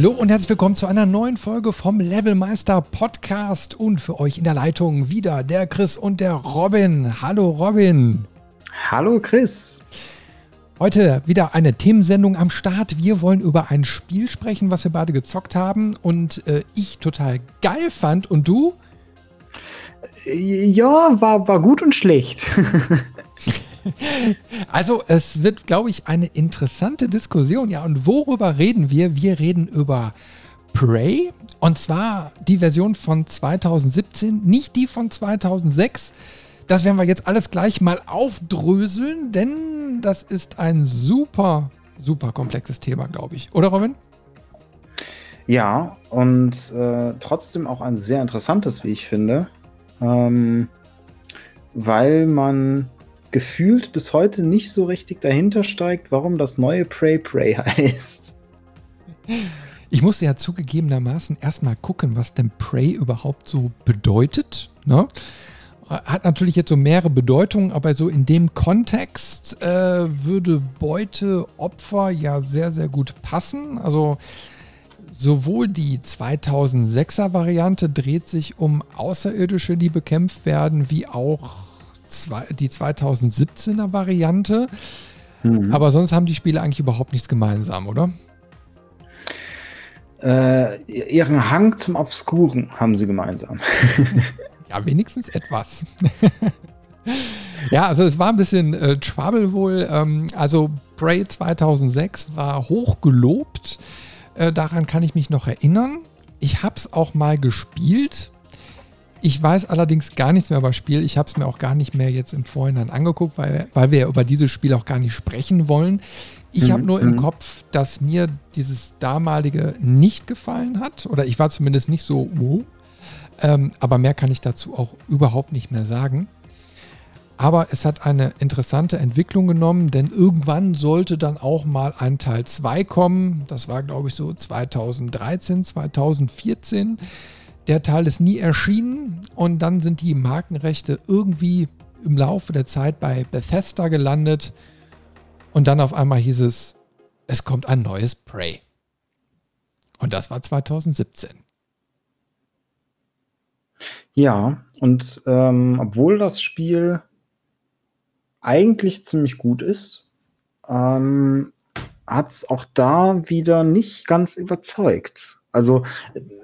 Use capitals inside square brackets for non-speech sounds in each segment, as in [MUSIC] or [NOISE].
Hallo und herzlich willkommen zu einer neuen Folge vom Levelmeister Podcast und für euch in der Leitung wieder der Chris und der Robin. Hallo Robin. Hallo Chris. Heute wieder eine Themensendung am Start. Wir wollen über ein Spiel sprechen, was wir beide gezockt haben und äh, ich total geil fand. Und du? Ja, war, war gut und schlecht. [LAUGHS] Also es wird, glaube ich, eine interessante Diskussion. Ja, und worüber reden wir? Wir reden über Prey und zwar die Version von 2017, nicht die von 2006. Das werden wir jetzt alles gleich mal aufdröseln, denn das ist ein super, super komplexes Thema, glaube ich. Oder Robin? Ja, und äh, trotzdem auch ein sehr interessantes, wie ich finde. Ähm, weil man gefühlt bis heute nicht so richtig dahinter steigt, warum das neue Prey Prey [LAUGHS] heißt. Ich musste ja zugegebenermaßen erstmal gucken, was denn Prey überhaupt so bedeutet. Ne? Hat natürlich jetzt so mehrere Bedeutungen, aber so in dem Kontext äh, würde Beute, Opfer ja sehr, sehr gut passen. Also sowohl die 2006er Variante dreht sich um Außerirdische, die bekämpft werden, wie auch die 2017er Variante. Mhm. Aber sonst haben die Spiele eigentlich überhaupt nichts gemeinsam, oder? Äh, ihren Hang zum Obskuren haben sie gemeinsam. [LAUGHS] ja, wenigstens etwas. [LAUGHS] ja, also es war ein bisschen äh, Trouble wohl. Ähm, also Prey 2006 war hoch gelobt. Äh, daran kann ich mich noch erinnern. Ich habe es auch mal gespielt. Ich weiß allerdings gar nichts mehr über das Spiel. Ich habe es mir auch gar nicht mehr jetzt im Vorhinein angeguckt, weil, weil wir ja über dieses Spiel auch gar nicht sprechen wollen. Ich mhm. habe nur im mhm. Kopf, dass mir dieses damalige nicht gefallen hat. Oder ich war zumindest nicht so, wow. Ähm, aber mehr kann ich dazu auch überhaupt nicht mehr sagen. Aber es hat eine interessante Entwicklung genommen, denn irgendwann sollte dann auch mal ein Teil 2 kommen. Das war, glaube ich, so 2013, 2014. Der Teil ist nie erschienen und dann sind die Markenrechte irgendwie im Laufe der Zeit bei Bethesda gelandet und dann auf einmal hieß es, es kommt ein neues Prey. Und das war 2017. Ja, und ähm, obwohl das Spiel eigentlich ziemlich gut ist, ähm, hat es auch da wieder nicht ganz überzeugt. Also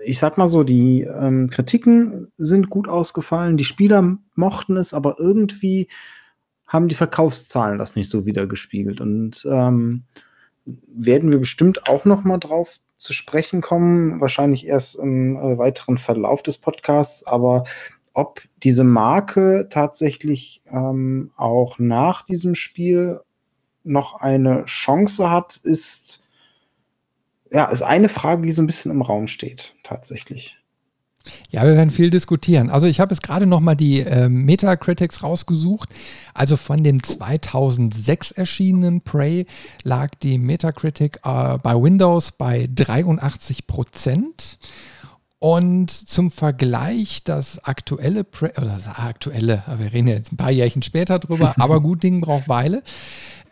ich sag mal so, die ähm, Kritiken sind gut ausgefallen, die Spieler mochten es, aber irgendwie haben die Verkaufszahlen das nicht so wiedergespiegelt. Und ähm, werden wir bestimmt auch noch mal drauf zu sprechen kommen, wahrscheinlich erst im äh, weiteren Verlauf des Podcasts, aber ob diese Marke tatsächlich ähm, auch nach diesem Spiel noch eine Chance hat, ist ja, ist eine Frage, die so ein bisschen im Raum steht, tatsächlich. Ja, wir werden viel diskutieren. Also ich habe jetzt gerade noch mal die äh, Metacritics rausgesucht. Also von dem 2006 erschienenen Prey lag die Metacritic äh, bei Windows bei 83 Prozent. Und zum Vergleich das aktuelle, Prey, oder das aktuelle, wir reden jetzt ein paar Jährchen später drüber, [LAUGHS] aber gut Ding braucht Weile.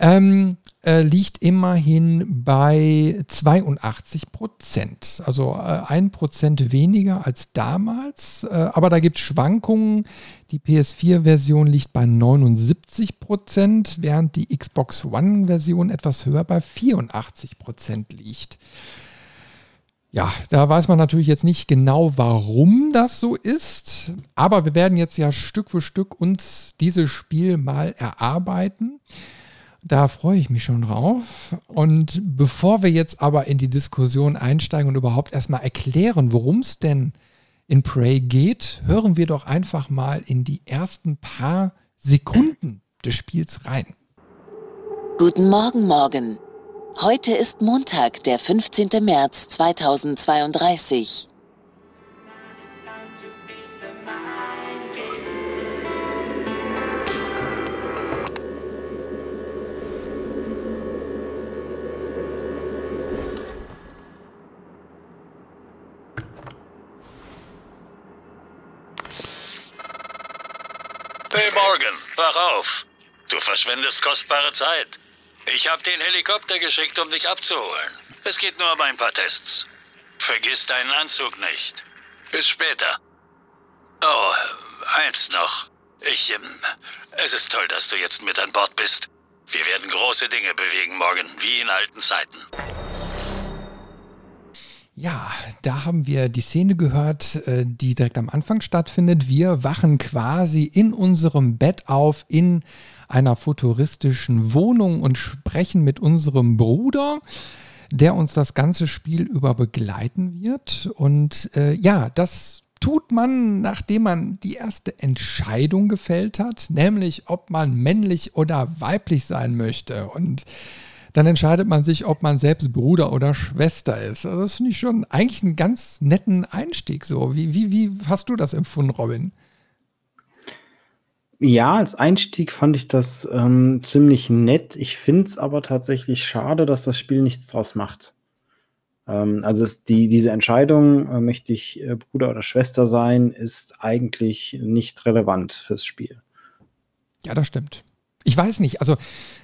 Ähm, äh, liegt immerhin bei 82 Prozent. Also äh, ein Prozent weniger als damals. Äh, aber da gibt es Schwankungen. Die PS4-Version liegt bei 79 Prozent, während die Xbox One-Version etwas höher bei 84 Prozent liegt. Ja, da weiß man natürlich jetzt nicht genau, warum das so ist, aber wir werden jetzt ja Stück für Stück uns dieses Spiel mal erarbeiten. Da freue ich mich schon drauf. Und bevor wir jetzt aber in die Diskussion einsteigen und überhaupt erstmal erklären, worum es denn in Prey geht, hören wir doch einfach mal in die ersten paar Sekunden des Spiels rein. Guten Morgen, Morgen. Heute ist Montag, der 15. März 2032. Hey Morgan, wach auf. Du verschwendest kostbare Zeit. Ich habe den Helikopter geschickt, um dich abzuholen. Es geht nur um ein paar Tests. Vergiss deinen Anzug nicht. Bis später. Oh, eins noch. Ich, ähm, es ist toll, dass du jetzt mit an Bord bist. Wir werden große Dinge bewegen morgen, wie in alten Zeiten. Ja, da haben wir die Szene gehört, äh, die direkt am Anfang stattfindet. Wir wachen quasi in unserem Bett auf in einer futuristischen Wohnung und sprechen mit unserem Bruder, der uns das ganze Spiel über begleiten wird. Und äh, ja, das tut man, nachdem man die erste Entscheidung gefällt hat, nämlich ob man männlich oder weiblich sein möchte. Und dann entscheidet man sich, ob man selbst Bruder oder Schwester ist. Also das finde ich schon eigentlich einen ganz netten Einstieg so. Wie, wie, wie hast du das empfunden, Robin? Ja, als Einstieg fand ich das ähm, ziemlich nett. Ich finde es aber tatsächlich schade, dass das Spiel nichts draus macht. Ähm, also die, diese Entscheidung, äh, möchte ich äh, Bruder oder Schwester sein, ist eigentlich nicht relevant fürs Spiel. Ja, das stimmt. Ich weiß nicht, also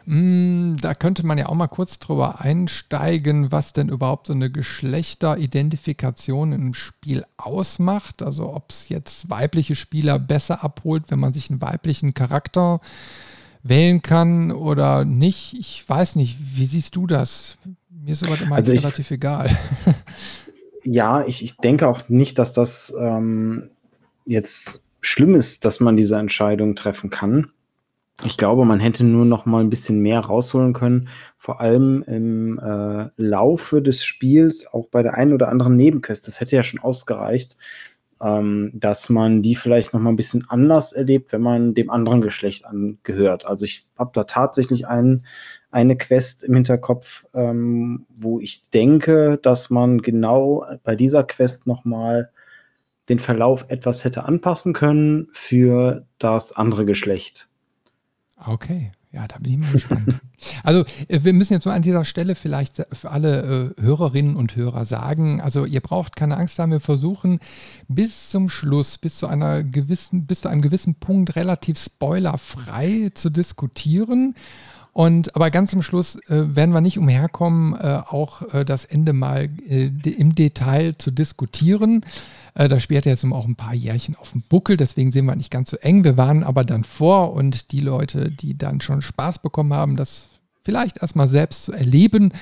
mh, hm, da könnte man ja auch mal kurz drüber einsteigen, was denn überhaupt so eine Geschlechteridentifikation im Spiel ausmacht. Also ob es jetzt weibliche Spieler besser abholt, wenn man sich einen weiblichen Charakter wählen kann oder nicht. Ich weiß nicht, wie siehst du das? Mir ist sowas immer also ich, relativ egal. [LAUGHS] ja, ich, ich denke auch nicht, dass das ähm, jetzt schlimm ist, dass man diese Entscheidung treffen kann. Ich glaube, man hätte nur noch mal ein bisschen mehr rausholen können, vor allem im äh, Laufe des Spiels, auch bei der einen oder anderen Nebenquest. Das hätte ja schon ausgereicht, ähm, dass man die vielleicht noch mal ein bisschen anders erlebt, wenn man dem anderen Geschlecht angehört. Also ich habe da tatsächlich einen, eine Quest im Hinterkopf, ähm, wo ich denke, dass man genau bei dieser Quest noch mal den Verlauf etwas hätte anpassen können für das andere Geschlecht. Okay, ja, da bin ich mal gespannt. [LAUGHS] also, äh, wir müssen jetzt nur an dieser Stelle vielleicht für alle äh, Hörerinnen und Hörer sagen, also ihr braucht keine Angst haben, wir versuchen bis zum Schluss, bis zu einer gewissen, bis zu einem gewissen Punkt relativ spoilerfrei zu diskutieren. Und aber ganz zum Schluss äh, werden wir nicht umherkommen, äh, auch äh, das Ende mal äh, im Detail zu diskutieren. Äh, das Spiel hat jetzt auch ein paar Jährchen auf dem Buckel, deswegen sehen wir nicht ganz so eng. Wir waren aber dann vor und die Leute, die dann schon Spaß bekommen haben, das vielleicht erstmal selbst zu erleben,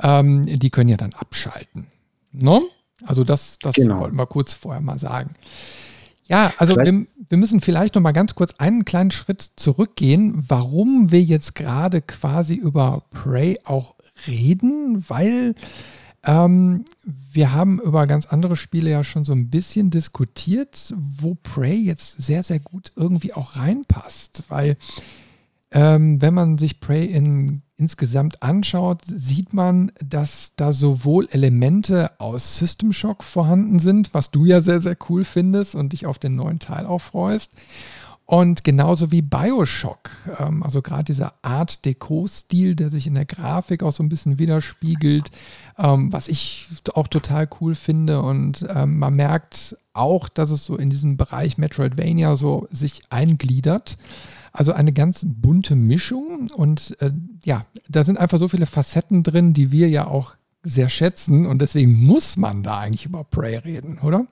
ähm, die können ja dann abschalten. No? Also das, das genau. wollten wir kurz vorher mal sagen. Ja, also wir, wir, müssen vielleicht noch mal ganz kurz einen kleinen Schritt zurückgehen, warum wir jetzt gerade quasi über Prey auch reden, weil ähm, wir haben über ganz andere Spiele ja schon so ein bisschen diskutiert, wo Prey jetzt sehr, sehr gut irgendwie auch reinpasst, weil ähm, wenn man sich Prey in, insgesamt anschaut, sieht man, dass da sowohl Elemente aus System Shock vorhanden sind, was du ja sehr, sehr cool findest und dich auf den neuen Teil auch freust. Und genauso wie Bioshock, ähm, also gerade dieser Art Deco-Stil, der sich in der Grafik auch so ein bisschen widerspiegelt, ähm, was ich auch total cool finde. Und ähm, man merkt auch, dass es so in diesem Bereich Metroidvania so sich eingliedert. Also eine ganz bunte Mischung und äh, ja, da sind einfach so viele Facetten drin, die wir ja auch sehr schätzen und deswegen muss man da eigentlich über Prey reden, oder?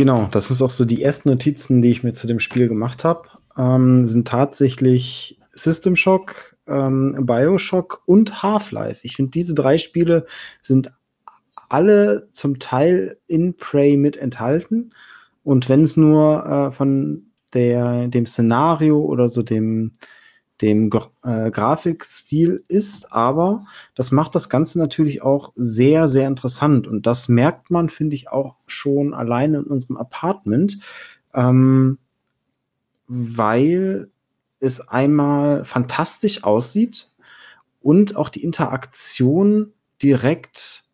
Genau, das ist auch so die ersten Notizen, die ich mir zu dem Spiel gemacht habe, ähm, sind tatsächlich System Shock, ähm, Bioshock und Half-Life. Ich finde, diese drei Spiele sind alle zum Teil in Prey mit enthalten. Und wenn es nur äh, von der, dem Szenario oder so dem, dem äh, Grafikstil ist, aber das macht das Ganze natürlich auch sehr, sehr interessant. Und das merkt man, finde ich, auch schon alleine in unserem Apartment, ähm, weil es einmal fantastisch aussieht und auch die Interaktion direkt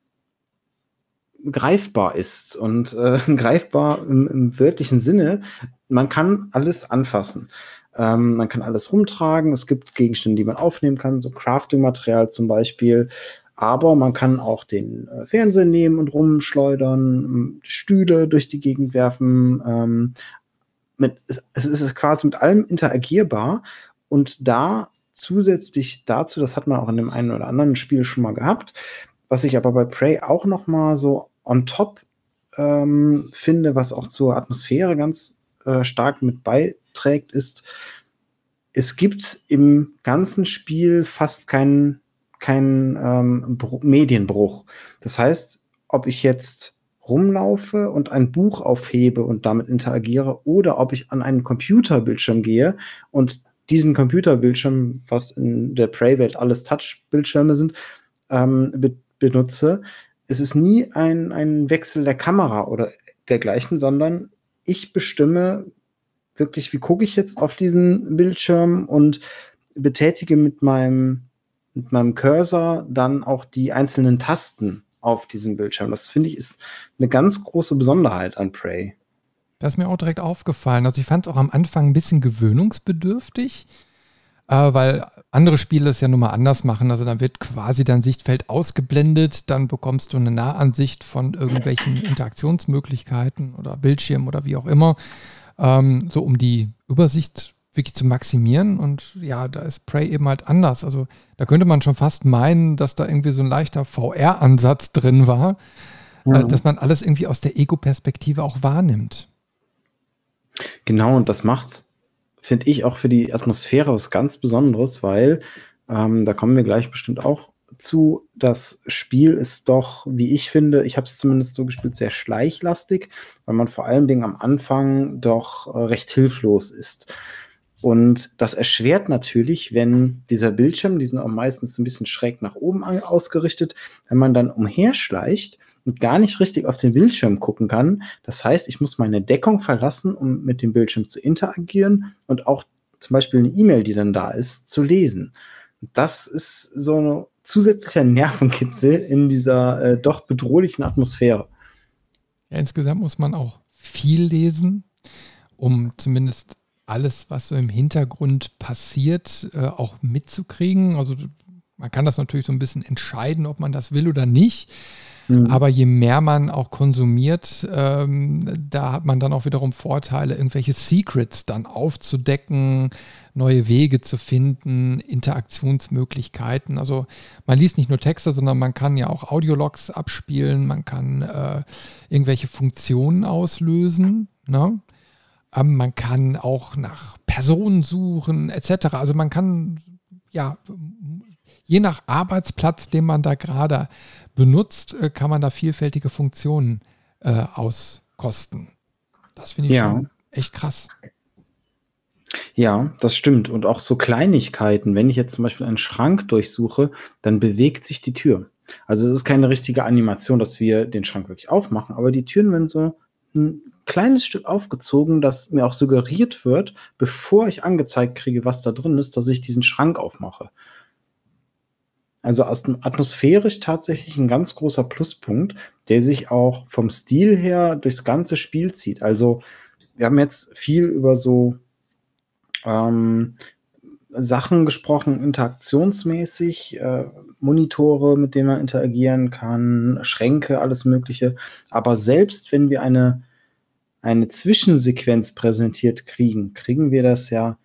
greifbar ist und äh, [LAUGHS] greifbar im, im wörtlichen Sinne. Man kann alles anfassen. Ähm, man kann alles rumtragen. Es gibt Gegenstände, die man aufnehmen kann, so Crafting-Material zum Beispiel. Aber man kann auch den äh, Fernseher nehmen und rumschleudern, Stühle durch die Gegend werfen. Ähm, mit, es, es ist quasi mit allem interagierbar. Und da zusätzlich dazu, das hat man auch in dem einen oder anderen Spiel schon mal gehabt, was ich aber bei Prey auch noch mal so on top ähm, finde, was auch zur Atmosphäre ganz äh, stark mit beiträgt, ist, es gibt im ganzen Spiel fast keinen kein, ähm, Medienbruch. Das heißt, ob ich jetzt rumlaufe und ein Buch aufhebe und damit interagiere oder ob ich an einen Computerbildschirm gehe und diesen Computerbildschirm, was in der Prey-Welt alles Touch-Bildschirme sind, ähm, be benutze, es ist nie ein, ein Wechsel der Kamera oder dergleichen, sondern ich bestimme wirklich, wie gucke ich jetzt auf diesen Bildschirm und betätige mit meinem, mit meinem Cursor dann auch die einzelnen Tasten auf diesem Bildschirm. Das finde ich ist eine ganz große Besonderheit an Prey. Das ist mir auch direkt aufgefallen. Also ich fand es auch am Anfang ein bisschen gewöhnungsbedürftig, äh, weil andere Spiele es ja nun mal anders machen. Also dann wird quasi dein Sichtfeld ausgeblendet, dann bekommst du eine Nahansicht von irgendwelchen Interaktionsmöglichkeiten oder Bildschirmen oder wie auch immer, ähm, so um die Übersicht wirklich zu maximieren. Und ja, da ist Prey eben halt anders. Also da könnte man schon fast meinen, dass da irgendwie so ein leichter VR-Ansatz drin war, äh, ja. äh, dass man alles irgendwie aus der Ego-Perspektive auch wahrnimmt. Genau, und das macht, finde ich, auch für die Atmosphäre was ganz Besonderes, weil ähm, da kommen wir gleich bestimmt auch zu. Das Spiel ist doch, wie ich finde, ich habe es zumindest so gespielt, sehr schleichlastig, weil man vor allen Dingen am Anfang doch äh, recht hilflos ist. Und das erschwert natürlich, wenn dieser Bildschirm, die sind auch meistens ein bisschen schräg nach oben ausgerichtet, wenn man dann umherschleicht und gar nicht richtig auf den Bildschirm gucken kann. Das heißt, ich muss meine Deckung verlassen, um mit dem Bildschirm zu interagieren und auch zum Beispiel eine E-Mail, die dann da ist, zu lesen. Das ist so zusätzlicher Nervenkitzel in dieser äh, doch bedrohlichen Atmosphäre. Ja, insgesamt muss man auch viel lesen, um zumindest alles, was so im Hintergrund passiert, äh, auch mitzukriegen. Also man kann das natürlich so ein bisschen entscheiden, ob man das will oder nicht. Mhm. Aber je mehr man auch konsumiert, ähm, da hat man dann auch wiederum Vorteile, irgendwelche Secrets dann aufzudecken, neue Wege zu finden, Interaktionsmöglichkeiten. Also man liest nicht nur Texte, sondern man kann ja auch Audiologs abspielen, man kann äh, irgendwelche Funktionen auslösen. Ne? Ähm, man kann auch nach Personen suchen, etc. Also man kann ja je nach Arbeitsplatz, den man da gerade benutzt, äh, kann man da vielfältige Funktionen äh, auskosten. Das finde ich ja. schon echt krass. Ja, das stimmt. Und auch so Kleinigkeiten. Wenn ich jetzt zum Beispiel einen Schrank durchsuche, dann bewegt sich die Tür. Also es ist keine richtige Animation, dass wir den Schrank wirklich aufmachen, aber die Türen werden so ein kleines Stück aufgezogen, dass mir auch suggeriert wird, bevor ich angezeigt kriege, was da drin ist, dass ich diesen Schrank aufmache. Also atmosphärisch tatsächlich ein ganz großer Pluspunkt, der sich auch vom Stil her durchs ganze Spiel zieht. Also wir haben jetzt viel über so ähm, Sachen gesprochen, interaktionsmäßig, äh, Monitore, mit denen man interagieren kann, Schränke, alles Mögliche. Aber selbst wenn wir eine, eine Zwischensequenz präsentiert kriegen, kriegen wir das ja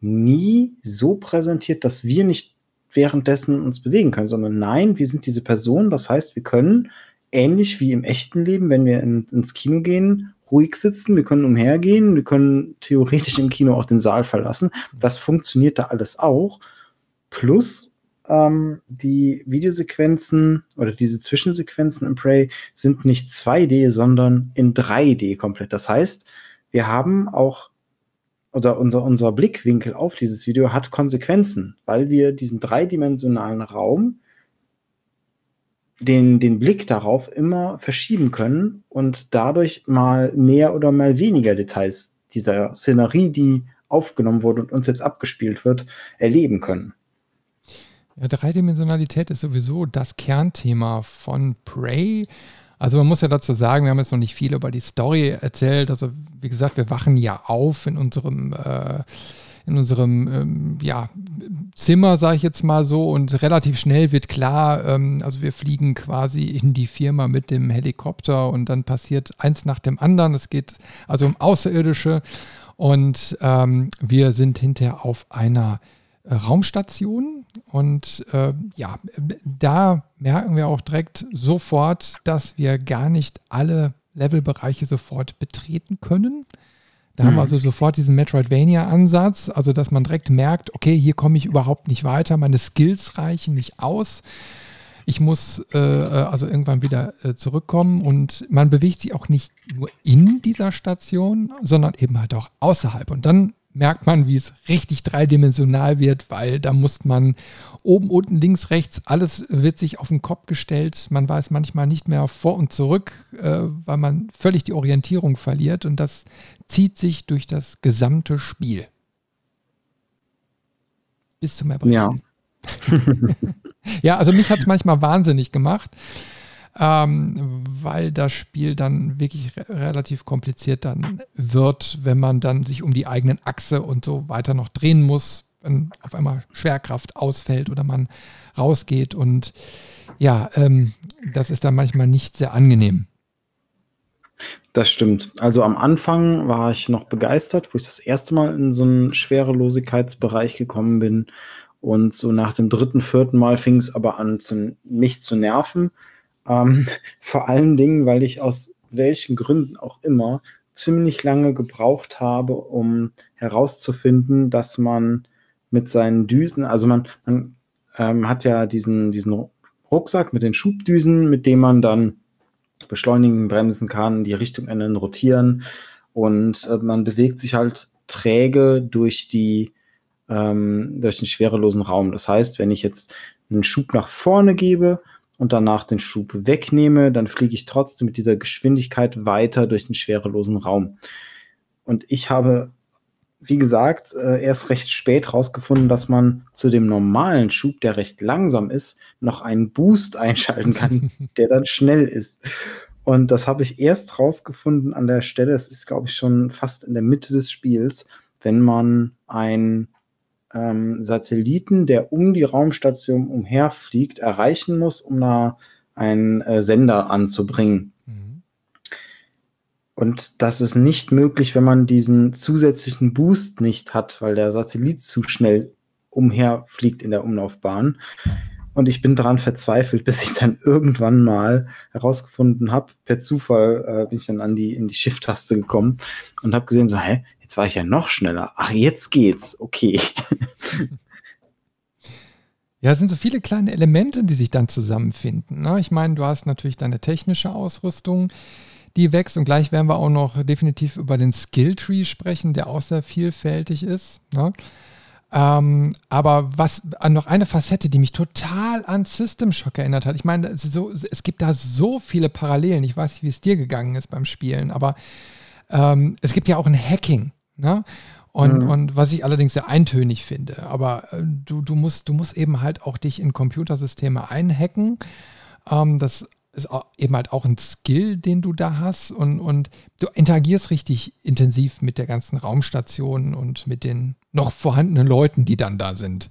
nie so präsentiert, dass wir nicht währenddessen uns bewegen können, sondern nein, wir sind diese Person. Das heißt, wir können ähnlich wie im echten Leben, wenn wir in, ins Kino gehen, ruhig sitzen, wir können umhergehen, wir können theoretisch im Kino auch den Saal verlassen. Das funktioniert da alles auch. Plus ähm, die Videosequenzen oder diese Zwischensequenzen im Prey sind nicht 2D, sondern in 3D komplett. Das heißt, wir haben auch oder unser, unser Blickwinkel auf dieses Video hat Konsequenzen, weil wir diesen dreidimensionalen Raum, den, den Blick darauf immer verschieben können und dadurch mal mehr oder mal weniger Details dieser Szenerie, die aufgenommen wurde und uns jetzt abgespielt wird, erleben können. Ja, Dreidimensionalität ist sowieso das Kernthema von Prey. Also man muss ja dazu sagen, wir haben jetzt noch nicht viel über die Story erzählt. Also wie gesagt, wir wachen ja auf in unserem, äh, in unserem ähm, ja, Zimmer, sage ich jetzt mal so, und relativ schnell wird klar, ähm, also wir fliegen quasi in die Firma mit dem Helikopter und dann passiert eins nach dem anderen. Es geht also um Außerirdische und ähm, wir sind hinterher auf einer äh, Raumstation. Und äh, ja, da merken wir auch direkt sofort, dass wir gar nicht alle Levelbereiche sofort betreten können. Da mhm. haben wir also sofort diesen Metroidvania-Ansatz, also dass man direkt merkt, okay, hier komme ich überhaupt nicht weiter, meine Skills reichen nicht aus. Ich muss äh, äh, also irgendwann wieder äh, zurückkommen und man bewegt sich auch nicht nur in dieser Station, sondern eben halt auch außerhalb. Und dann merkt man, wie es richtig dreidimensional wird, weil da muss man oben, unten, links, rechts, alles wird sich auf den Kopf gestellt. Man weiß manchmal nicht mehr vor und zurück, äh, weil man völlig die Orientierung verliert und das zieht sich durch das gesamte Spiel. Bis zum Erbrechen. Ja. [LAUGHS] ja, also mich hat es manchmal wahnsinnig gemacht ähm, weil das Spiel dann wirklich re relativ kompliziert dann wird, wenn man dann sich um die eigenen Achse und so weiter noch drehen muss, wenn auf einmal Schwerkraft ausfällt oder man rausgeht und ja, ähm, das ist dann manchmal nicht sehr angenehm. Das stimmt. Also am Anfang war ich noch begeistert, wo ich das erste Mal in so einen Schwerelosigkeitsbereich gekommen bin. Und so nach dem dritten, vierten Mal fing es aber an, zu, mich zu nerven. Ähm, [LAUGHS] vor allen Dingen, weil ich aus welchen Gründen auch immer ziemlich lange gebraucht habe, um herauszufinden, dass man mit seinen Düsen, also man, man ähm, hat ja diesen, diesen Rucksack mit den Schubdüsen, mit dem man dann beschleunigen, bremsen kann, die Richtung ändern, rotieren und äh, man bewegt sich halt träge durch die ähm, durch den schwerelosen Raum. Das heißt, wenn ich jetzt einen Schub nach vorne gebe, und danach den Schub wegnehme, dann fliege ich trotzdem mit dieser Geschwindigkeit weiter durch den schwerelosen Raum. Und ich habe, wie gesagt, äh, erst recht spät rausgefunden, dass man zu dem normalen Schub, der recht langsam ist, noch einen Boost [LAUGHS] einschalten kann, der dann schnell ist. Und das habe ich erst rausgefunden an der Stelle, es ist, glaube ich, schon fast in der Mitte des Spiels, wenn man ein ähm, Satelliten, der um die Raumstation umherfliegt, erreichen muss, um da einen äh, Sender anzubringen. Mhm. Und das ist nicht möglich, wenn man diesen zusätzlichen Boost nicht hat, weil der Satellit zu schnell umherfliegt in der Umlaufbahn. Und ich bin daran verzweifelt, bis ich dann irgendwann mal herausgefunden habe, per Zufall äh, bin ich dann an die, in die Shift-Taste gekommen und habe gesehen, so, hä, jetzt war ich ja noch schneller. Ach, jetzt geht's. Okay. [LAUGHS] Ja, es sind so viele kleine Elemente, die sich dann zusammenfinden. Ne? Ich meine, du hast natürlich deine technische Ausrüstung, die wächst und gleich werden wir auch noch definitiv über den Skilltree sprechen, der auch sehr vielfältig ist. Ne? Ähm, aber was noch eine Facette, die mich total an System Shock erinnert hat. Ich meine, so, es gibt da so viele Parallelen. Ich weiß nicht, wie es dir gegangen ist beim Spielen, aber ähm, es gibt ja auch ein Hacking. Ne? Und, mhm. und was ich allerdings sehr eintönig finde. Aber äh, du, du, musst, du musst eben halt auch dich in Computersysteme einhacken. Ähm, das ist eben halt auch ein Skill, den du da hast und, und du interagierst richtig intensiv mit der ganzen Raumstation und mit den noch vorhandenen Leuten, die dann da sind.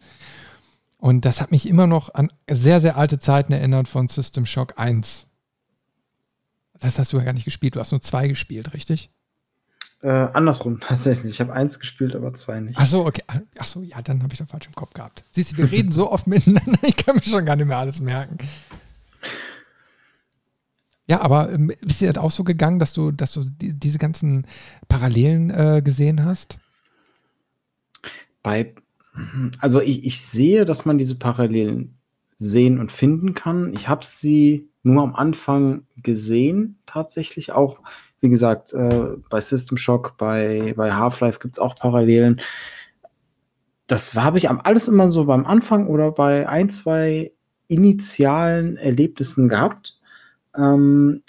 Und das hat mich immer noch an sehr, sehr alte Zeiten erinnert von System Shock 1. Das hast du ja gar nicht gespielt. Du hast nur zwei gespielt, richtig? Äh, andersrum [LAUGHS] tatsächlich. Ich habe eins gespielt, aber zwei nicht. Ach so, okay. Ach so, ja, dann habe ich das falsch im Kopf gehabt. Siehst du, wir reden so oft miteinander, [LAUGHS] ich kann mir schon gar nicht mehr alles merken. Ja, aber ähm, ist dir das auch so gegangen, dass du, dass du die, diese ganzen Parallelen äh, gesehen hast? Bei, also ich, ich sehe, dass man diese Parallelen sehen und finden kann. Ich habe sie nur am Anfang gesehen, tatsächlich auch. Wie gesagt, äh, bei System Shock, bei, bei Half-Life gibt es auch Parallelen. Das habe ich alles immer so beim Anfang oder bei ein, zwei initialen Erlebnissen gehabt. Ähm,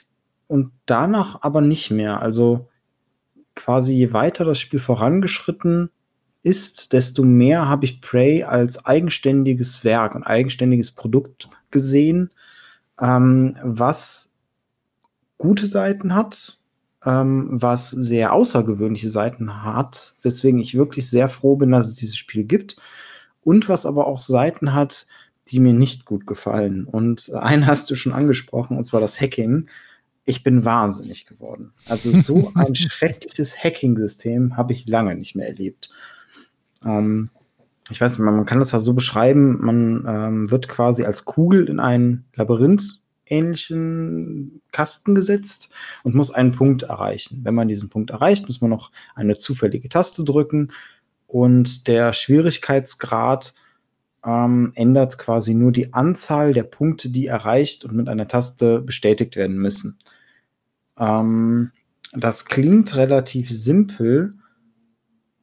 und danach aber nicht mehr. Also quasi je weiter das Spiel vorangeschritten ist, desto mehr habe ich Prey als eigenständiges Werk und eigenständiges Produkt gesehen, ähm, was gute Seiten hat, ähm, was sehr außergewöhnliche Seiten hat, weswegen ich wirklich sehr froh bin, dass es dieses Spiel gibt und was aber auch Seiten hat, die mir nicht gut gefallen. Und einen hast du schon angesprochen, und zwar das Hacking. Ich bin wahnsinnig geworden. Also so ein [LAUGHS] schreckliches Hacking-System habe ich lange nicht mehr erlebt. Ähm, ich weiß nicht, man kann das ja so beschreiben, man ähm, wird quasi als Kugel in einen Labyrinth ähnlichen Kasten gesetzt und muss einen Punkt erreichen. Wenn man diesen Punkt erreicht, muss man noch eine zufällige Taste drücken und der Schwierigkeitsgrad ähm, ändert quasi nur die Anzahl der Punkte, die erreicht und mit einer Taste bestätigt werden müssen. Ähm, das klingt relativ simpel,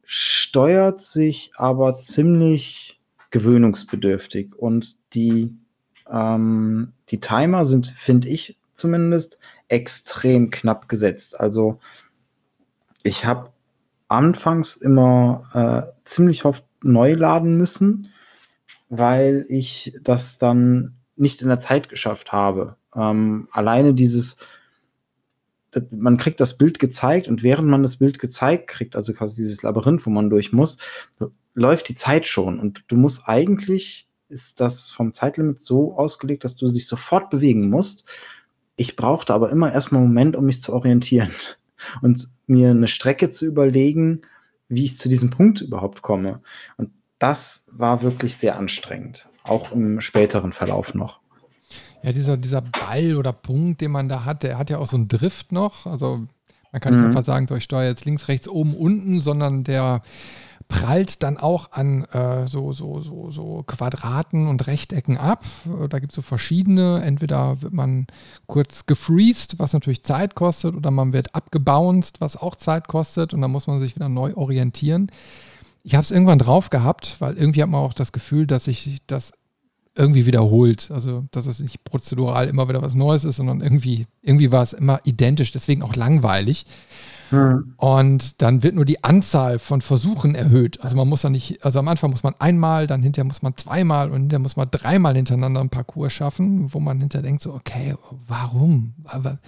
steuert sich aber ziemlich gewöhnungsbedürftig und die, ähm, die Timer sind, finde ich zumindest, extrem knapp gesetzt. Also ich habe anfangs immer äh, ziemlich oft neu laden müssen, weil ich das dann nicht in der Zeit geschafft habe. Ähm, alleine dieses man kriegt das Bild gezeigt und während man das Bild gezeigt kriegt, also quasi dieses Labyrinth, wo man durch muss, läuft die Zeit schon und du musst eigentlich, ist das vom Zeitlimit so ausgelegt, dass du dich sofort bewegen musst. Ich brauchte aber immer erstmal einen Moment, um mich zu orientieren [LAUGHS] und mir eine Strecke zu überlegen, wie ich zu diesem Punkt überhaupt komme. Und das war wirklich sehr anstrengend, auch im späteren Verlauf noch. Ja, dieser, dieser Ball oder Punkt, den man da hat, der hat ja auch so einen Drift noch. Also man kann mhm. nicht einfach sagen, so ich steuere jetzt links, rechts, oben, unten, sondern der prallt dann auch an äh, so, so, so, so Quadraten und Rechtecken ab. Da gibt es so verschiedene. Entweder wird man kurz gefreezed, was natürlich Zeit kostet, oder man wird abgebounced, was auch Zeit kostet. Und dann muss man sich wieder neu orientieren. Ich habe es irgendwann drauf gehabt, weil irgendwie hat man auch das Gefühl, dass ich das irgendwie wiederholt. Also, dass es nicht prozedural immer wieder was Neues ist, sondern irgendwie, irgendwie war es immer identisch, deswegen auch langweilig. Hm. Und dann wird nur die Anzahl von Versuchen erhöht. Also man muss ja nicht, also am Anfang muss man einmal, dann hinterher muss man zweimal und hinterher muss man dreimal hintereinander einen Parcours schaffen, wo man hinterher denkt, so, okay, warum? Aber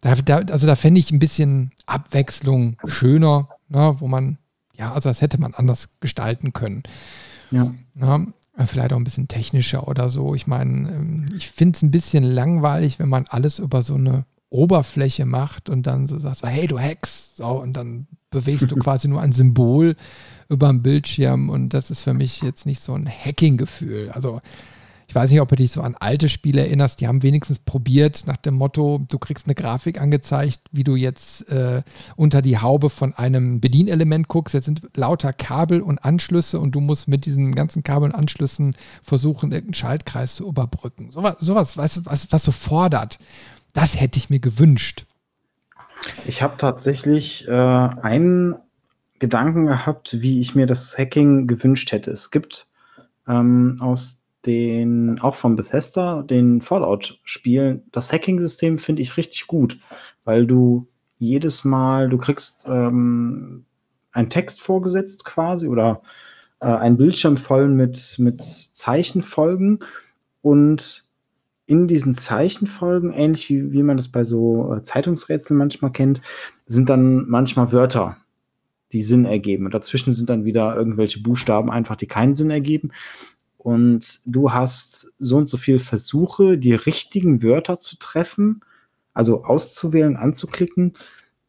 da, da, also da fände ich ein bisschen Abwechslung schöner, ne, wo man, ja, also das hätte man anders gestalten können. Ja. ja Vielleicht auch ein bisschen technischer oder so. Ich meine, ähm, ich finde es ein bisschen langweilig, wenn man alles über so eine Oberfläche macht und dann so sagst, hey, du Hex, so, und dann bewegst du [LAUGHS] quasi nur ein Symbol über dem Bildschirm und das ist für mich jetzt nicht so ein Hacking-Gefühl. Also weiß nicht, ob du dich so an alte Spiele erinnerst, die haben wenigstens probiert nach dem Motto, du kriegst eine Grafik angezeigt, wie du jetzt äh, unter die Haube von einem Bedienelement guckst. Jetzt sind lauter Kabel und Anschlüsse und du musst mit diesen ganzen Kabel und Anschlüssen versuchen, irgendeinen Schaltkreis zu überbrücken. Sowas, sowas was, was, was so fordert, das hätte ich mir gewünscht. Ich habe tatsächlich äh, einen Gedanken gehabt, wie ich mir das Hacking gewünscht hätte. Es gibt ähm, aus den, auch von Bethesda, den Fallout-Spielen, das Hacking-System finde ich richtig gut, weil du jedes Mal, du kriegst ähm, einen Text vorgesetzt quasi oder äh, ein Bildschirm voll mit, mit Zeichenfolgen und in diesen Zeichenfolgen, ähnlich wie, wie man das bei so äh, Zeitungsrätseln manchmal kennt, sind dann manchmal Wörter, die Sinn ergeben. Und dazwischen sind dann wieder irgendwelche Buchstaben einfach, die keinen Sinn ergeben und du hast so und so viele Versuche, die richtigen Wörter zu treffen, also auszuwählen, anzuklicken,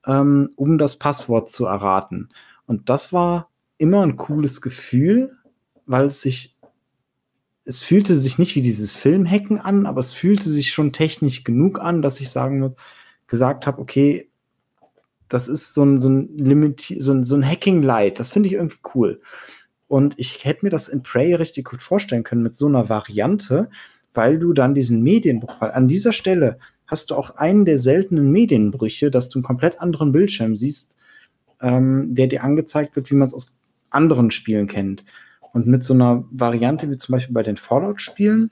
ähm, um das Passwort zu erraten. Und das war immer ein cooles Gefühl, weil es sich, es fühlte sich nicht wie dieses Filmhacken an, aber es fühlte sich schon technisch genug an, dass ich sagen gesagt habe, okay, das ist so ein, so ein, Limit, so ein, so ein Hacking-Light. Das finde ich irgendwie cool. Und ich hätte mir das in Prey richtig gut vorstellen können mit so einer Variante, weil du dann diesen Medienbruch, weil an dieser Stelle hast du auch einen der seltenen Medienbrüche, dass du einen komplett anderen Bildschirm siehst, ähm, der dir angezeigt wird, wie man es aus anderen Spielen kennt. Und mit so einer Variante wie zum Beispiel bei den Fallout-Spielen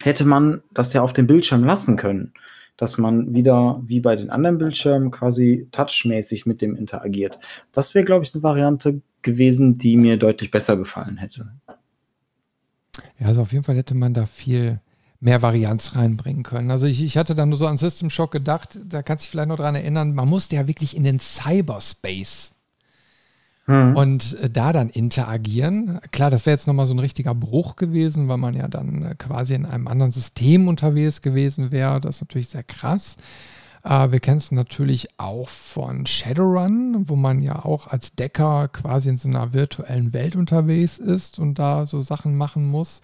hätte man das ja auf dem Bildschirm lassen können, dass man wieder wie bei den anderen Bildschirmen quasi touchmäßig mit dem interagiert. Das wäre, glaube ich, eine Variante gewesen, die mir deutlich besser gefallen hätte. Ja, also auf jeden Fall hätte man da viel mehr Varianz reinbringen können. Also ich, ich hatte da nur so an System Shock gedacht, da kannst du dich vielleicht noch dran erinnern, man musste ja wirklich in den Cyberspace hm. und äh, da dann interagieren. Klar, das wäre jetzt nochmal so ein richtiger Bruch gewesen, weil man ja dann äh, quasi in einem anderen System unterwegs gewesen wäre. Das ist natürlich sehr krass. Äh, wir kennen es natürlich auch von Shadowrun, wo man ja auch als Decker quasi in so einer virtuellen Welt unterwegs ist und da so Sachen machen muss.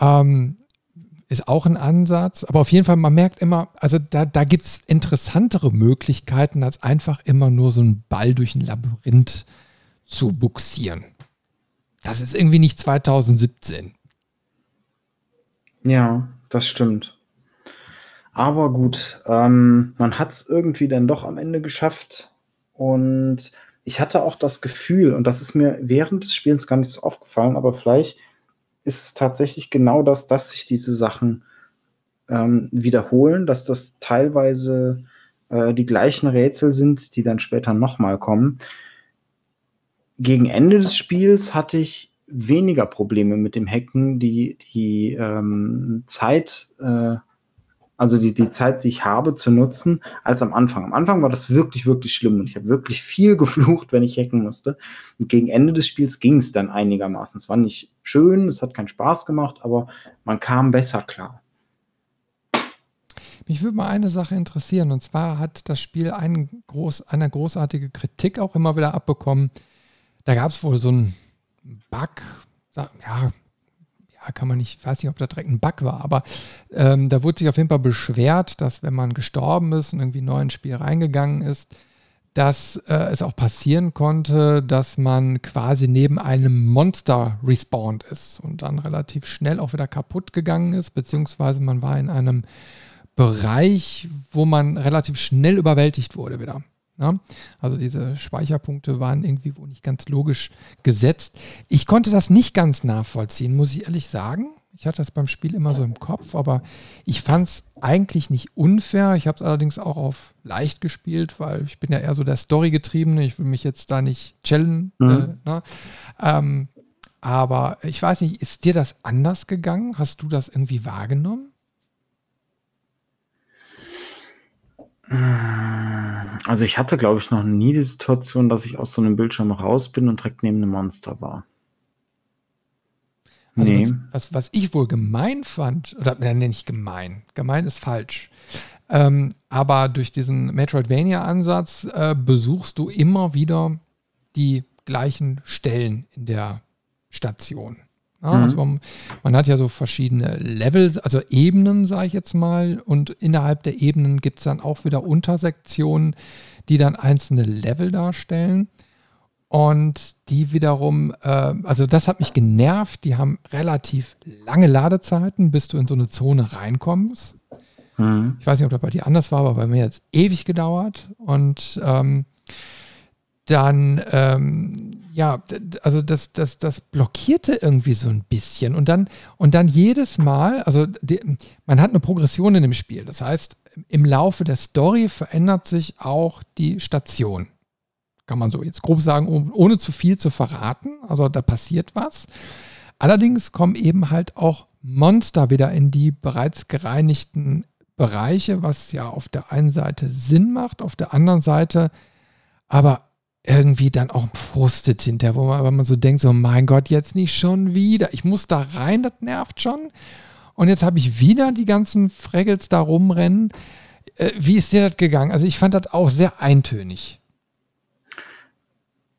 Ähm, ist auch ein Ansatz, aber auf jeden Fall, man merkt immer, also da, da gibt es interessantere Möglichkeiten, als einfach immer nur so einen Ball durch ein Labyrinth zu buxieren. Das ist irgendwie nicht 2017. Ja, das stimmt. Aber gut, ähm, man hat es irgendwie dann doch am Ende geschafft. Und ich hatte auch das Gefühl, und das ist mir während des Spielens gar nicht so aufgefallen, aber vielleicht ist es tatsächlich genau das, dass sich diese Sachen ähm, wiederholen, dass das teilweise äh, die gleichen Rätsel sind, die dann später nochmal kommen. Gegen Ende des Spiels hatte ich weniger Probleme mit dem Hacken. Die, die ähm, Zeit äh, also die, die Zeit, die ich habe, zu nutzen, als am Anfang. Am Anfang war das wirklich, wirklich schlimm und ich habe wirklich viel [LAUGHS] geflucht, wenn ich hacken musste. Und gegen Ende des Spiels ging es dann einigermaßen. Es war nicht schön, es hat keinen Spaß gemacht, aber man kam besser klar. Mich würde mal eine Sache interessieren, und zwar hat das Spiel einen groß, eine großartige Kritik auch immer wieder abbekommen. Da gab es wohl so einen Bug, ja, kann man nicht, ich weiß nicht, ob da direkt ein Bug war, aber ähm, da wurde sich auf jeden Fall beschwert, dass wenn man gestorben ist und irgendwie neu ins Spiel reingegangen ist, dass äh, es auch passieren konnte, dass man quasi neben einem Monster respawned ist und dann relativ schnell auch wieder kaputt gegangen ist, beziehungsweise man war in einem Bereich, wo man relativ schnell überwältigt wurde wieder. Ja, also diese Speicherpunkte waren irgendwie wohl nicht ganz logisch gesetzt. Ich konnte das nicht ganz nachvollziehen, muss ich ehrlich sagen. Ich hatte das beim Spiel immer so im Kopf, aber ich fand es eigentlich nicht unfair. Ich habe es allerdings auch auf leicht gespielt, weil ich bin ja eher so der Story-getriebene. Ich will mich jetzt da nicht chillen. Mhm. Äh, ne? ähm, aber ich weiß nicht, ist dir das anders gegangen? Hast du das irgendwie wahrgenommen? Also ich hatte, glaube ich, noch nie die Situation, dass ich aus so einem Bildschirm raus bin und direkt neben einem Monster war. Also nee. was, was, was, ich wohl gemein fand, oder nenne ich gemein, gemein ist falsch, ähm, aber durch diesen Metroidvania-Ansatz äh, besuchst du immer wieder die gleichen Stellen in der Station. Ja, mhm. also man, man, hat ja so verschiedene Levels, also Ebenen, sage ich jetzt mal, und innerhalb der Ebenen gibt es dann auch wieder Untersektionen, die dann einzelne Level darstellen. Und die wiederum, äh, also das hat mich genervt, die haben relativ lange Ladezeiten, bis du in so eine Zone reinkommst. Mhm. Ich weiß nicht, ob das bei dir anders war, aber bei mir hat es ewig gedauert. Und ähm, dann ähm, ja, also das, das, das blockierte irgendwie so ein bisschen. Und dann, und dann jedes Mal, also die, man hat eine Progression in dem Spiel. Das heißt, im Laufe der Story verändert sich auch die Station. Kann man so jetzt grob sagen, ohne zu viel zu verraten. Also da passiert was. Allerdings kommen eben halt auch Monster wieder in die bereits gereinigten Bereiche, was ja auf der einen Seite Sinn macht, auf der anderen Seite aber irgendwie dann auch frustet hinterher, wo man, wenn man so denkt, so mein Gott, jetzt nicht schon wieder. Ich muss da rein, das nervt schon. Und jetzt habe ich wieder die ganzen Fraggles da rumrennen. Äh, wie ist dir das gegangen? Also ich fand das auch sehr eintönig.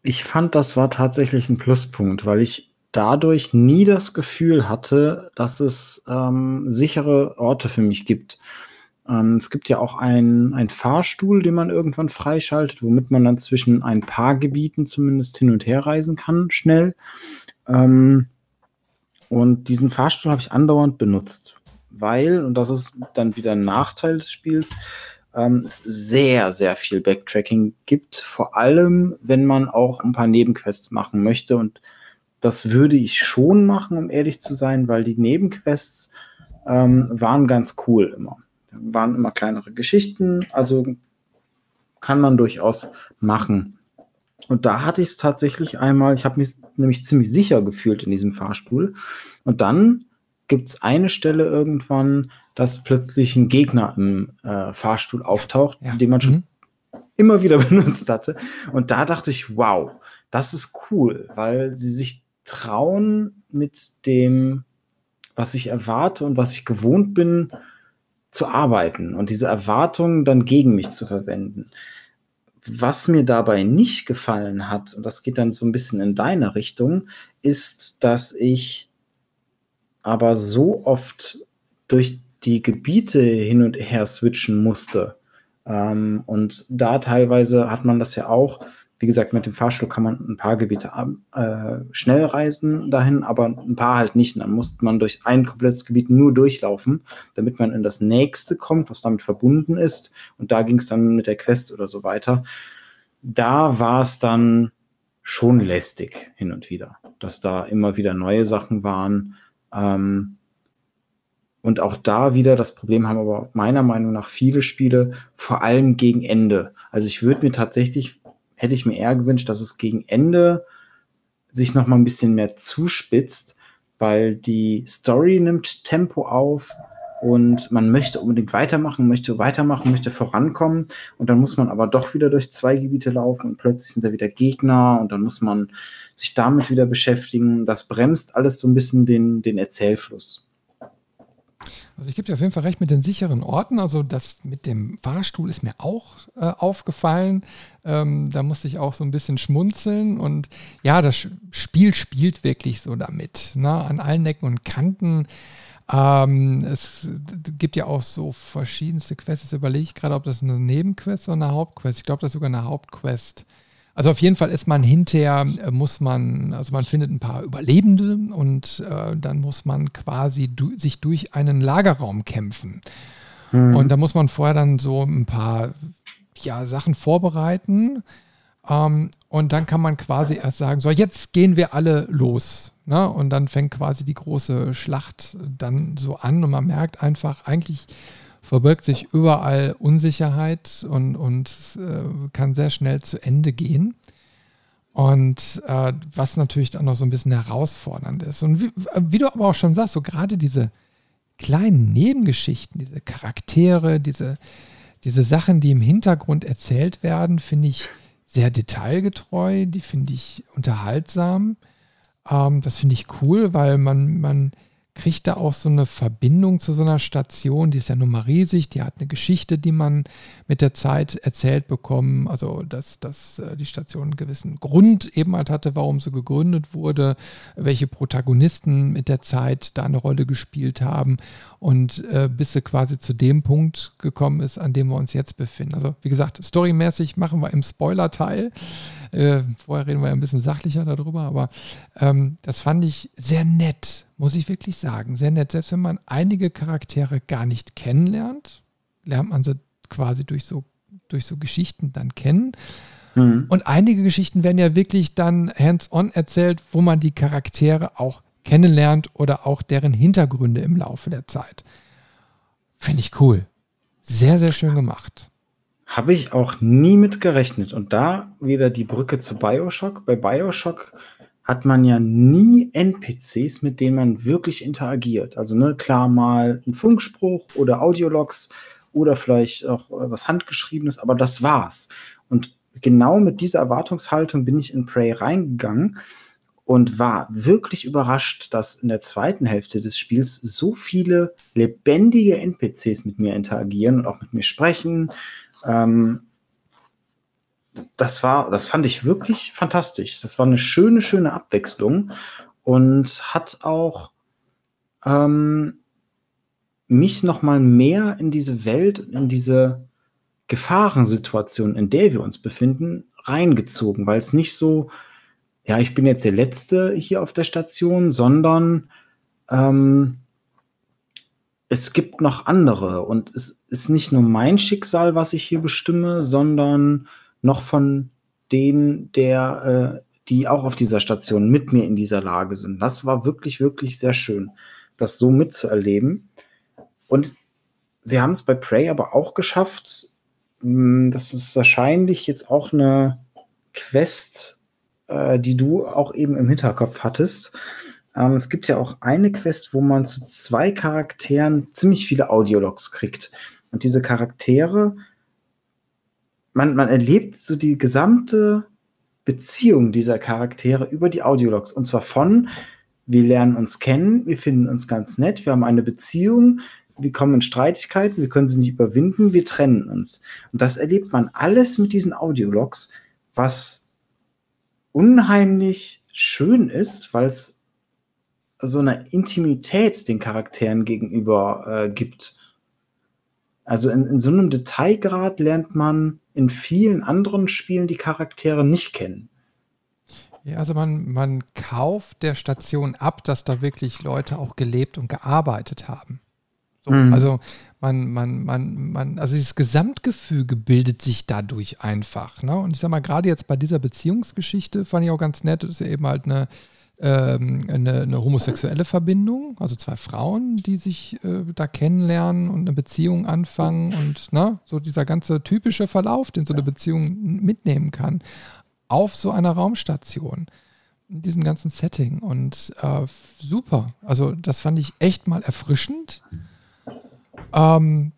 Ich fand, das war tatsächlich ein Pluspunkt, weil ich dadurch nie das Gefühl hatte, dass es ähm, sichere Orte für mich gibt. Ähm, es gibt ja auch einen Fahrstuhl, den man irgendwann freischaltet, womit man dann zwischen ein paar Gebieten zumindest hin und her reisen kann, schnell. Ähm, und diesen Fahrstuhl habe ich andauernd benutzt, weil, und das ist dann wieder ein Nachteil des Spiels, ähm, es sehr, sehr viel Backtracking gibt, vor allem, wenn man auch ein paar Nebenquests machen möchte. Und das würde ich schon machen, um ehrlich zu sein, weil die Nebenquests ähm, waren ganz cool immer waren immer kleinere Geschichten, also kann man durchaus machen. Und da hatte ich es tatsächlich einmal, ich habe mich nämlich ziemlich sicher gefühlt in diesem Fahrstuhl. Und dann gibt es eine Stelle irgendwann, dass plötzlich ein Gegner im äh, Fahrstuhl auftaucht, ja. den man schon mhm. immer wieder [LAUGHS] benutzt hatte. Und da dachte ich, wow, das ist cool, weil sie sich trauen, mit dem, was ich erwarte und was ich gewohnt bin, zu arbeiten und diese Erwartungen dann gegen mich zu verwenden. Was mir dabei nicht gefallen hat, und das geht dann so ein bisschen in deine Richtung, ist, dass ich aber so oft durch die Gebiete hin und her switchen musste. Ähm, und da teilweise hat man das ja auch, wie gesagt, mit dem Fahrstuhl kann man ein paar Gebiete äh, schnell reisen dahin, aber ein paar halt nicht. Und dann musste man durch ein komplettes Gebiet nur durchlaufen, damit man in das nächste kommt, was damit verbunden ist. Und da ging es dann mit der Quest oder so weiter. Da war es dann schon lästig hin und wieder, dass da immer wieder neue Sachen waren. Ähm, und auch da wieder, das Problem haben aber meiner Meinung nach viele Spiele, vor allem gegen Ende. Also ich würde mir tatsächlich hätte ich mir eher gewünscht, dass es gegen Ende sich noch mal ein bisschen mehr zuspitzt, weil die Story nimmt Tempo auf und man möchte unbedingt weitermachen, möchte weitermachen, möchte vorankommen und dann muss man aber doch wieder durch zwei Gebiete laufen und plötzlich sind da wieder Gegner und dann muss man sich damit wieder beschäftigen. Das bremst alles so ein bisschen den, den Erzählfluss. Also ich gebe dir auf jeden Fall recht mit den sicheren Orten. Also das mit dem Fahrstuhl ist mir auch äh, aufgefallen. Ähm, da musste ich auch so ein bisschen schmunzeln. Und ja, das Spiel spielt wirklich so damit. Ne? An allen Ecken und Kanten. Ähm, es gibt ja auch so verschiedenste Quests. Jetzt überlege ich gerade, ob das eine Nebenquest oder eine Hauptquest. Ich glaube, das ist sogar eine Hauptquest. Also auf jeden Fall ist man hinterher, äh, muss man, also man findet ein paar Überlebende und äh, dann muss man quasi du, sich durch einen Lagerraum kämpfen. Mhm. Und da muss man vorher dann so ein paar ja, Sachen vorbereiten. Ähm, und dann kann man quasi erst sagen, so jetzt gehen wir alle los. Ne? Und dann fängt quasi die große Schlacht dann so an und man merkt einfach, eigentlich verbirgt sich überall Unsicherheit und, und äh, kann sehr schnell zu Ende gehen. Und äh, was natürlich dann noch so ein bisschen herausfordernd ist. Und wie, wie du aber auch schon sagst, so gerade diese kleinen Nebengeschichten, diese Charaktere, diese, diese Sachen, die im Hintergrund erzählt werden, finde ich sehr detailgetreu, die finde ich unterhaltsam. Ähm, das finde ich cool, weil man, man kriegt da auch so eine Verbindung zu so einer Station, die ist ja nun mal riesig, die hat eine Geschichte, die man mit der Zeit erzählt bekommen, also dass, dass äh, die Station einen gewissen Grund eben halt hatte, warum sie gegründet wurde, welche Protagonisten mit der Zeit da eine Rolle gespielt haben und äh, bis sie quasi zu dem Punkt gekommen ist, an dem wir uns jetzt befinden. Also wie gesagt, storymäßig machen wir im Spoiler-Teil. Äh, vorher reden wir ja ein bisschen sachlicher darüber, aber ähm, das fand ich sehr nett, muss ich wirklich sagen. Sehr nett. Selbst wenn man einige Charaktere gar nicht kennenlernt, lernt man sie quasi durch so, durch so Geschichten dann kennen. Mhm. Und einige Geschichten werden ja wirklich dann hands-on erzählt, wo man die Charaktere auch kennenlernt oder auch deren Hintergründe im Laufe der Zeit. Finde ich cool. Sehr, sehr schön gemacht. Habe ich auch nie mit gerechnet. Und da wieder die Brücke zu Bioshock. Bei Bioshock hat man ja nie NPCs, mit denen man wirklich interagiert. Also ne, klar mal ein Funkspruch oder Audiologs oder vielleicht auch was Handgeschriebenes, aber das war's. Und genau mit dieser Erwartungshaltung bin ich in Prey reingegangen und war wirklich überrascht, dass in der zweiten Hälfte des Spiels so viele lebendige NPCs mit mir interagieren und auch mit mir sprechen. Ähm, das war, das fand ich wirklich fantastisch. Das war eine schöne, schöne Abwechslung und hat auch ähm, mich noch mal mehr in diese Welt, in diese Gefahrensituation, in der wir uns befinden, reingezogen, weil es nicht so ja, ich bin jetzt der Letzte hier auf der Station, sondern ähm, es gibt noch andere und es ist nicht nur mein Schicksal, was ich hier bestimme, sondern noch von denen, der, äh, die auch auf dieser Station mit mir in dieser Lage sind. Das war wirklich, wirklich sehr schön, das so mitzuerleben. Und sie haben es bei Prey aber auch geschafft. Hm, das ist wahrscheinlich jetzt auch eine Quest, äh, die du auch eben im Hinterkopf hattest. Ähm, es gibt ja auch eine Quest, wo man zu zwei Charakteren ziemlich viele Audiologs kriegt. Und diese Charaktere, man, man erlebt so die gesamte Beziehung dieser Charaktere über die Audiologs. Und zwar von, wir lernen uns kennen, wir finden uns ganz nett, wir haben eine Beziehung, wir kommen in Streitigkeiten, wir können sie nicht überwinden, wir trennen uns. Und das erlebt man alles mit diesen Audiologs, was unheimlich schön ist, weil es so eine Intimität den Charakteren gegenüber äh, gibt. Also in, in so einem Detailgrad lernt man in vielen anderen Spielen die Charaktere nicht kennen. Ja, also man, man kauft der Station ab, dass da wirklich Leute auch gelebt und gearbeitet haben. So, mhm. Also man, man, man, man, also dieses Gesamtgefüge bildet sich dadurch einfach. Ne? Und ich sag mal, gerade jetzt bei dieser Beziehungsgeschichte fand ich auch ganz nett, das ist ja eben halt eine, ähm, eine, eine, homosexuelle Verbindung, also zwei Frauen, die sich äh, da kennenlernen und eine Beziehung anfangen und ne, so dieser ganze typische Verlauf, den so eine Beziehung mitnehmen kann, auf so einer Raumstation in diesem ganzen Setting und äh, super. Also das fand ich echt mal erfrischend ähm,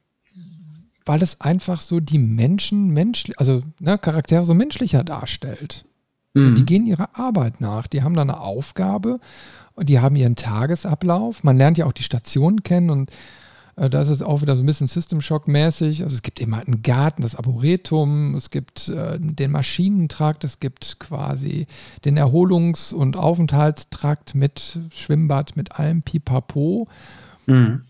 weil es einfach so die Menschen, menschlich, also ne, Charaktere so menschlicher darstellt. Mhm. Die gehen ihrer Arbeit nach, die haben da eine Aufgabe und die haben ihren Tagesablauf. Man lernt ja auch die Stationen kennen und äh, da ist es auch wieder so ein bisschen System Shock mäßig. Also es gibt eben halt einen Garten, das Arboretum, es gibt äh, den Maschinentrakt, es gibt quasi den Erholungs- und Aufenthaltstrakt mit Schwimmbad, mit allem Pipapo. Mhm.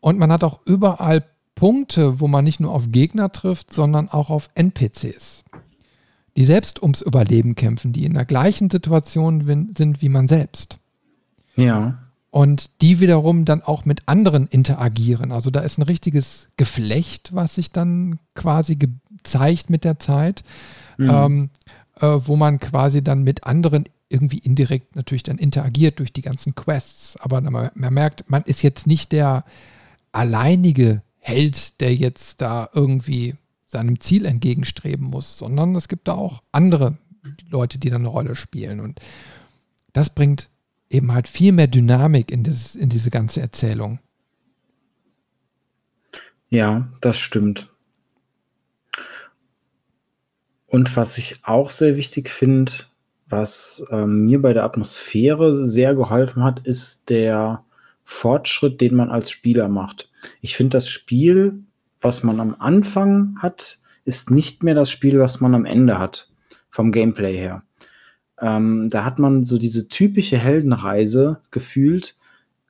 Und man hat auch überall Punkte, wo man nicht nur auf Gegner trifft, sondern auch auf NPCs, die selbst ums Überleben kämpfen, die in der gleichen Situation sind wie man selbst. Ja. Und die wiederum dann auch mit anderen interagieren. Also da ist ein richtiges Geflecht, was sich dann quasi gezeigt mit der Zeit, mhm. ähm, äh, wo man quasi dann mit anderen irgendwie indirekt natürlich dann interagiert durch die ganzen Quests. Aber man, man merkt, man ist jetzt nicht der, alleinige Held, der jetzt da irgendwie seinem Ziel entgegenstreben muss, sondern es gibt da auch andere Leute, die da eine Rolle spielen. Und das bringt eben halt viel mehr Dynamik in, das, in diese ganze Erzählung. Ja, das stimmt. Und was ich auch sehr wichtig finde, was ähm, mir bei der Atmosphäre sehr geholfen hat, ist der Fortschritt, den man als Spieler macht. Ich finde, das Spiel, was man am Anfang hat, ist nicht mehr das Spiel, was man am Ende hat, vom Gameplay her. Ähm, da hat man so diese typische Heldenreise gefühlt,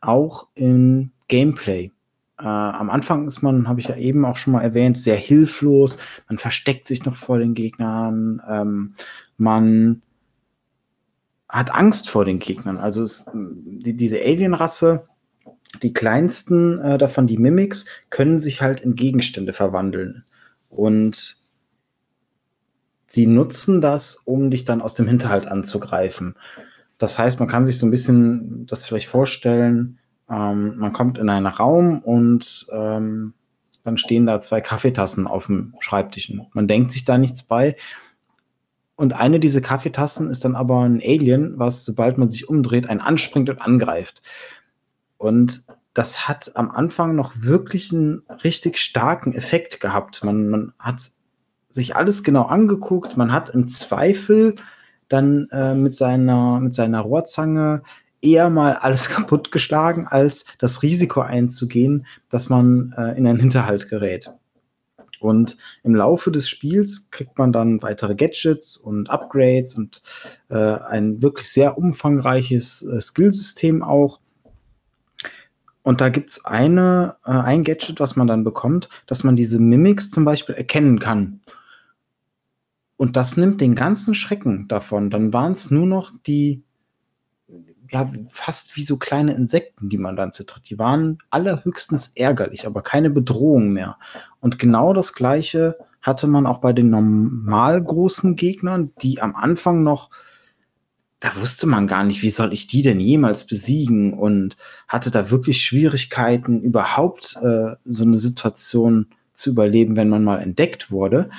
auch im Gameplay. Äh, am Anfang ist man, habe ich ja eben auch schon mal erwähnt, sehr hilflos. Man versteckt sich noch vor den Gegnern. Ähm, man hat Angst vor den Gegnern. Also es, die, diese Alien-Rasse die kleinsten äh, davon, die Mimics, können sich halt in Gegenstände verwandeln. Und sie nutzen das, um dich dann aus dem Hinterhalt anzugreifen. Das heißt, man kann sich so ein bisschen das vielleicht vorstellen, ähm, man kommt in einen Raum und ähm, dann stehen da zwei Kaffeetassen auf dem Schreibtisch. Man denkt sich da nichts bei. Und eine dieser Kaffeetassen ist dann aber ein Alien, was, sobald man sich umdreht, einen anspringt und angreift. Und das hat am Anfang noch wirklich einen richtig starken Effekt gehabt. Man, man hat sich alles genau angeguckt, man hat im Zweifel dann äh, mit, seiner, mit seiner Rohrzange eher mal alles [LAUGHS] kaputtgeschlagen, als das Risiko einzugehen, dass man äh, in einen Hinterhalt gerät. Und im Laufe des Spiels kriegt man dann weitere Gadgets und Upgrades und äh, ein wirklich sehr umfangreiches äh, Skillsystem auch. Und da gibt es eine, äh, ein Gadget, was man dann bekommt, dass man diese Mimics zum Beispiel erkennen kann. Und das nimmt den ganzen Schrecken davon. Dann waren es nur noch die, ja, fast wie so kleine Insekten, die man dann zertritt. Die waren allerhöchstens ärgerlich, aber keine Bedrohung mehr. Und genau das Gleiche hatte man auch bei den normal großen Gegnern, die am Anfang noch da wusste man gar nicht, wie soll ich die denn jemals besiegen und hatte da wirklich Schwierigkeiten, überhaupt äh, so eine Situation zu überleben, wenn man mal entdeckt wurde.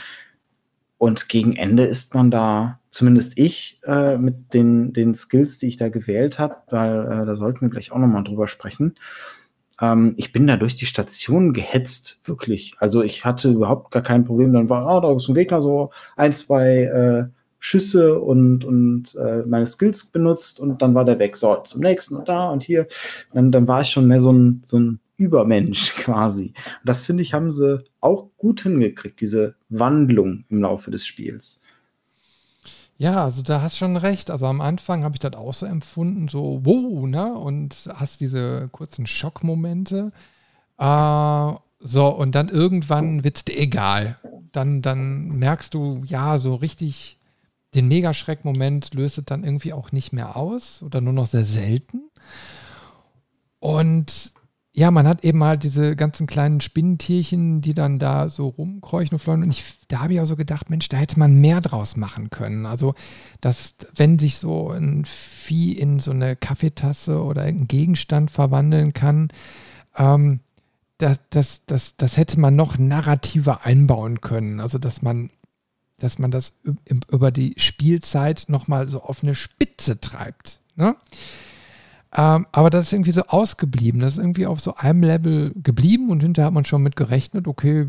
Und gegen Ende ist man da, zumindest ich, äh, mit den, den Skills, die ich da gewählt habe, weil äh, da sollten wir gleich auch nochmal drüber sprechen. Ähm, ich bin da durch die Station gehetzt, wirklich. Also ich hatte überhaupt gar kein Problem. Dann war, oh, da ist ein Gegner, so ein, zwei äh, Schüsse und, und äh, meine Skills benutzt und dann war der weg. So, zum nächsten und da und hier. Dann, dann war ich schon mehr so ein, so ein Übermensch [LAUGHS] quasi. Und das finde ich, haben sie auch gut hingekriegt, diese Wandlung im Laufe des Spiels. Ja, also da hast schon recht. Also am Anfang habe ich das auch so empfunden, so wow, ne? Und hast diese kurzen Schockmomente. Äh, so, und dann irgendwann wird es dir egal. Dann, dann merkst du, ja, so richtig den Megaschreck-Moment löst es dann irgendwie auch nicht mehr aus oder nur noch sehr selten. Und ja, man hat eben halt diese ganzen kleinen Spinnentierchen, die dann da so rumkreuchen und fleuen. Und ich, da habe ich auch so gedacht, Mensch, da hätte man mehr draus machen können. Also, dass, wenn sich so ein Vieh in so eine Kaffeetasse oder einen Gegenstand verwandeln kann, ähm, das, das, das, das hätte man noch narrativer einbauen können. Also, dass man, dass man das über die Spielzeit nochmal so auf eine Spitze treibt. Ne? Ähm, aber das ist irgendwie so ausgeblieben. Das ist irgendwie auf so einem Level geblieben und hinterher hat man schon mit gerechnet, okay,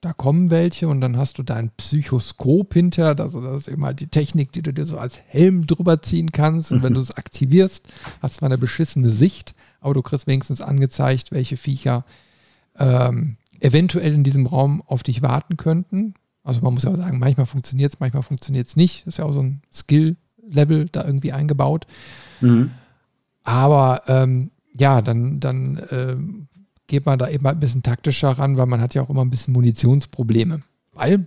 da kommen welche und dann hast du dein Psychoskop hinter. Also das ist eben halt die Technik, die du dir so als Helm drüber ziehen kannst. Und wenn [LAUGHS] du es aktivierst, hast du zwar eine beschissene Sicht, aber du kriegst wenigstens angezeigt, welche Viecher ähm, eventuell in diesem Raum auf dich warten könnten. Also man muss ja auch sagen, manchmal funktioniert es, manchmal funktioniert es nicht. Das ist ja auch so ein Skill-Level da irgendwie eingebaut. Mhm. Aber ähm, ja, dann, dann ähm, geht man da eben ein bisschen taktischer ran, weil man hat ja auch immer ein bisschen Munitionsprobleme. Weil,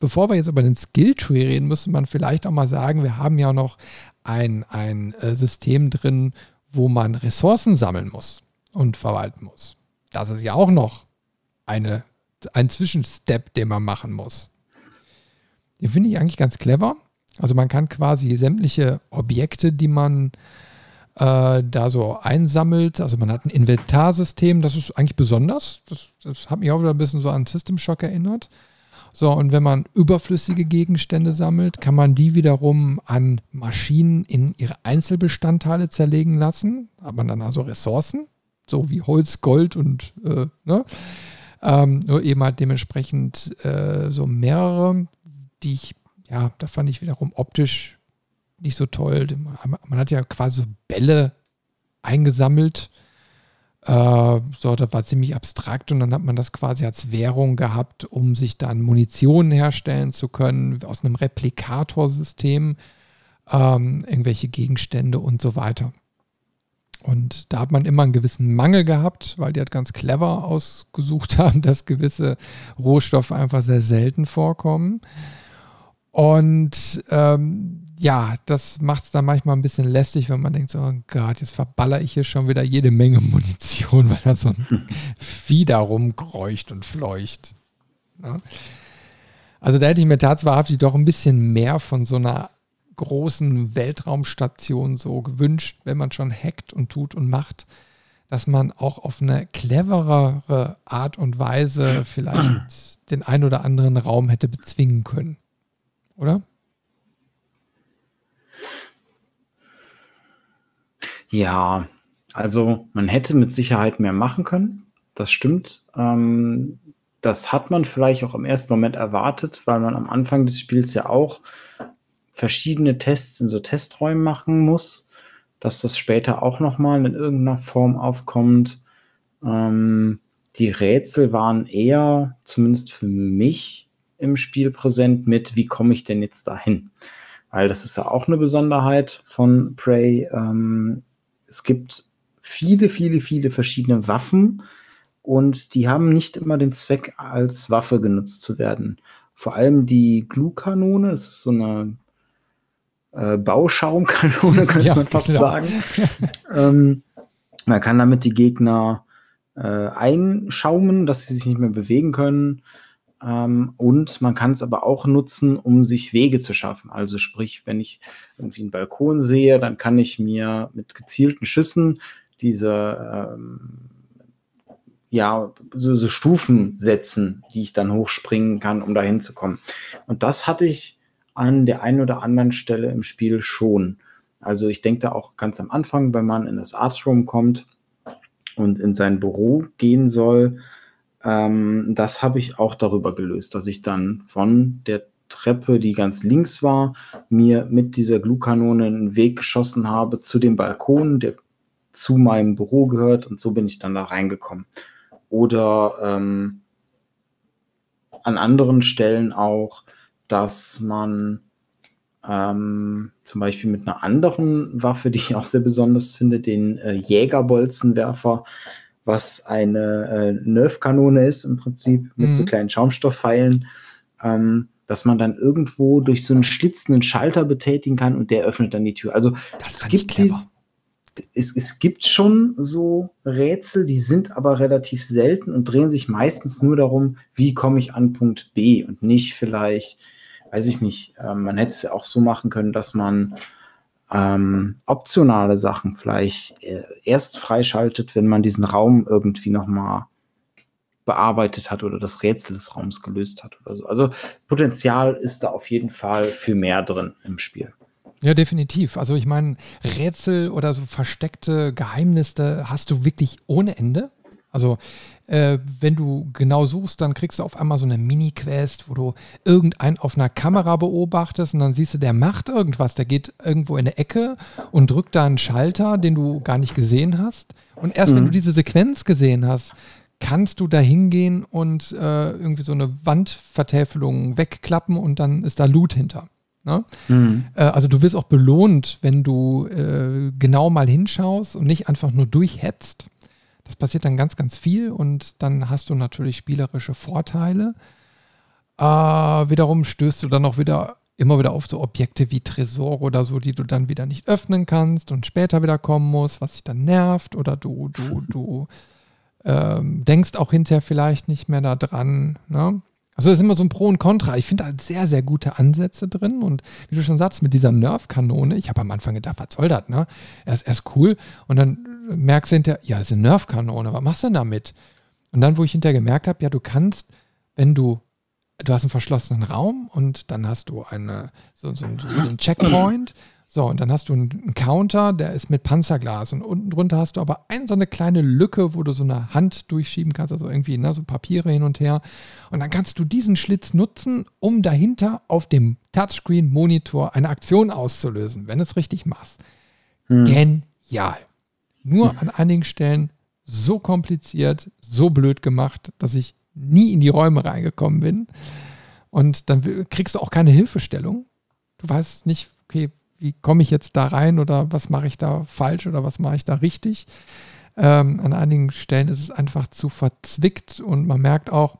bevor wir jetzt über den Skill-Tree reden, müsste man vielleicht auch mal sagen, wir haben ja noch ein, ein äh, System drin, wo man Ressourcen sammeln muss und verwalten muss. Das ist ja auch noch eine, ein Zwischenstep, den man machen muss. Den finde ich eigentlich ganz clever. Also man kann quasi sämtliche Objekte, die man äh, da so einsammelt. Also man hat ein Inventarsystem, das ist eigentlich besonders. Das, das hat mich auch wieder ein bisschen so an System Shock erinnert. So, und wenn man überflüssige Gegenstände sammelt, kann man die wiederum an Maschinen in ihre Einzelbestandteile zerlegen lassen. Hat man dann also Ressourcen, so wie Holz, Gold und äh, ne? Ähm, nur eben halt dementsprechend äh, so mehrere, die ich, ja, da fand ich wiederum optisch nicht so toll. Man hat ja quasi Bälle eingesammelt. Äh, so, das war ziemlich abstrakt und dann hat man das quasi als Währung gehabt, um sich dann Munition herstellen zu können aus einem Replikatorsystem, ähm, irgendwelche Gegenstände und so weiter. Und da hat man immer einen gewissen Mangel gehabt, weil die halt ganz clever ausgesucht [LAUGHS] haben, dass gewisse Rohstoffe einfach sehr selten vorkommen. Und ähm, ja, das macht es dann manchmal ein bisschen lästig, wenn man denkt, so, oh Gott, jetzt verballer ich hier schon wieder jede Menge Munition, [LAUGHS] weil da so ein Vieh da rumkreucht und fleucht. Ja. Also da hätte ich mir tatsächlich doch ein bisschen mehr von so einer großen Weltraumstation so gewünscht, wenn man schon hackt und tut und macht, dass man auch auf eine cleverere Art und Weise [CLEARS THROAT] vielleicht den ein oder anderen Raum hätte bezwingen können oder? Ja, also man hätte mit Sicherheit mehr machen können. Das stimmt. Ähm, das hat man vielleicht auch im ersten Moment erwartet, weil man am Anfang des Spiels ja auch verschiedene Tests in so Testräumen machen muss, dass das später auch nochmal in irgendeiner Form aufkommt. Ähm, die Rätsel waren eher, zumindest für mich, im Spiel präsent mit, wie komme ich denn jetzt dahin? Weil das ist ja auch eine Besonderheit von Prey. Ähm, es gibt viele, viele, viele verschiedene Waffen und die haben nicht immer den Zweck, als Waffe genutzt zu werden. Vor allem die Glue-Kanone, das ist so eine äh, Bauschaumkanone, [LAUGHS] könnte ja, man fast genau. sagen. ähm, man kann damit die Gegner äh, einschaumen, dass sie sich nicht mehr bewegen können. Ähm, und man kann es aber auch nutzen, um sich Wege zu schaffen. Also sprich, wenn ich irgendwie einen Balkon sehe, dann kann ich mir mit gezielten Schüssen diese ähm, ja, so, so, Stufen setzen, die ich dann hochspringen kann, um dahin zu kommen. Und das hatte ich an der einen oder anderen Stelle im Spiel schon. Also ich denke da auch ganz am Anfang, wenn man in das Artsroom kommt und in sein Büro gehen soll, ähm, das habe ich auch darüber gelöst, dass ich dann von der Treppe, die ganz links war, mir mit dieser Glukanone einen Weg geschossen habe zu dem Balkon, der zu meinem Büro gehört und so bin ich dann da reingekommen. oder ähm, an anderen Stellen auch, dass man ähm, zum Beispiel mit einer anderen Waffe, die ich auch sehr besonders finde, den äh, Jägerbolzenwerfer, was eine äh, Nerfkanone ist im Prinzip mit mhm. so kleinen Schaumstoffpfeilen, ähm, dass man dann irgendwo durch so einen schlitzenden Schalter betätigen kann und der öffnet dann die Tür. Also es gibt dies, es, es gibt schon so Rätsel, die sind aber relativ selten und drehen sich meistens nur darum, wie komme ich an Punkt B und nicht vielleicht, weiß ich nicht, äh, man hätte es ja auch so machen können, dass man ähm, optionale Sachen vielleicht äh, erst freischaltet, wenn man diesen Raum irgendwie nochmal bearbeitet hat oder das Rätsel des Raums gelöst hat oder so. Also Potenzial ist da auf jeden Fall für mehr drin im Spiel. Ja, definitiv. Also ich meine, Rätsel oder so versteckte Geheimnisse hast du wirklich ohne Ende. Also äh, wenn du genau suchst, dann kriegst du auf einmal so eine Mini-Quest, wo du irgendeinen auf einer Kamera beobachtest und dann siehst du, der macht irgendwas, der geht irgendwo in eine Ecke und drückt da einen Schalter, den du gar nicht gesehen hast. Und erst mhm. wenn du diese Sequenz gesehen hast, kannst du da hingehen und äh, irgendwie so eine Wandvertäfelung wegklappen und dann ist da Loot hinter. Ne? Mhm. Äh, also du wirst auch belohnt, wenn du äh, genau mal hinschaust und nicht einfach nur durchhetzt. Das passiert dann ganz, ganz viel und dann hast du natürlich spielerische Vorteile. Äh, wiederum stößt du dann auch wieder immer wieder auf so Objekte wie Tresor oder so, die du dann wieder nicht öffnen kannst und später wieder kommen musst, was dich dann nervt oder du, du, [LAUGHS] du ähm, denkst auch hinterher vielleicht nicht mehr da dran. Ne? Also es ist immer so ein Pro und Contra. Ich finde da sehr, sehr gute Ansätze drin. Und wie du schon sagst, mit dieser Nerf-Kanone, ich habe am Anfang gedacht, was soll das, ne? Er ist erst cool. Und dann merkst du hinterher, ja, das ist eine Nerf-Kanone, was machst du denn damit? Und dann, wo ich hinterher gemerkt habe, ja, du kannst, wenn du, du hast einen verschlossenen Raum und dann hast du eine, so, so, so einen Checkpoint so, und dann hast du einen Counter, der ist mit Panzerglas und unten drunter hast du aber ein, so eine kleine Lücke, wo du so eine Hand durchschieben kannst, also irgendwie ne, so Papiere hin und her. Und dann kannst du diesen Schlitz nutzen, um dahinter auf dem Touchscreen-Monitor eine Aktion auszulösen, wenn du es richtig machst. Hm. Genial. Nur an einigen Stellen so kompliziert, so blöd gemacht, dass ich nie in die Räume reingekommen bin. Und dann kriegst du auch keine Hilfestellung. Du weißt nicht, okay, wie komme ich jetzt da rein oder was mache ich da falsch oder was mache ich da richtig. Ähm, an einigen Stellen ist es einfach zu verzwickt und man merkt auch,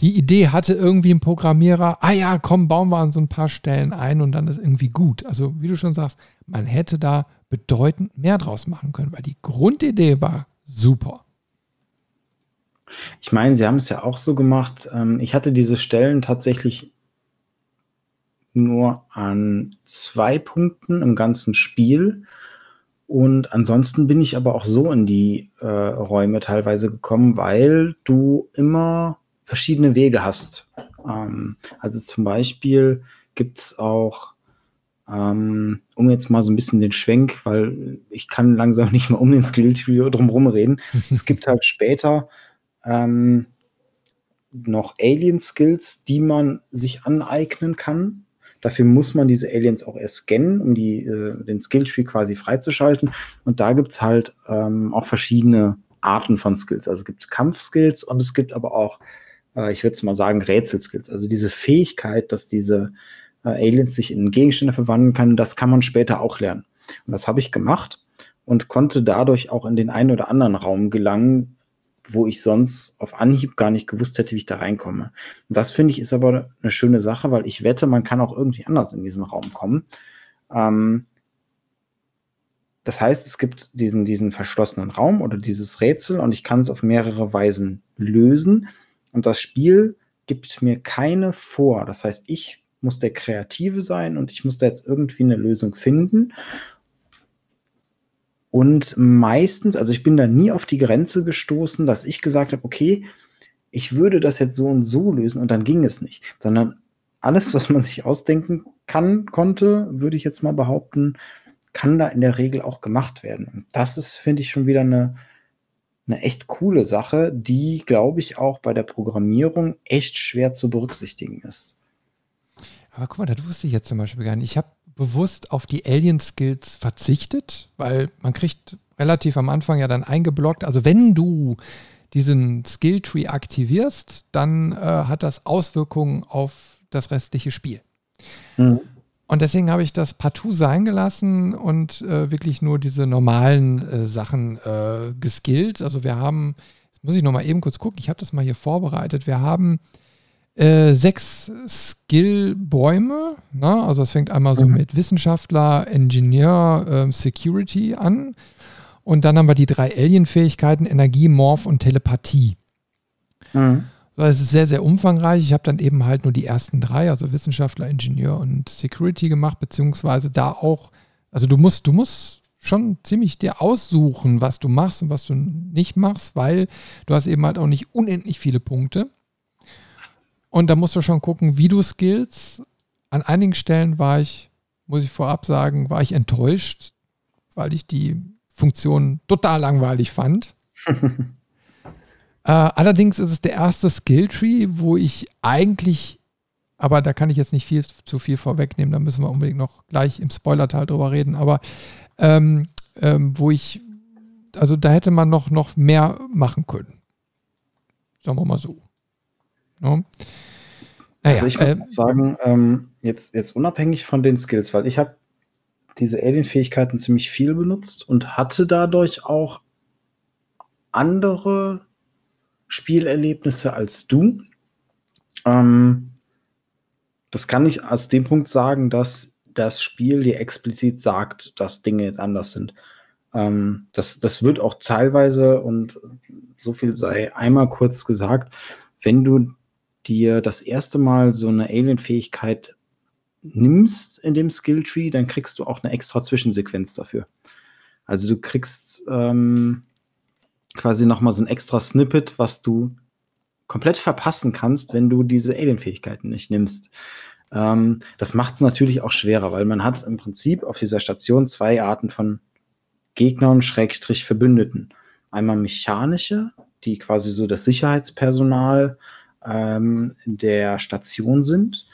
die Idee hatte irgendwie ein Programmierer, ah ja, komm, bauen wir an so ein paar Stellen ein und dann ist irgendwie gut. Also wie du schon sagst, man hätte da bedeutend mehr draus machen können, weil die Grundidee war super. Ich meine, sie haben es ja auch so gemacht. Ähm, ich hatte diese Stellen tatsächlich nur an zwei Punkten im ganzen Spiel. Und ansonsten bin ich aber auch so in die äh, Räume teilweise gekommen, weil du immer verschiedene Wege hast. Ähm, also zum Beispiel gibt es auch, um jetzt mal so ein bisschen den Schwenk, weil ich kann langsam [LAUGHS] nicht mehr um den Skill-Tree drumherum reden. es gibt halt später ähm, noch Alien-Skills, die man sich aneignen kann. Dafür muss man diese Aliens auch erst scannen, um die, äh, den Skilltree quasi freizuschalten. Und da gibt es halt ähm, auch verschiedene Arten von Skills. Also es gibt Kampfskills und es gibt aber auch, äh, ich würde es mal sagen, Rätselskills. Also diese Fähigkeit, dass diese äh, Aliens sich in Gegenstände verwandeln können, das kann man später auch lernen. Und das habe ich gemacht und konnte dadurch auch in den einen oder anderen Raum gelangen, wo ich sonst auf Anhieb gar nicht gewusst hätte, wie ich da reinkomme. Und das finde ich ist aber eine schöne Sache, weil ich wette, man kann auch irgendwie anders in diesen Raum kommen. Ähm, das heißt, es gibt diesen, diesen verschlossenen Raum oder dieses Rätsel und ich kann es auf mehrere Weisen lösen. Und das Spiel gibt mir keine vor. Das heißt, ich muss der Kreative sein und ich muss da jetzt irgendwie eine Lösung finden. Und meistens, also ich bin da nie auf die Grenze gestoßen, dass ich gesagt habe, okay, ich würde das jetzt so und so lösen und dann ging es nicht, sondern alles, was man sich ausdenken kann, konnte, würde ich jetzt mal behaupten, kann da in der Regel auch gemacht werden. Und das ist, finde ich, schon wieder eine, eine echt coole Sache, die, glaube ich, auch bei der Programmierung echt schwer zu berücksichtigen ist. Aber guck mal, das wusste ich jetzt zum Beispiel gar nicht. Ich habe bewusst auf die Alien-Skills verzichtet, weil man kriegt relativ am Anfang ja dann eingeblockt. Also wenn du diesen Skilltree aktivierst, dann äh, hat das Auswirkungen auf das restliche Spiel. Mhm. Und deswegen habe ich das partout sein gelassen und äh, wirklich nur diese normalen äh, Sachen äh, geskillt. Also wir haben, jetzt muss ich noch mal eben kurz gucken, ich habe das mal hier vorbereitet. Wir haben äh, sechs Skillbäume. Ne? Also es fängt einmal so mhm. mit Wissenschaftler, Ingenieur, ähm, Security an. Und dann haben wir die drei Alien-Fähigkeiten, Energie, Morph und Telepathie. Mhm. So, es ist sehr, sehr umfangreich. Ich habe dann eben halt nur die ersten drei, also Wissenschaftler, Ingenieur und Security gemacht, beziehungsweise da auch, also du musst, du musst schon ziemlich dir aussuchen, was du machst und was du nicht machst, weil du hast eben halt auch nicht unendlich viele Punkte. Und da musst du schon gucken, wie du skills. An einigen Stellen war ich, muss ich vorab sagen, war ich enttäuscht, weil ich die Funktion total langweilig fand. [LAUGHS] äh, allerdings ist es der erste Skilltree, wo ich eigentlich, aber da kann ich jetzt nicht viel zu viel vorwegnehmen, da müssen wir unbedingt noch gleich im Spoilerteil drüber reden, aber ähm, ähm, wo ich, also da hätte man noch, noch mehr machen können. Sagen wir mal so. Ne? Naja, also ich würde äh, sagen, ähm, jetzt, jetzt unabhängig von den Skills, weil ich habe diese Alien-Fähigkeiten ziemlich viel benutzt und hatte dadurch auch andere Spielerlebnisse als du. Ähm, das kann ich aus dem Punkt sagen, dass das Spiel dir explizit sagt, dass Dinge jetzt anders sind. Ähm, das, das wird auch teilweise, und so viel sei einmal kurz gesagt, wenn du dir das erste Mal so eine Alien-Fähigkeit nimmst in dem Skilltree, dann kriegst du auch eine extra Zwischensequenz dafür. Also du kriegst ähm, quasi nochmal so ein extra Snippet, was du komplett verpassen kannst, wenn du diese Alien-Fähigkeiten nicht nimmst. Ähm, das macht es natürlich auch schwerer, weil man hat im Prinzip auf dieser Station zwei Arten von Gegnern, Schrägstrich Verbündeten. Einmal mechanische, die quasi so das Sicherheitspersonal ähm, der Station sind.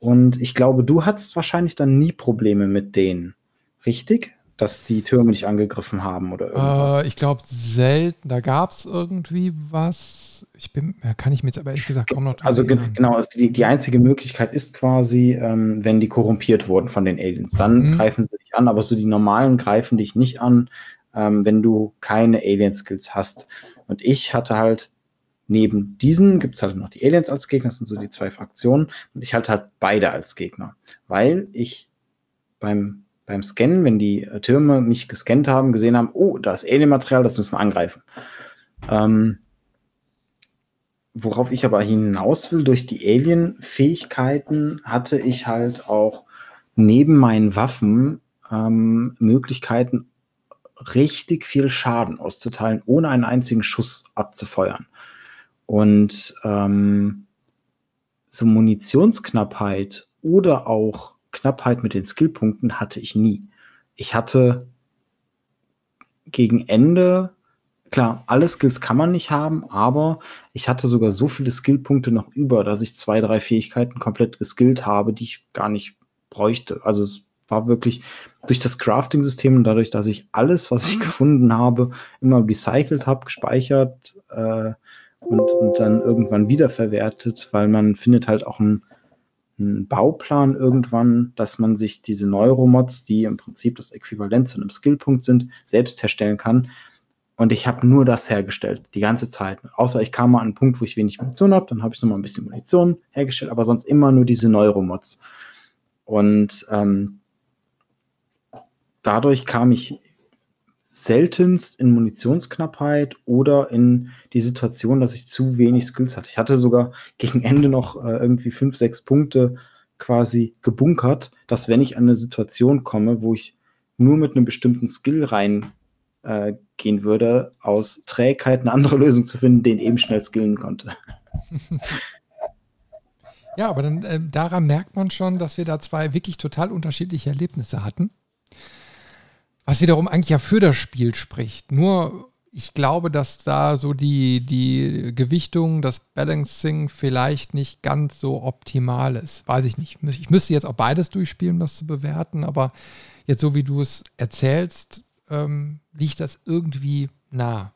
Und ich glaube, du hattest wahrscheinlich dann nie Probleme mit denen. Richtig? Dass die Türme dich angegriffen haben oder irgendwas. Äh, ich glaube, selten. Da gab es irgendwie was. Ich bin, kann ich mir jetzt aber ehrlich gesagt kaum noch Also erinnern. genau, also die, die einzige Möglichkeit ist quasi, ähm, wenn die korrumpiert wurden von den Aliens. Dann mhm. greifen sie dich an, aber so die normalen greifen dich nicht an, ähm, wenn du keine Alien-Skills hast. Und ich hatte halt neben diesen gibt es halt noch die Aliens als Gegner, das sind so die zwei Fraktionen. Und ich halte halt beide als Gegner, weil ich beim, beim Scannen, wenn die äh, Türme mich gescannt haben, gesehen haben, oh, da ist Alien-Material, das müssen wir angreifen. Ähm, worauf ich aber hinaus will, durch die Alien-Fähigkeiten hatte ich halt auch neben meinen Waffen ähm, Möglichkeiten, richtig viel Schaden auszuteilen, ohne einen einzigen Schuss abzufeuern. Und ähm, so Munitionsknappheit oder auch Knappheit mit den Skillpunkten hatte ich nie. Ich hatte gegen Ende, klar, alle Skills kann man nicht haben, aber ich hatte sogar so viele Skillpunkte noch über, dass ich zwei, drei Fähigkeiten komplett geskillt habe, die ich gar nicht bräuchte. Also es war wirklich durch das Crafting-System und dadurch, dass ich alles, was ich gefunden habe, immer recycelt habe, gespeichert, äh, und, und dann irgendwann wiederverwertet, weil man findet halt auch einen, einen Bauplan irgendwann, dass man sich diese Neuromods, die im Prinzip das Äquivalent zu einem Skillpunkt sind, selbst herstellen kann. Und ich habe nur das hergestellt, die ganze Zeit. Außer ich kam mal an einen Punkt, wo ich wenig Munition habe, dann habe ich noch mal ein bisschen Munition hergestellt, aber sonst immer nur diese Neuromods. Und ähm, dadurch kam ich seltenst in Munitionsknappheit oder in die Situation, dass ich zu wenig Skills hatte. Ich hatte sogar gegen Ende noch äh, irgendwie fünf, sechs Punkte quasi gebunkert, dass wenn ich an eine Situation komme, wo ich nur mit einem bestimmten Skill reingehen äh, würde, aus Trägheit eine andere [LAUGHS] Lösung zu finden, den eben schnell skillen konnte. [LAUGHS] Ja, aber dann äh, daran merkt man schon, dass wir da zwei wirklich total unterschiedliche Erlebnisse hatten. Was wiederum eigentlich ja für das Spiel spricht. Nur ich glaube, dass da so die, die Gewichtung, das Balancing vielleicht nicht ganz so optimal ist. Weiß ich nicht. Ich müsste jetzt auch beides durchspielen, um das zu bewerten, aber jetzt so wie du es erzählst, ähm, liegt das irgendwie nah.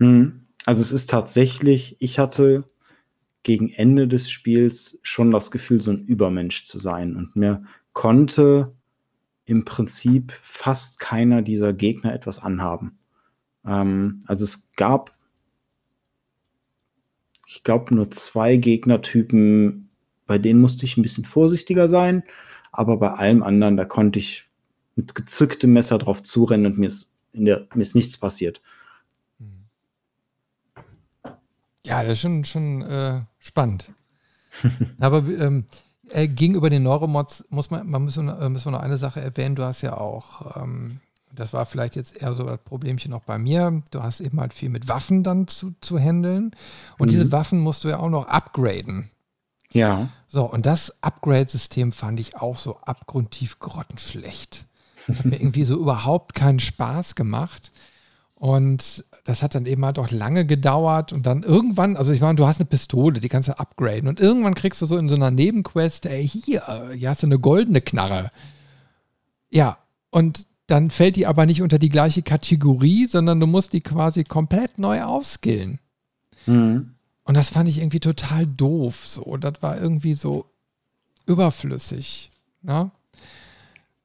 Mhm. Also es ist tatsächlich, ich hatte gegen Ende des Spiels schon das Gefühl, so ein Übermensch zu sein. Und mir konnte im Prinzip fast keiner dieser Gegner etwas anhaben. Ähm, also es gab, ich glaube, nur zwei Gegnertypen, bei denen musste ich ein bisschen vorsichtiger sein, aber bei allem anderen, da konnte ich mit gezücktem Messer drauf zurennen und mir ist, in der, mir ist nichts passiert. Ja, das ist schon, schon äh, spannend. [LAUGHS] Aber ähm, äh, gegenüber den Neuromods muss man, man müssen, äh, müssen wir noch eine Sache erwähnen. Du hast ja auch, ähm, das war vielleicht jetzt eher so das Problemchen auch bei mir. Du hast eben halt viel mit Waffen dann zu, zu handeln. Und mhm. diese Waffen musst du ja auch noch upgraden. Ja. So, und das Upgrade-System fand ich auch so abgrundtief grottenschlecht. Das hat mir [LAUGHS] irgendwie so überhaupt keinen Spaß gemacht. Und das hat dann eben halt auch lange gedauert und dann irgendwann, also ich meine, du hast eine Pistole, die kannst du upgraden und irgendwann kriegst du so in so einer Nebenquest, ey, hier, hier hast du eine goldene Knarre. Ja, und dann fällt die aber nicht unter die gleiche Kategorie, sondern du musst die quasi komplett neu aufskillen. Mhm. Und das fand ich irgendwie total doof. So, das war irgendwie so überflüssig. Ne?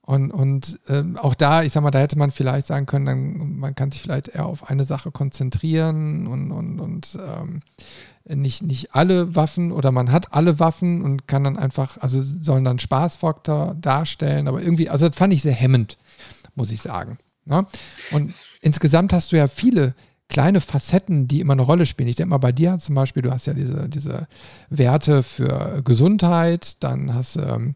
Und, und ähm, auch da, ich sag mal, da hätte man vielleicht sagen können, dann, man kann sich vielleicht eher auf eine Sache konzentrieren und, und, und ähm, nicht, nicht alle Waffen oder man hat alle Waffen und kann dann einfach, also sollen dann Spaßfaktor darstellen, aber irgendwie, also das fand ich sehr hemmend, muss ich sagen. Ne? Und insgesamt hast du ja viele kleine Facetten, die immer eine Rolle spielen. Ich denke mal, bei dir zum Beispiel, du hast ja diese, diese Werte für Gesundheit, dann hast du ähm,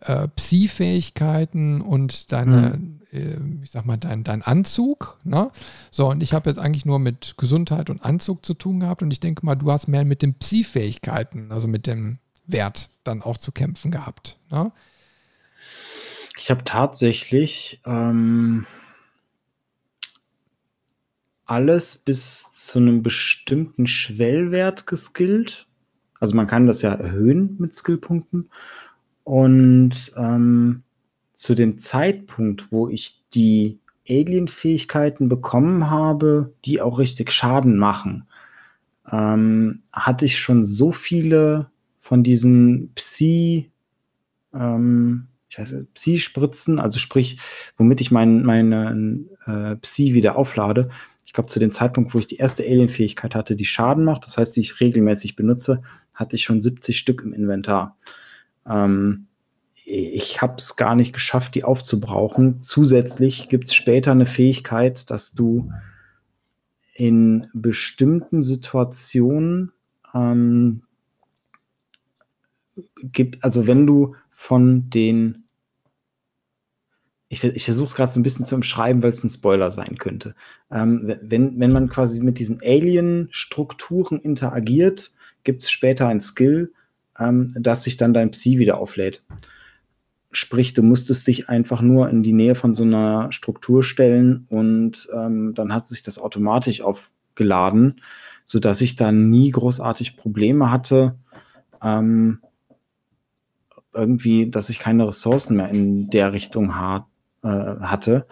äh, Psi-Fähigkeiten und deine, mhm. äh, ich sag mal, dein, dein Anzug. Ne? So, und ich habe jetzt eigentlich nur mit Gesundheit und Anzug zu tun gehabt und ich denke mal, du hast mehr mit den Psi-Fähigkeiten, also mit dem Wert dann auch zu kämpfen gehabt. Ne? Ich habe tatsächlich ähm, alles bis zu einem bestimmten Schwellwert geskillt. Also man kann das ja erhöhen mit Skillpunkten. Und ähm, zu dem Zeitpunkt, wo ich die Alien-Fähigkeiten bekommen habe, die auch richtig Schaden machen, ähm, hatte ich schon so viele von diesen Psi, ähm, ich weiß Psi-Spritzen, also sprich, womit ich mein, meine äh, Psi wieder auflade. Ich glaube, zu dem Zeitpunkt, wo ich die erste Alien-Fähigkeit hatte, die Schaden macht, das heißt, die ich regelmäßig benutze, hatte ich schon 70 Stück im Inventar. Ähm, ich habe es gar nicht geschafft, die aufzubrauchen. Zusätzlich gibt es später eine Fähigkeit, dass du in bestimmten Situationen ähm, gibt, also wenn du von den ich, ich versuche es gerade so ein bisschen zu umschreiben, weil es ein Spoiler sein könnte. Ähm, wenn, wenn man quasi mit diesen Alien-Strukturen interagiert, gibt es später ein Skill, ähm, dass sich dann dein Psi wieder auflädt. Sprich, du musstest dich einfach nur in die Nähe von so einer Struktur stellen und ähm, dann hat sich das automatisch aufgeladen, sodass ich dann nie großartig Probleme hatte, ähm, irgendwie, dass ich keine Ressourcen mehr in der Richtung ha äh, hatte.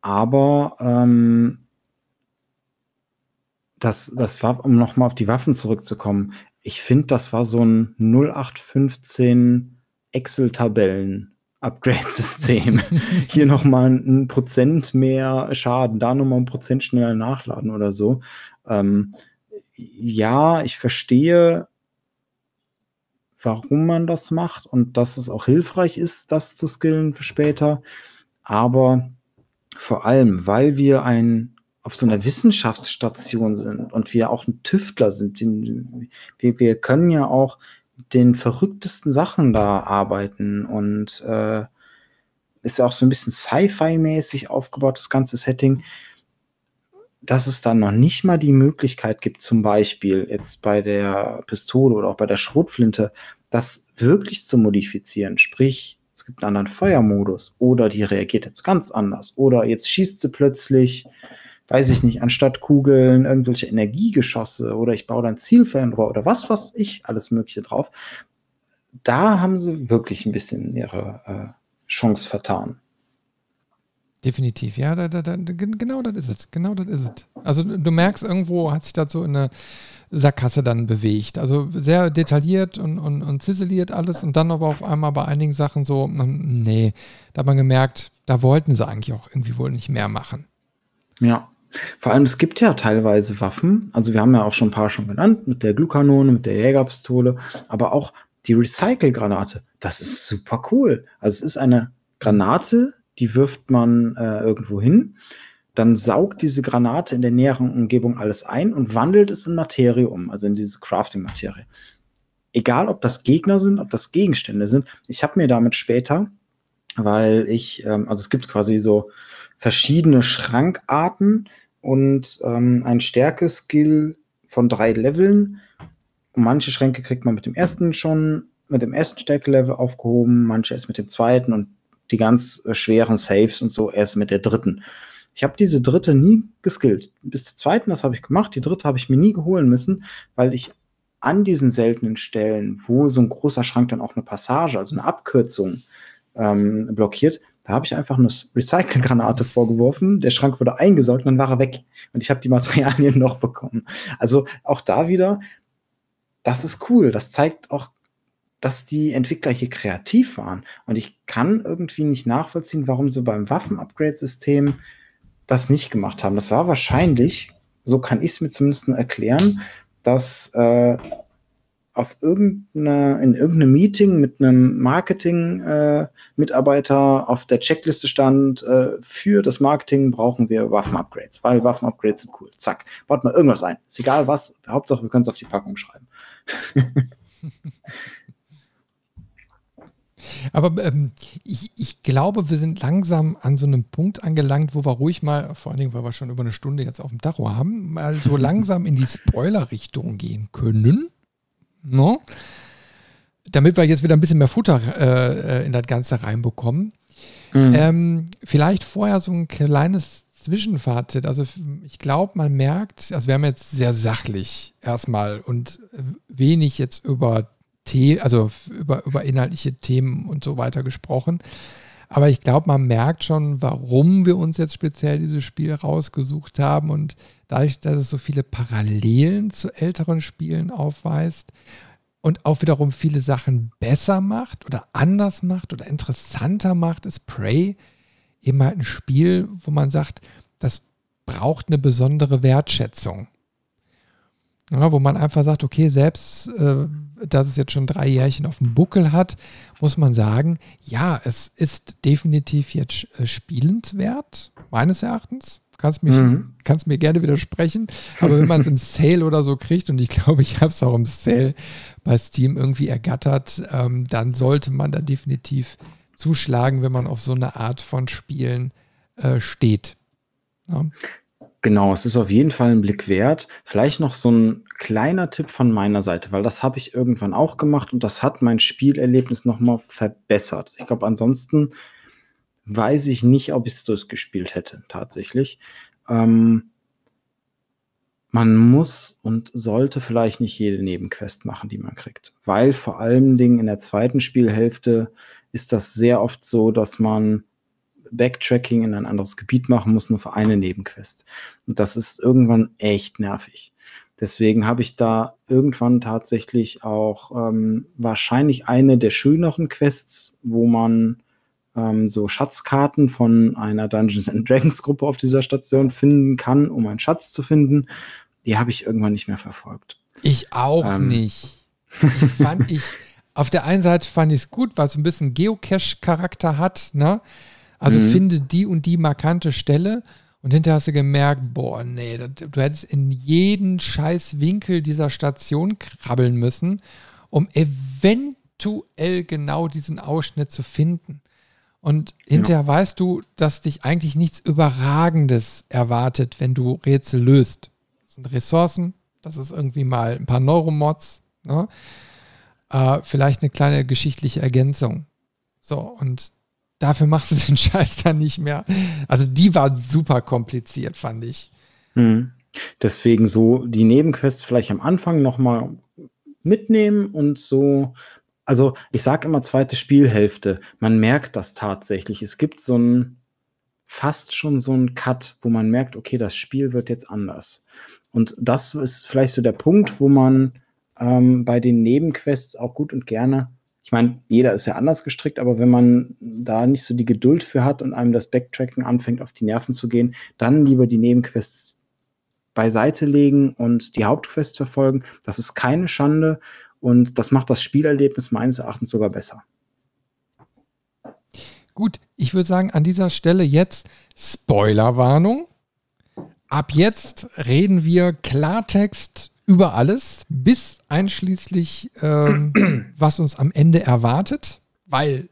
Aber ähm, das, das war, um nochmal auf die Waffen zurückzukommen, ich finde, das war so ein 0815 Excel-Tabellen. Upgrade-System. [LAUGHS] Hier nochmal ein Prozent mehr Schaden, da nochmal ein Prozent schneller nachladen oder so. Ähm, ja, ich verstehe, warum man das macht und dass es auch hilfreich ist, das zu skillen für später. Aber vor allem, weil wir ein auf so einer Wissenschaftsstation sind und wir auch ein Tüftler sind. Wir, wir können ja auch den verrücktesten Sachen da arbeiten und äh, ist ja auch so ein bisschen Sci-Fi-mäßig aufgebaut, das ganze Setting, dass es dann noch nicht mal die Möglichkeit gibt, zum Beispiel jetzt bei der Pistole oder auch bei der Schrotflinte, das wirklich zu modifizieren. Sprich, es gibt einen anderen Feuermodus oder die reagiert jetzt ganz anders oder jetzt schießt sie plötzlich weiß ich nicht, anstatt Kugeln irgendwelche Energiegeschosse oder ich baue dann Zielfernrohr oder was, was ich, alles Mögliche drauf. Da haben sie wirklich ein bisschen ihre äh, Chance vertan. Definitiv, ja, da, da, da, genau das ist es. Genau das ist es. Also du merkst, irgendwo hat sich das so in eine Sackgasse dann bewegt. Also sehr detailliert und, und, und ziseliert alles und dann aber auf einmal bei einigen Sachen so, hm, nee, da hat man gemerkt, da wollten sie eigentlich auch irgendwie wohl nicht mehr machen. Ja. Vor allem, es gibt ja teilweise Waffen, also wir haben ja auch schon ein paar schon genannt, mit der Glühkanone, mit der Jägerpistole, aber auch die Recycle-Granate, das ist super cool. Also es ist eine Granate, die wirft man äh, irgendwo hin, dann saugt diese Granate in der näheren Umgebung alles ein und wandelt es in Materie um, also in diese Crafting-Materie. Egal, ob das Gegner sind, ob das Gegenstände sind. Ich habe mir damit später, weil ich, ähm, also es gibt quasi so verschiedene Schrankarten und ähm, ein Stärke-Skill von drei Leveln. Manche Schränke kriegt man mit dem ersten schon, mit dem ersten Stärke-Level aufgehoben, manche erst mit dem zweiten und die ganz äh, schweren Saves und so erst mit der dritten. Ich habe diese dritte nie geskillt. Bis zur zweiten, das habe ich gemacht. Die dritte habe ich mir nie geholen müssen, weil ich an diesen seltenen Stellen, wo so ein großer Schrank dann auch eine Passage, also eine Abkürzung ähm, blockiert, da habe ich einfach eine Recycle-Granate vorgeworfen. Der Schrank wurde eingesaugt und dann war er weg. Und ich habe die Materialien [LAUGHS] noch bekommen. Also auch da wieder, das ist cool. Das zeigt auch dass die Entwickler hier kreativ waren. Und ich kann irgendwie nicht nachvollziehen, warum sie beim Waffen-Upgrade-System das nicht gemacht haben. Das war wahrscheinlich, so kann ich es mir zumindest erklären, dass äh, auf irgendeine, in irgendeinem Meeting mit einem Marketing-Mitarbeiter äh, auf der Checkliste stand, äh, für das Marketing brauchen wir Waffen-Upgrades, weil Waffen-Upgrades sind cool. Zack, baut mal irgendwas ein. Ist egal was, Hauptsache wir können es auf die Packung schreiben. [LAUGHS] Aber ähm, ich, ich glaube, wir sind langsam an so einem Punkt angelangt, wo wir ruhig mal, vor allen Dingen, weil wir schon über eine Stunde jetzt auf dem Tacho haben, mal so [LAUGHS] langsam in die Spoiler-Richtung gehen können. No? Damit wir jetzt wieder ein bisschen mehr Futter äh, äh in das Ganze reinbekommen. Mhm. Ähm, vielleicht vorher so ein kleines Zwischenfazit. Also ich glaube, man merkt, also wir haben jetzt sehr sachlich erstmal und wenig jetzt über The also über, über inhaltliche Themen und so weiter gesprochen. Aber ich glaube, man merkt schon, warum wir uns jetzt speziell dieses Spiel rausgesucht haben. Und dadurch, dass es so viele Parallelen zu älteren Spielen aufweist und auch wiederum viele Sachen besser macht oder anders macht oder interessanter macht, ist Prey eben halt ein Spiel, wo man sagt, das braucht eine besondere Wertschätzung. Ja, wo man einfach sagt, okay, selbst äh, dass es jetzt schon drei Jährchen auf dem Buckel hat, muss man sagen, ja, es ist definitiv jetzt äh, spielenswert, meines Erachtens. Kannst, mich, mhm. kannst mir gerne widersprechen, [LAUGHS] aber wenn man es im Sale oder so kriegt, und ich glaube, ich habe es auch im Sale bei Steam irgendwie ergattert, ähm, dann sollte man da definitiv zuschlagen, wenn man auf so eine Art von Spielen äh, steht. Ja. Genau, es ist auf jeden Fall ein Blick wert. Vielleicht noch so ein kleiner Tipp von meiner Seite, weil das habe ich irgendwann auch gemacht und das hat mein Spielerlebnis noch mal verbessert. Ich glaube, ansonsten weiß ich nicht, ob ich es durchgespielt hätte, tatsächlich. Ähm, man muss und sollte vielleicht nicht jede Nebenquest machen, die man kriegt, weil vor allen Dingen in der zweiten Spielhälfte ist das sehr oft so, dass man Backtracking in ein anderes Gebiet machen muss, nur für eine Nebenquest. Und das ist irgendwann echt nervig. Deswegen habe ich da irgendwann tatsächlich auch ähm, wahrscheinlich eine der schöneren Quests, wo man ähm, so Schatzkarten von einer Dungeons and Dragons Gruppe auf dieser Station finden kann, um einen Schatz zu finden. Die habe ich irgendwann nicht mehr verfolgt. Ich auch ähm. nicht. Ich fand ich, auf der einen Seite fand ich es gut, weil es ein bisschen Geocache-Charakter hat, ne? Also mhm. finde die und die markante Stelle und hinterher hast du gemerkt, boah, nee, du hättest in jeden scheiß Winkel dieser Station krabbeln müssen, um eventuell genau diesen Ausschnitt zu finden. Und hinterher ja. weißt du, dass dich eigentlich nichts Überragendes erwartet, wenn du Rätsel löst. Das sind Ressourcen, das ist irgendwie mal ein paar Neuromods, ne? äh, vielleicht eine kleine geschichtliche Ergänzung. So, und dafür machst du [LAUGHS] den Scheiß dann nicht mehr. Also die war super kompliziert, fand ich. Hm. Deswegen so die Nebenquests vielleicht am Anfang nochmal mitnehmen und so. Also ich sage immer zweite Spielhälfte. Man merkt das tatsächlich. Es gibt so ein fast schon so ein Cut, wo man merkt, okay, das Spiel wird jetzt anders. Und das ist vielleicht so der Punkt, wo man ähm, bei den Nebenquests auch gut und gerne, ich meine, jeder ist ja anders gestrickt, aber wenn man da nicht so die Geduld für hat und einem das Backtracking anfängt, auf die Nerven zu gehen, dann lieber die Nebenquests beiseite legen und die Hauptquest verfolgen. Das ist keine Schande und das macht das Spielerlebnis meines Erachtens sogar besser. Gut, ich würde sagen, an dieser Stelle jetzt Spoilerwarnung. Ab jetzt reden wir Klartext über alles, bis einschließlich, ähm, [CLEARS THROAT] was uns am Ende erwartet, weil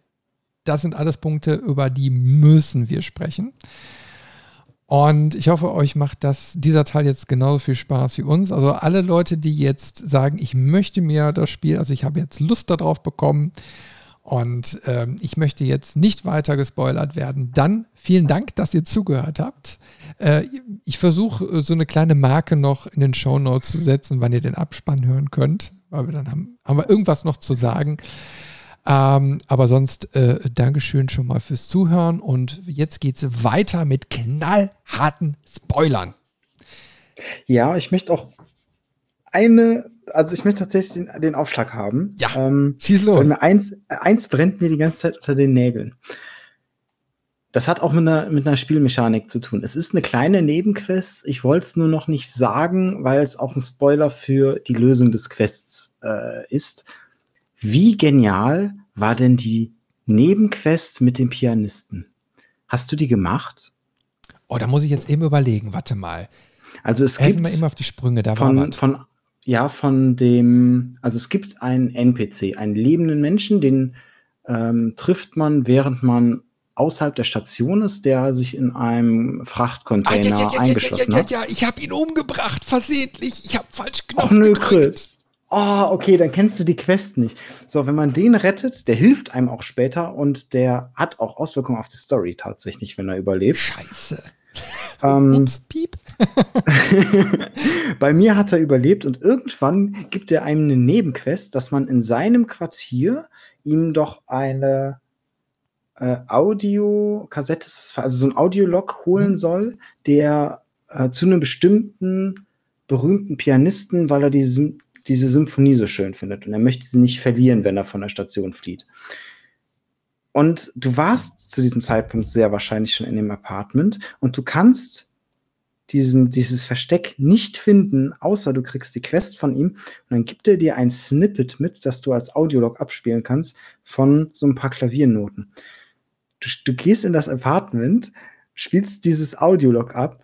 das sind alles Punkte, über die müssen wir sprechen. Und ich hoffe, euch macht das, dieser Teil jetzt genauso viel Spaß wie uns. Also alle Leute, die jetzt sagen, ich möchte mir das Spiel, also ich habe jetzt Lust darauf bekommen und ähm, ich möchte jetzt nicht weiter gespoilert werden, dann vielen Dank, dass ihr zugehört habt. Äh, ich versuche äh, so eine kleine Marke noch in den Show Notes zu setzen, wann ihr den Abspann hören könnt, weil wir dann haben, haben wir irgendwas noch zu sagen. Ähm, aber sonst äh, Dankeschön schon mal fürs Zuhören und jetzt geht es weiter mit knallharten Spoilern. Ja, ich möchte auch eine, also ich möchte tatsächlich den, den Aufschlag haben. Ja, ähm, schieß los. Mir eins, eins brennt mir die ganze Zeit unter den Nägeln. Das hat auch mit einer, mit einer Spielmechanik zu tun. Es ist eine kleine Nebenquest. Ich wollte es nur noch nicht sagen, weil es auch ein Spoiler für die Lösung des Quests äh, ist. Wie genial war denn die Nebenquest mit dem Pianisten? Hast du die gemacht? Oh, da muss ich jetzt eben überlegen. Warte mal. Also es Helfen gibt immer auf die Sprünge. Da von, von ja von dem. Also es gibt einen NPC, einen lebenden Menschen, den ähm, trifft man, während man außerhalb der Station ist, der sich in einem Frachtcontainer ah, ja, ja, ja, eingeschlossen hat. Ja, ja, ich habe ihn umgebracht, versehentlich. Ich habe falsch Knopf Och, nö, Chris oh, okay, dann kennst du die Quest nicht. So, wenn man den rettet, der hilft einem auch später und der hat auch Auswirkungen auf die Story tatsächlich, wenn er überlebt. Scheiße. [LAUGHS] Ähm, Ups, piep. [LAUGHS] bei mir hat er überlebt und irgendwann gibt er einem eine Nebenquest, dass man in seinem Quartier ihm doch eine äh, Audiokassette, also so ein Audiolog holen mhm. soll, der äh, zu einem bestimmten berühmten Pianisten, weil er diesen diese Symphonie so schön findet und er möchte sie nicht verlieren, wenn er von der Station flieht. Und du warst zu diesem Zeitpunkt sehr wahrscheinlich schon in dem Apartment und du kannst diesen, dieses Versteck nicht finden, außer du kriegst die Quest von ihm und dann gibt er dir ein Snippet mit, das du als Audiolog abspielen kannst von so ein paar Klaviernoten. Du, du gehst in das Apartment, spielst dieses Audiolog ab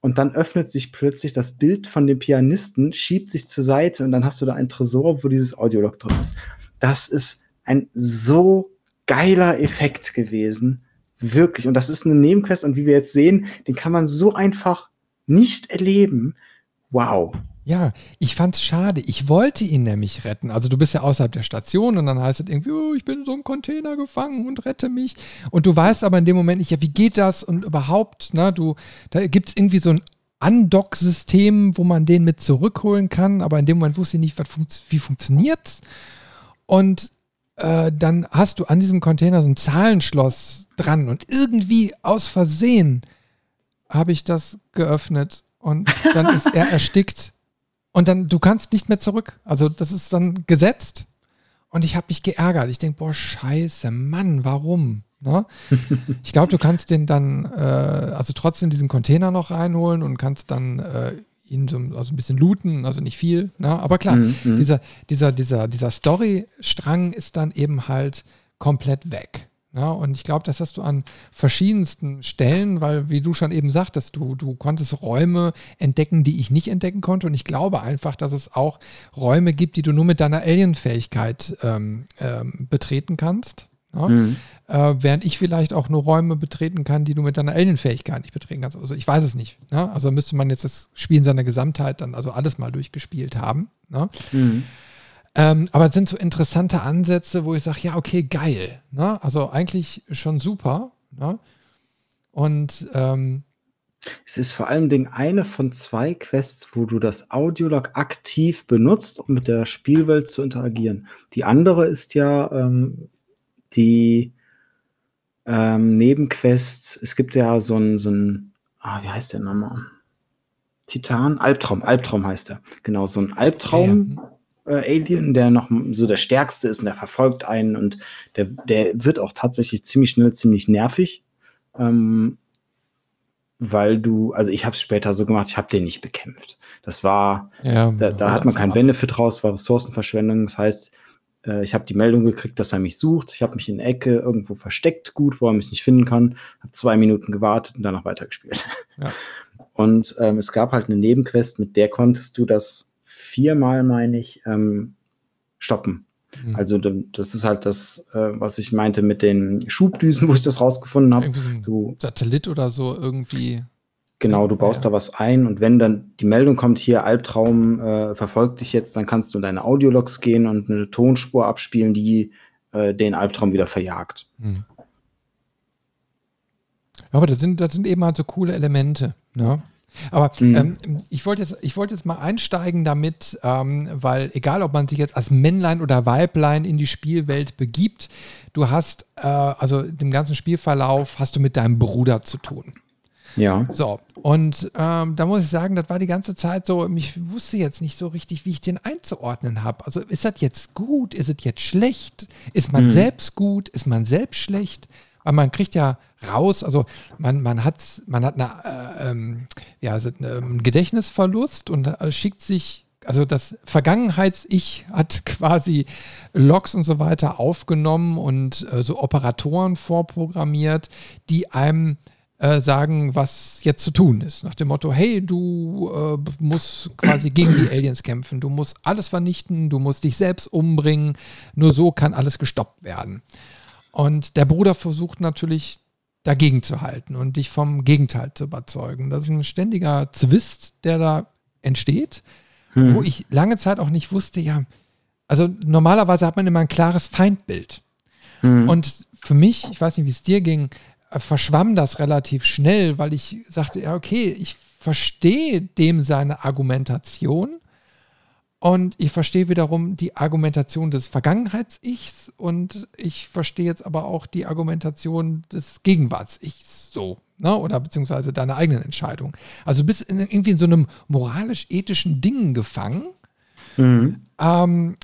und dann öffnet sich plötzlich das Bild von dem Pianisten, schiebt sich zur Seite und dann hast du da ein Tresor, wo dieses Audiolog drin ist. Das ist ein so geiler Effekt gewesen. Wirklich. Und das ist eine Nebenquest und wie wir jetzt sehen, den kann man so einfach nicht erleben. Wow. Ja, ich fand's schade. Ich wollte ihn nämlich retten. Also du bist ja außerhalb der Station und dann heißt es irgendwie, oh, ich bin in so einem Container gefangen und rette mich. Und du weißt aber in dem Moment nicht, ja, wie geht das und überhaupt, ne, du, da gibt's irgendwie so ein Undock-System, wo man den mit zurückholen kann, aber in dem Moment wusste ich nicht, was funkt, wie funktioniert's. Und äh, dann hast du an diesem Container so ein Zahlenschloss dran und irgendwie aus Versehen habe ich das geöffnet und dann ist er [LAUGHS] erstickt und dann, du kannst nicht mehr zurück. Also das ist dann gesetzt. Und ich habe mich geärgert. Ich denke, boah, scheiße, Mann, warum? Ne? [LAUGHS] Ich glaube, du kannst den dann, äh, also trotzdem diesen Container noch reinholen und kannst dann äh, ihn so also ein bisschen looten, also nicht viel. Ne? Aber klar, mhm, mhm. dieser, dieser, dieser, dieser Story-Strang ist dann eben halt komplett weg. Ja, und ich glaube, das hast du an verschiedensten Stellen, weil, wie du schon eben sagtest, du, du konntest Räume entdecken, die ich nicht entdecken konnte. Und ich glaube einfach, dass es auch Räume gibt, die du nur mit deiner Alien-Fähigkeit ähm, ähm, betreten kannst. Ja? Mhm. Äh, während ich vielleicht auch nur Räume betreten kann, die du mit deiner Alien-Fähigkeit nicht betreten kannst. Also ich weiß es nicht. Ne? Also müsste man jetzt das Spiel in seiner Gesamtheit dann also alles mal durchgespielt haben. Mhm. Ähm, aber es sind so interessante Ansätze, wo ich sage, ja, okay, geil. Ne? Also eigentlich schon super. Ne? Und ähm, es ist vor allem Ding eine von zwei Quests, wo du das Audiolog aktiv benutzt, um mit der Spielwelt zu interagieren. Die andere ist ja ähm, die ähm, Nebenquest. Es gibt ja so ein, so ein, ah, wie heißt der nochmal? Titan? Albtraum, Albtraum heißt er. Genau, so ein Albtraum. Äh, Alien, der noch so der stärkste ist und der verfolgt einen und der, der wird auch tatsächlich ziemlich schnell ziemlich nervig. Ähm, weil du, also ich habe es später so gemacht, ich habe den nicht bekämpft. Das war, Ja, da, da hat man keinen Benefit raus, war Ressourcenverschwendung. Das heißt, äh, ich habe die Meldung gekriegt, dass er mich sucht. Ich habe mich in der Ecke irgendwo versteckt, gut, wo er mich nicht finden kann. Habe zwei Minuten gewartet und danach weitergespielt. Ja. [LAUGHS] Und ähm, es gab halt eine Nebenquest, mit der konntest du das viermal, meine ich, ähm, stoppen. Mhm. Also das ist halt das, äh, was ich meinte mit den Schubdüsen, [LAUGHS] wo ich das rausgefunden habe. Du Satellit oder so irgendwie. Genau, du baust Ja. da was ein und wenn dann die Meldung kommt, hier Albtraum äh, verfolgt dich jetzt, dann kannst du in deine Audiologs gehen und eine Tonspur abspielen, die äh, den Albtraum wieder verjagt. Hm. Aber das sind, das sind eben halt so coole Elemente. Ne? Aber Mhm. ähm, ich wollte jetzt, ich wollte jetzt mal einsteigen damit, ähm, weil egal, ob man sich jetzt als Männlein oder Weiblein in die Spielwelt begibt, du hast, äh, also dem ganzen Spielverlauf hast du mit deinem Bruder zu tun. Ja. So, und ähm, da muss ich sagen, das war die ganze Zeit so, ich wusste jetzt nicht so richtig, wie ich den einzuordnen habe. Also ist das jetzt gut, ist es jetzt schlecht? Ist man Mhm. selbst gut, ist man selbst schlecht? Weil man kriegt ja raus, also man, man, hat's, man hat eine, äh, ähm, ja, also einen Gedächtnisverlust und äh, schickt sich, also das Vergangenheits-Ich hat [LAUGHS] quasi Logs und so weiter aufgenommen und äh, so Operatoren vorprogrammiert, die einem äh, sagen, was jetzt zu tun ist. Nach dem Motto, hey, du äh, musst quasi gegen die Aliens kämpfen, du musst alles vernichten, du musst dich selbst umbringen, nur so kann alles gestoppt werden. Und der Bruder versucht natürlich dagegen zu halten und dich vom Gegenteil zu überzeugen. Das ist ein ständiger Zwist, der da entsteht, Hm. wo ich lange Zeit auch nicht wusste, ja, also normalerweise hat man immer ein klares Feindbild. Hm. Und für mich, ich weiß nicht, wie es dir ging, äh, verschwamm das relativ schnell, weil ich sagte, ja, okay, ich verstehe dem seine Argumentation und ich verstehe wiederum die Argumentation des Vergangenheits-Ichs und ich verstehe jetzt aber auch die Argumentation des Gegenwarts-Ichs so, ne? oder beziehungsweise deine eigenen Entscheidungen. Also du bist in, irgendwie in so einem moralisch-ethischen Ding gefangen, Mhm. ähm,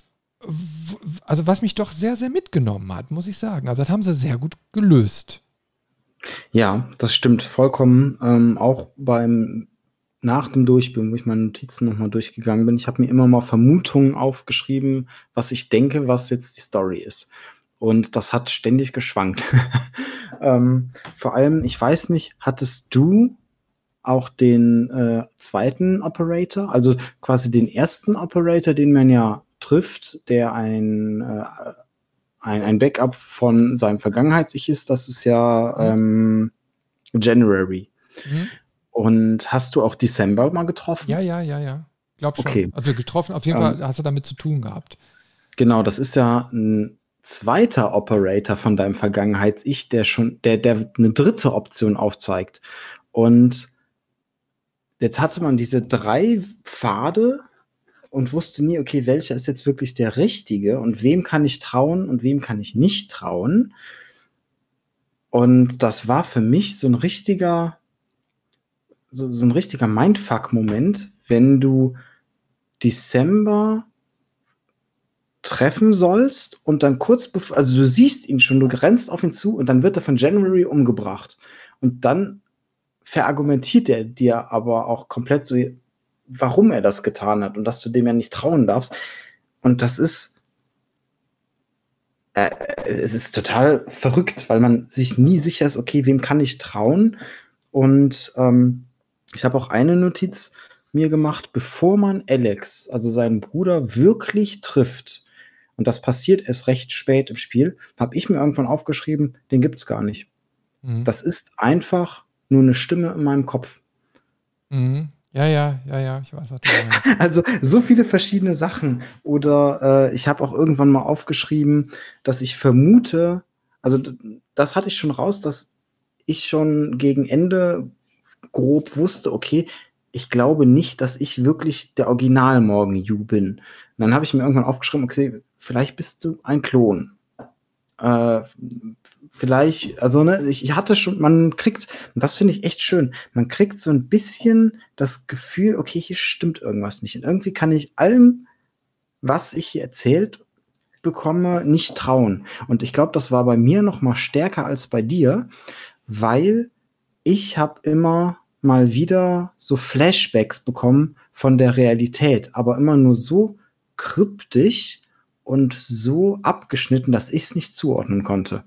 also was mich doch sehr, sehr mitgenommen hat, muss ich sagen. Also das haben sie sehr gut gelöst. Ja, das stimmt vollkommen. Ähm, auch beim nach dem Durchspielen, wo ich meine Notizen nochmal durchgegangen bin, ich habe mir immer mal Vermutungen aufgeschrieben, was ich denke, was jetzt die Story ist. Und das hat ständig geschwankt. [LAUGHS] ähm, vor allem, ich weiß nicht, hattest du auch den äh, zweiten Operator, also quasi den ersten Operator, den man ja trifft, der ein, äh, ein, ein Backup von seinem Vergangenheits-Ich ist, das ist ja ähm, January. Mhm. Und hast du auch December mal getroffen? Ja, ja, ja, ja. Glaub schon. Okay. Also getroffen, auf jeden Ähm, Fall hast du damit zu tun gehabt. Genau, das ist ja ein zweiter Operator von deinem Vergangenheits-Ich, der schon, der, der eine dritte Option aufzeigt. Und jetzt hatte man diese drei Pfade und wusste nie, okay, welcher ist jetzt wirklich der richtige und wem kann ich trauen und wem kann ich nicht trauen. Und das war für mich so ein richtiger, so, so ein richtiger Mindfuck-Moment, wenn du Dezember treffen sollst und dann kurz bevor, also du siehst ihn schon, du rennst auf ihn zu und dann wird er von January umgebracht. Und dann verargumentiert er dir aber auch komplett so, warum er das getan hat und dass du dem ja nicht trauen darfst. Und das ist, äh, es ist total verrückt, weil man sich nie sicher ist, okay, wem kann ich trauen? Und ähm, ich habe auch eine Notiz mir gemacht, bevor man Alex, also seinen Bruder, wirklich trifft, und das passiert erst recht spät im Spiel, habe ich mir irgendwann aufgeschrieben, den gibt's gar nicht. Mhm. Das ist einfach nur eine Stimme in meinem Kopf. Mhm. Ja, ja, ja, ja, ich weiß, meinst. [LAUGHS] Also so viele verschiedene Sachen. Oder äh, ich habe auch irgendwann mal aufgeschrieben, dass ich vermute, also das hatte ich schon raus, dass ich schon gegen Ende grob wusste, okay, ich glaube nicht, dass ich wirklich der Original Morgan Yu bin. Und dann habe ich mir irgendwann aufgeschrieben, okay, vielleicht bist du ein Klon. äh, vielleicht, also ne, ich, ich hatte schon, man kriegt, und das finde ich echt schön, man kriegt so ein bisschen das Gefühl, okay, hier stimmt irgendwas nicht. Und irgendwie kann ich allem, was ich hier erzählt bekomme, nicht trauen. Und ich glaube, das war bei mir noch mal stärker als bei dir, weil ich habe immer mal wieder so Flashbacks bekommen von der Realität, aber immer nur so kryptisch und so abgeschnitten, dass ich es nicht zuordnen konnte.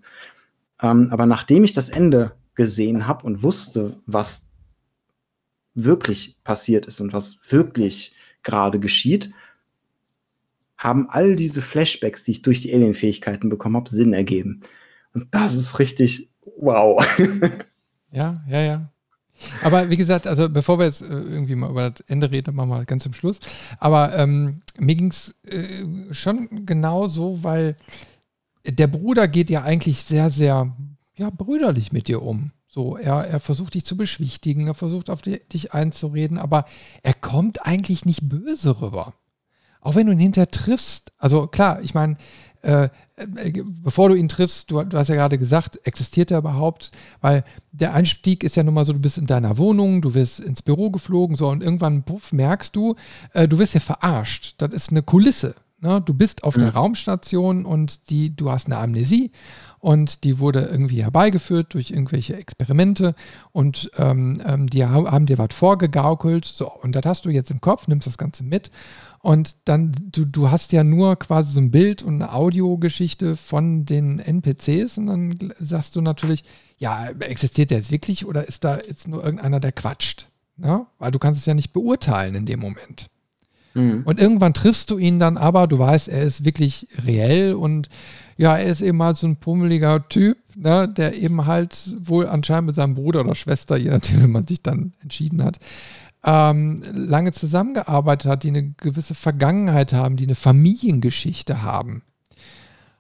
Ähm, aber nachdem ich das Ende gesehen habe und wusste, was wirklich passiert ist und was wirklich gerade geschieht, haben all diese Flashbacks, die ich durch die Alien-Fähigkeiten bekommen habe, Sinn ergeben. Und das ist richtig wow. [LAUGHS] ja, ja, ja. Aber wie gesagt, also bevor wir jetzt äh, irgendwie mal über das Ende reden, machen wir ganz zum Schluss. Aber ähm, mir ging es äh, schon genau so, weil der Bruder geht ja eigentlich sehr, sehr ja, brüderlich mit dir um. So, er, er versucht dich zu beschwichtigen, er versucht auf die, dich einzureden, aber er kommt eigentlich nicht böse rüber. Auch wenn du ihn hinterher triffst, also klar, ich meine, äh, äh, bevor du ihn triffst, du, du, hast ja gerade gesagt, existiert er überhaupt? Weil der Einstieg ist ja nun mal so, du bist in deiner Wohnung, du wirst ins Büro geflogen, so und irgendwann, puff, merkst du, äh, du wirst ja verarscht. Das ist eine Kulisse. Ne? Du bist auf mhm. der Raumstation und die, du hast eine Amnesie und die wurde irgendwie herbeigeführt durch irgendwelche Experimente und ähm, ähm, die haben, dir was vorgegaukelt. So, und das hast du jetzt im Kopf, nimmst das Ganze mit und dann, du, du hast ja nur quasi so ein Bild und eine Audiogeschichte von den NPCs und dann sagst du natürlich, ja, existiert der jetzt wirklich oder ist da jetzt nur irgendeiner, der quatscht? Ne? Weil du kannst es ja nicht beurteilen in dem Moment. Mhm. Und irgendwann triffst du ihn dann aber, du weißt, er ist wirklich reell und ja, er ist eben halt so ein pummeliger Typ, ne, der eben halt wohl anscheinend mit seinem Bruder oder Schwester, je nachdem, wie man sich dann entschieden hat, ähm, lange zusammengearbeitet hat, die eine gewisse Vergangenheit haben, die eine Familiengeschichte haben.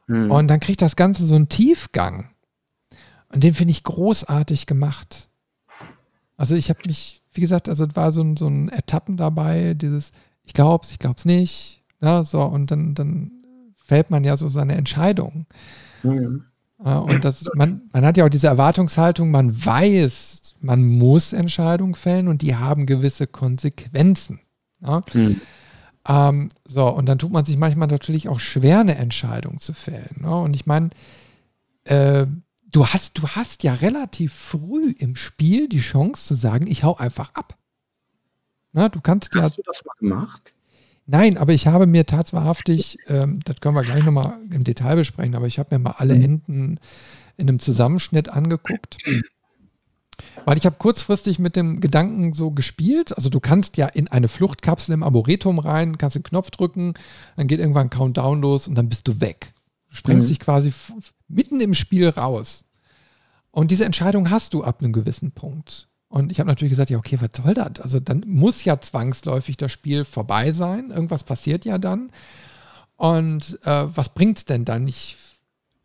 Mhm. Und dann kriegt das Ganze so einen Tiefgang. Und den finde ich großartig gemacht. Also ich habe mich, wie gesagt, also es war so ein, so ein Etappen dabei, dieses, ich glaub's, ich glaub's nicht. Ja, ne, so, und dann, dann fällt man ja so seine Entscheidung. Mhm. Und das, man, man hat ja auch diese Erwartungshaltung, man weiß, man muss Entscheidungen fällen und die haben gewisse Konsequenzen. Ja? Mhm. Ähm, so, und dann tut man sich manchmal natürlich auch schwer, eine Entscheidung zu fällen. Ne? Und ich meine, äh, du, hast, du hast ja relativ früh im Spiel die Chance zu sagen, ich hau einfach ab. Na, du kannst Hast ja, du das mal gemacht? Nein, aber ich habe mir tatsächlich, ähm, das können wir gleich nochmal im Detail besprechen, aber ich habe mir mal alle mhm. Enden in einem Zusammenschnitt angeguckt. Weil ich habe kurzfristig mit dem Gedanken so gespielt. Also du kannst ja in eine Fluchtkapsel im Arboretum rein, kannst den Knopf drücken, dann geht irgendwann ein Countdown los und dann bist du weg. Du sprengst mhm. dich quasi mitten im Spiel raus. Und diese Entscheidung hast du ab einem gewissen Punkt. Und ich habe natürlich gesagt, ja, okay, was soll das? Also dann muss ja zwangsläufig das Spiel vorbei sein. Irgendwas passiert ja dann. Und äh, was bringt es denn dann? Ich,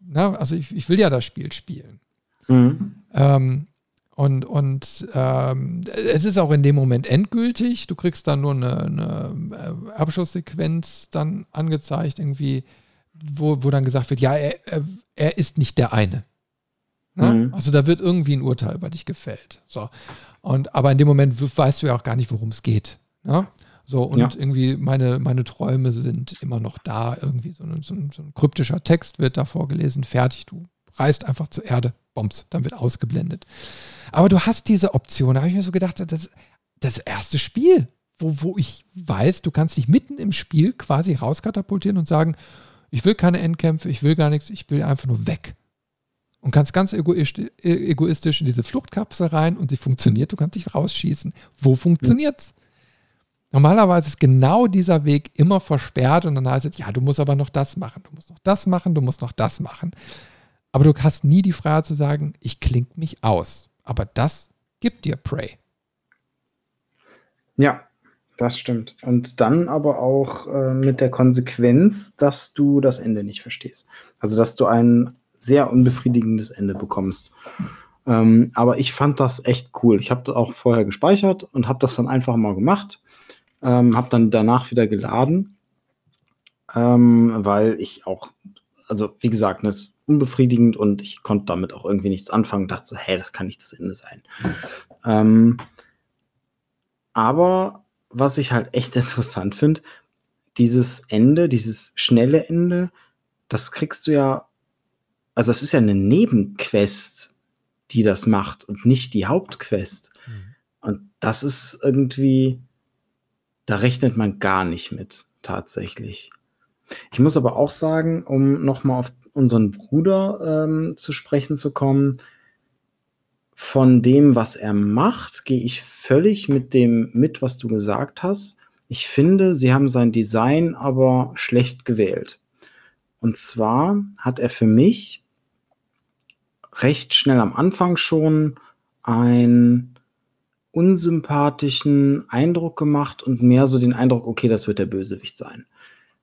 na, also ich, ich, will ja das Spiel spielen. Mhm. Ähm, und und ähm, es ist auch in dem Moment endgültig. Du kriegst dann nur eine, eine äh, Abschlusssequenz dann angezeigt, irgendwie, wo, wo dann gesagt wird, ja, er, er ist nicht der eine. Ne? Mhm. Also da wird irgendwie ein Urteil über dich gefällt. So. Und, aber in dem Moment weißt du ja auch gar nicht, worum es geht. Ne? So, und ja. irgendwie meine, meine Träume sind immer noch da. Irgendwie so ein, so, ein, so ein kryptischer Text wird da vorgelesen, fertig, du reist einfach zur Erde, bombs, dann wird ausgeblendet. Aber du hast diese Option, da habe ich mir so gedacht, das, das erste Spiel, wo, wo ich weiß, du kannst dich mitten im Spiel quasi rauskatapultieren und sagen, ich will keine Endkämpfe, ich will gar nichts, ich will einfach nur weg und kannst ganz egoistisch in diese Fluchtkapsel rein und sie funktioniert, du kannst dich rausschießen. Wo funktioniert's? Normalerweise ist genau dieser Weg immer versperrt und dann heißt es, ja, du musst aber noch das machen, du musst noch das machen, du musst noch das machen. Aber du hast nie die Freiheit zu sagen, ich klinge mich aus. Aber das gibt dir Prey. Ja, das stimmt. Und dann aber auch äh, mit der Konsequenz, dass du das Ende nicht verstehst. Also, dass du einen sehr unbefriedigendes Ende bekommst. Ähm, aber ich fand das echt cool. Ich habe das auch vorher gespeichert und habe das dann einfach mal gemacht. Ähm, habe dann danach wieder geladen, ähm, weil ich auch, also wie gesagt, das unbefriedigend und ich konnte damit auch irgendwie nichts anfangen. Dachte so, hey, das kann nicht das Ende sein. Ähm, aber was ich halt echt [LAUGHS] interessant finde, dieses Ende, dieses schnelle Ende, das kriegst du ja, also das ist ja eine Nebenquest, die das macht und nicht die Hauptquest. Mhm. Und das ist irgendwie, da rechnet man gar nicht mit, tatsächlich. Ich muss aber auch sagen, um nochmal auf unseren Bruder ähm, zu sprechen zu kommen, von dem, was er macht, gehe ich völlig mit dem mit, was du gesagt hast. Ich finde, sie haben sein Design aber schlecht gewählt. Und zwar hat er für mich recht schnell am Anfang schon einen unsympathischen Eindruck gemacht und mehr so den Eindruck, okay, das wird der Bösewicht sein.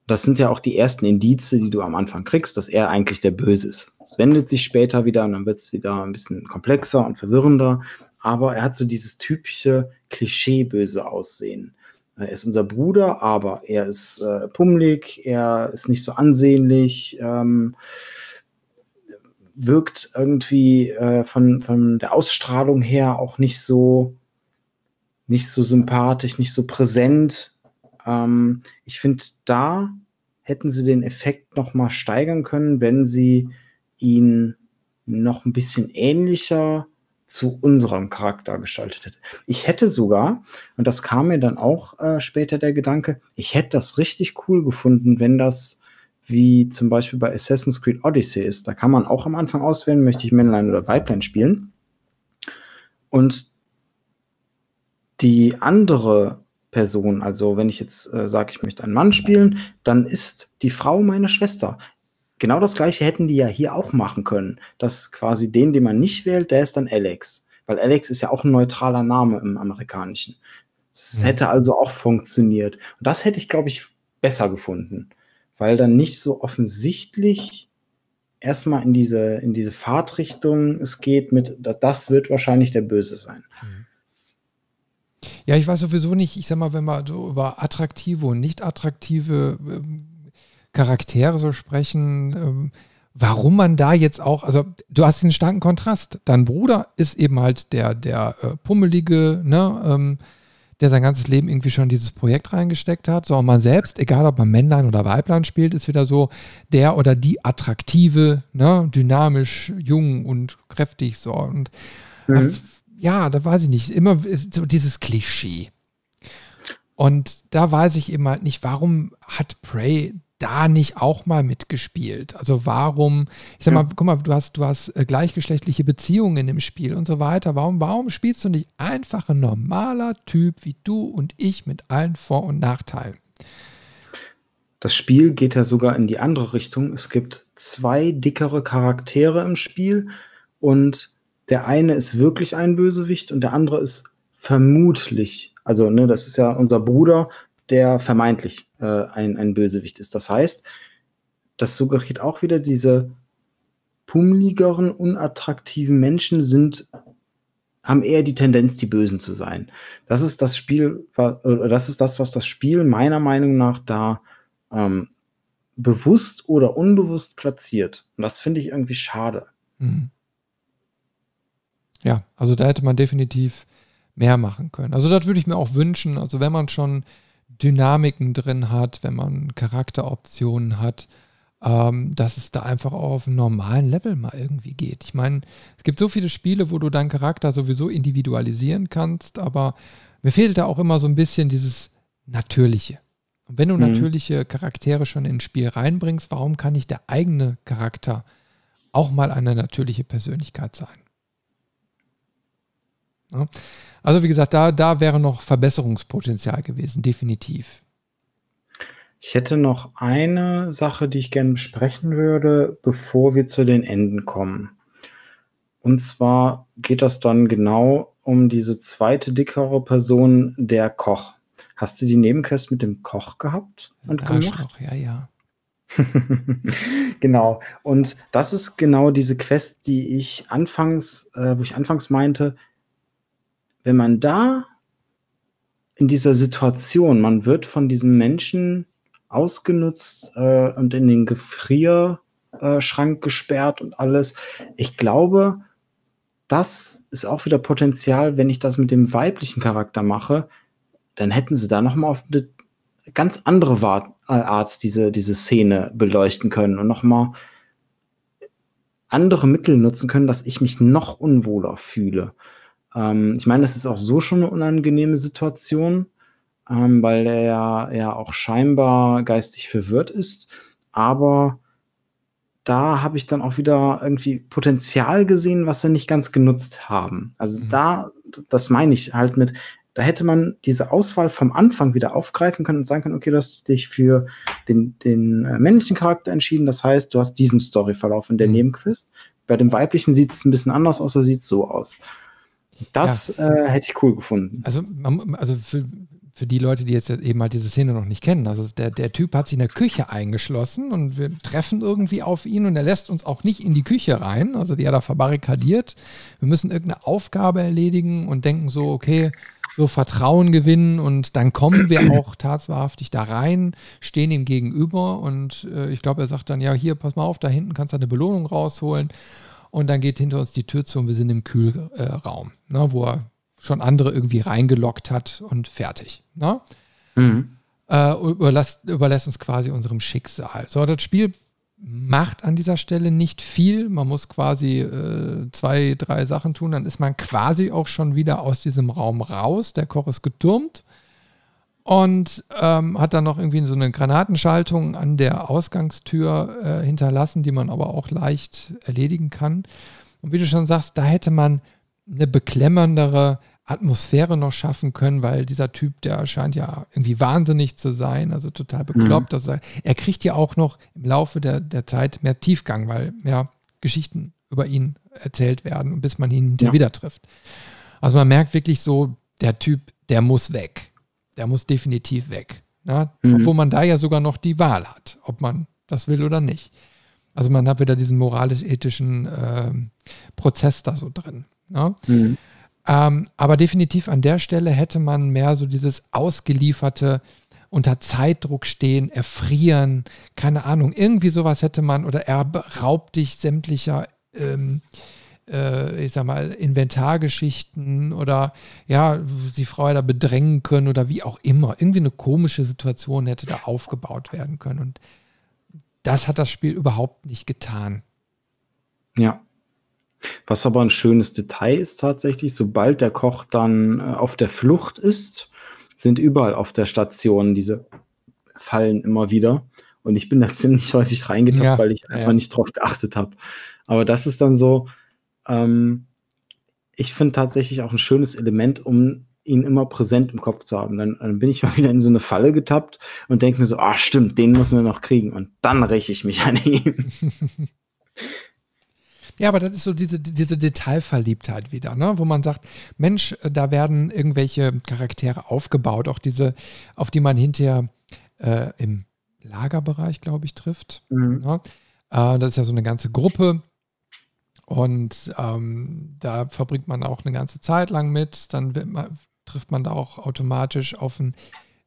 Das sind ja auch die ersten Indize, die du am Anfang kriegst, dass er eigentlich der Böse ist. Es wendet sich später wieder und dann wird es wieder ein bisschen komplexer und verwirrender. Aber er hat so dieses typische Klischee-böse Aussehen. Er ist unser Bruder, aber er ist äh, pummelig, er ist nicht so ansehnlich, ähm, wirkt irgendwie äh, von, von der Ausstrahlung her auch nicht so, nicht so sympathisch, nicht so präsent. Ähm, ich finde, da hätten sie den Effekt noch mal steigern können, wenn sie ihn noch ein bisschen ähnlicher zu unserem Charakter gestaltet hätte. Ich hätte sogar, und das kam mir dann auch äh, später der Gedanke, ich hätte das richtig cool gefunden, wenn das wie zum Beispiel bei Assassin's Creed Odyssey ist. Da kann man auch am Anfang auswählen, möchte ich Männlein oder Weiblein spielen. Und die andere Person. Also wenn ich jetzt äh, sage, ich möchte einen Mann spielen, dann ist die Frau meine Schwester. Genau das gleiche hätten die ja hier auch machen können. Dass quasi den, den man nicht wählt, der ist dann Alex. Weil Alex ist ja auch ein neutraler Name im Amerikanischen. Es mhm. hätte also auch funktioniert. Und das hätte ich, glaube ich, besser gefunden. Weil dann nicht so offensichtlich erstmal in diese, in diese Fahrtrichtung es geht mit, das wird wahrscheinlich der Böse sein. Ja, ich weiß sowieso nicht, ich sag mal, wenn wir so über attraktive und nicht attraktive ähm, Charaktere so sprechen, ähm, warum man da jetzt auch, also du hast einen starken Kontrast. Dein Bruder ist eben halt der, der äh, Pummelige, ne, ähm, der sein ganzes Leben irgendwie schon in dieses Projekt reingesteckt hat. So, und man selbst, egal ob man Männlein oder Weiblein spielt, ist wieder so der oder die attraktive, ne, dynamisch, jung und kräftig, so. Und mhm ja, da weiß ich nicht, immer so dieses Klischee. Und da weiß ich eben halt nicht, warum hat Prey da nicht auch mal mitgespielt? Also warum, ich sag mal, guck mal, du hast, du hast äh, gleichgeschlechtliche Beziehungen im Spiel und so weiter. Warum, warum spielst du nicht einfach ein normaler Typ wie du und ich mit allen Vor- und Nachteilen? Das Spiel geht ja sogar in die andere Richtung. Es gibt zwei dickere Charaktere im Spiel und der eine ist wirklich ein Bösewicht und der andere ist vermutlich, also ne, das ist ja unser Bruder, der vermeintlich äh, ein, ein Bösewicht ist. Das heißt, das suggeriert auch wieder, diese pummeligeren, unattraktiven Menschen sind haben eher die Tendenz, die Bösen zu sein. Das ist das Spiel, das ist das, was das Spiel meiner Meinung nach da ähm, bewusst oder unbewusst platziert. Und das finde ich irgendwie schade. Mhm. Ja, also da hätte man definitiv mehr machen können. Also das würde ich mir auch wünschen. Also wenn man schon Dynamiken drin hat, wenn man Charakteroptionen hat, ähm, dass es da einfach auch auf einem normalen Level mal irgendwie geht. Ich meine, es gibt so viele Spiele, wo du deinen Charakter sowieso individualisieren kannst, aber mir fehlt da auch immer so ein bisschen dieses Natürliche. Und wenn du mhm. natürliche Charaktere schon ins Spiel reinbringst, warum kann nicht der eigene Charakter auch mal eine natürliche Persönlichkeit sein? Ja. Also wie gesagt, da, da wäre noch Verbesserungspotenzial gewesen, definitiv. Ich hätte noch eine Sache, die ich gerne besprechen würde, bevor wir zu den Enden kommen. Und zwar geht das dann genau um diese zweite dickere Person, der Koch. Hast du die Nebenquest mit dem Koch gehabt und gemacht? Noch, ja, ja. [LAUGHS] genau. Und das ist genau diese Quest, die ich anfangs, äh, wo ich anfangs meinte, wenn man da in dieser Situation, man wird von diesen Menschen ausgenutzt äh, und in den Gefrierraum Kühlschrank gesperrt und alles. Ich glaube, das ist auch wieder Potenzial, wenn ich das mit dem weiblichen Charakter mache, dann hätten sie da noch mal auf eine ganz andere Art diese, diese Szene beleuchten können und noch mal andere Mittel nutzen können, dass ich mich noch unwohler fühle. Ähm, ich meine, das ist auch so schon eine unangenehme Situation, ähm, weil er ja, ja auch scheinbar geistig verwirrt ist. Aber da habe ich dann auch wieder irgendwie Potenzial gesehen, was sie nicht ganz genutzt haben. Also mhm. da, das meine ich halt mit, da hätte man diese Auswahl vom Anfang wieder aufgreifen können und sagen können, okay, du hast dich für den, den äh, männlichen Charakter entschieden. Das heißt, du hast diesen Storyverlauf in der mhm. Nebenquest. Bei dem weiblichen sieht es ein bisschen anders aus, da sieht es so aus. Das ja. äh, hätte ich cool gefunden. Also, also für, für die Leute, die jetzt eben halt diese Szene noch nicht kennen, also der, der Typ hat sich in der Küche eingeschlossen und wir treffen irgendwie auf ihn und er lässt uns auch nicht in die Küche rein. Also die hat er verbarrikadiert. Wir müssen irgendeine Aufgabe erledigen und denken so, okay, so Vertrauen gewinnen und dann kommen wir [CLEARS THROAT] auch tatsächlich da rein, stehen ihm gegenüber und äh, ich glaube, er sagt dann, ja, hier, pass mal auf, da hinten kannst du eine Belohnung rausholen und dann geht hinter uns die Tür zu und wir sind im Kühlraum, ne, wo er schon andere irgendwie reingelockt hat und fertig. Ne? Mhm. Äh, überlässt, überlässt uns quasi unserem Schicksal. So, das Spiel macht an dieser Stelle nicht viel. Man muss quasi äh, zwei, drei Sachen tun, dann ist man quasi auch schon wieder aus diesem Raum raus. Der Koch ist getürmt und ähm, hat dann noch irgendwie so eine Granatenschaltung an der Ausgangstür äh, hinterlassen, die man aber auch leicht erledigen kann. Und wie du schon sagst, da hätte man eine beklemmendere Atmosphäre noch schaffen können, weil dieser Typ, der scheint ja irgendwie wahnsinnig zu sein, also total bekloppt. Mhm. Also er kriegt ja auch noch im Laufe der, der Zeit mehr Tiefgang, weil mehr Geschichten über ihn erzählt werden, bis man ihn hinterher ja. wieder trifft. Also man merkt wirklich so, der Typ, der muss weg. Der muss definitiv weg. Ne? Mhm. Obwohl man da ja sogar noch die Wahl hat, ob man das will oder nicht. Also man hat wieder diesen moralisch-ethischen äh, Prozess da so drin. Ne? Mhm. Ähm, aber definitiv an der Stelle hätte man mehr so dieses ausgelieferte unter Zeitdruck stehen, erfrieren, keine Ahnung, irgendwie sowas hätte man oder er raubt dich sämtlicher, ähm, äh, ich sag mal, Inventargeschichten oder ja, die Frau da bedrängen können oder wie auch immer. Irgendwie eine komische Situation hätte da aufgebaut werden können und das hat das Spiel überhaupt nicht getan. Ja. Was aber ein schönes Detail ist tatsächlich, sobald der Koch dann äh, auf der Flucht ist, sind überall auf der Station diese Fallen immer wieder. Und ich bin da [LAUGHS] ziemlich häufig reingetappt, ja, weil ich einfach ja. nicht drauf geachtet habe. Aber das ist dann so, ähm, ich finde tatsächlich auch ein schönes Element, um ihn immer präsent im Kopf zu haben. Dann, dann bin ich [LAUGHS] mal wieder in so eine Falle getappt und denke mir so, ah, stimmt, den müssen wir noch kriegen. Und dann räche ich mich an ihm. [LAUGHS] Ja, aber das ist so diese, diese Detailverliebtheit wieder, ne? wo man sagt, Mensch, da werden irgendwelche Charaktere aufgebaut, auch diese, auf die man hinterher äh, im Lagerbereich, glaube ich, trifft. Mhm. Ne? Äh, das ist ja so eine ganze Gruppe. Und ähm, da verbringt man auch eine ganze Zeit lang mit. Dann man, trifft man da auch automatisch auf ein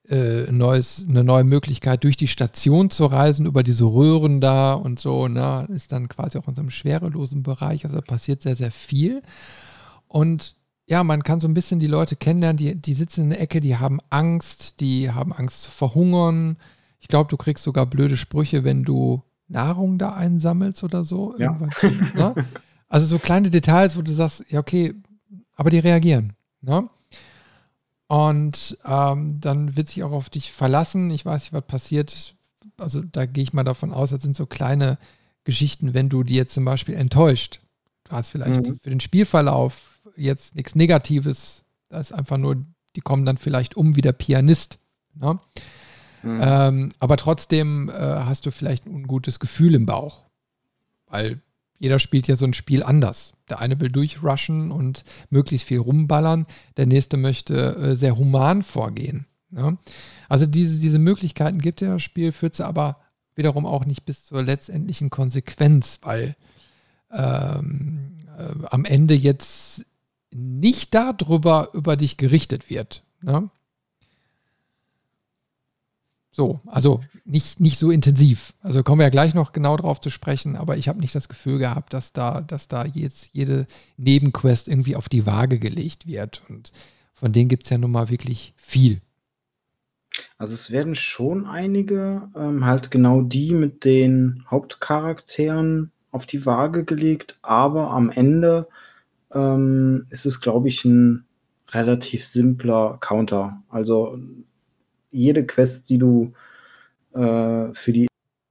äh, neues, eine neue Möglichkeit, durch die Station zu reisen, über diese Röhren da und so, ne, ist dann quasi auch in so einem schwerelosen Bereich. Also passiert sehr, sehr viel. Und ja, man kann so ein bisschen die Leute kennenlernen, die, die sitzen in der Ecke, die haben Angst, die haben Angst zu verhungern. Ich glaube, du kriegst sogar blöde Sprüche, wenn du Nahrung da einsammelst oder so. Ja. Ne? [LAUGHS] Also so kleine Details, wo du sagst, ja, okay, aber die reagieren. Ne? Und ähm, dann wird sich auch auf dich verlassen. Ich weiß nicht, was passiert. Also da gehe ich mal davon aus, das sind so kleine Geschichten, wenn du die jetzt zum Beispiel enttäuscht. Du hast vielleicht mhm. für den Spielverlauf jetzt nichts Negatives. Da ist einfach nur, die kommen dann vielleicht um wie der Pianist. Ne? Mhm. Ähm, aber trotzdem äh, hast du vielleicht ein ungutes Gefühl im Bauch. Weil jeder spielt ja so ein Spiel anders. Der eine will durchrushen und möglichst viel rumballern, der nächste möchte äh, sehr human vorgehen. Ne? Also diese, diese Möglichkeiten gibt ja das Spiel, führt sie aber wiederum auch nicht bis zur letztendlichen Konsequenz, weil ähm, äh, am Ende jetzt nicht darüber über dich gerichtet wird. Ne? So, also nicht, nicht so intensiv. Also kommen wir ja gleich noch genau drauf zu sprechen, aber ich habe nicht das Gefühl gehabt, dass da, dass da jetzt jede Nebenquest irgendwie auf die Waage gelegt wird. Und von denen gibt es ja nun mal wirklich viel. Also es werden schon einige, ähm, halt genau die mit den Hauptcharakteren auf die Waage gelegt, aber am Ende ähm, ist es, glaube ich, ein relativ simpler Counter. Also jede Quest, die du äh, für, die,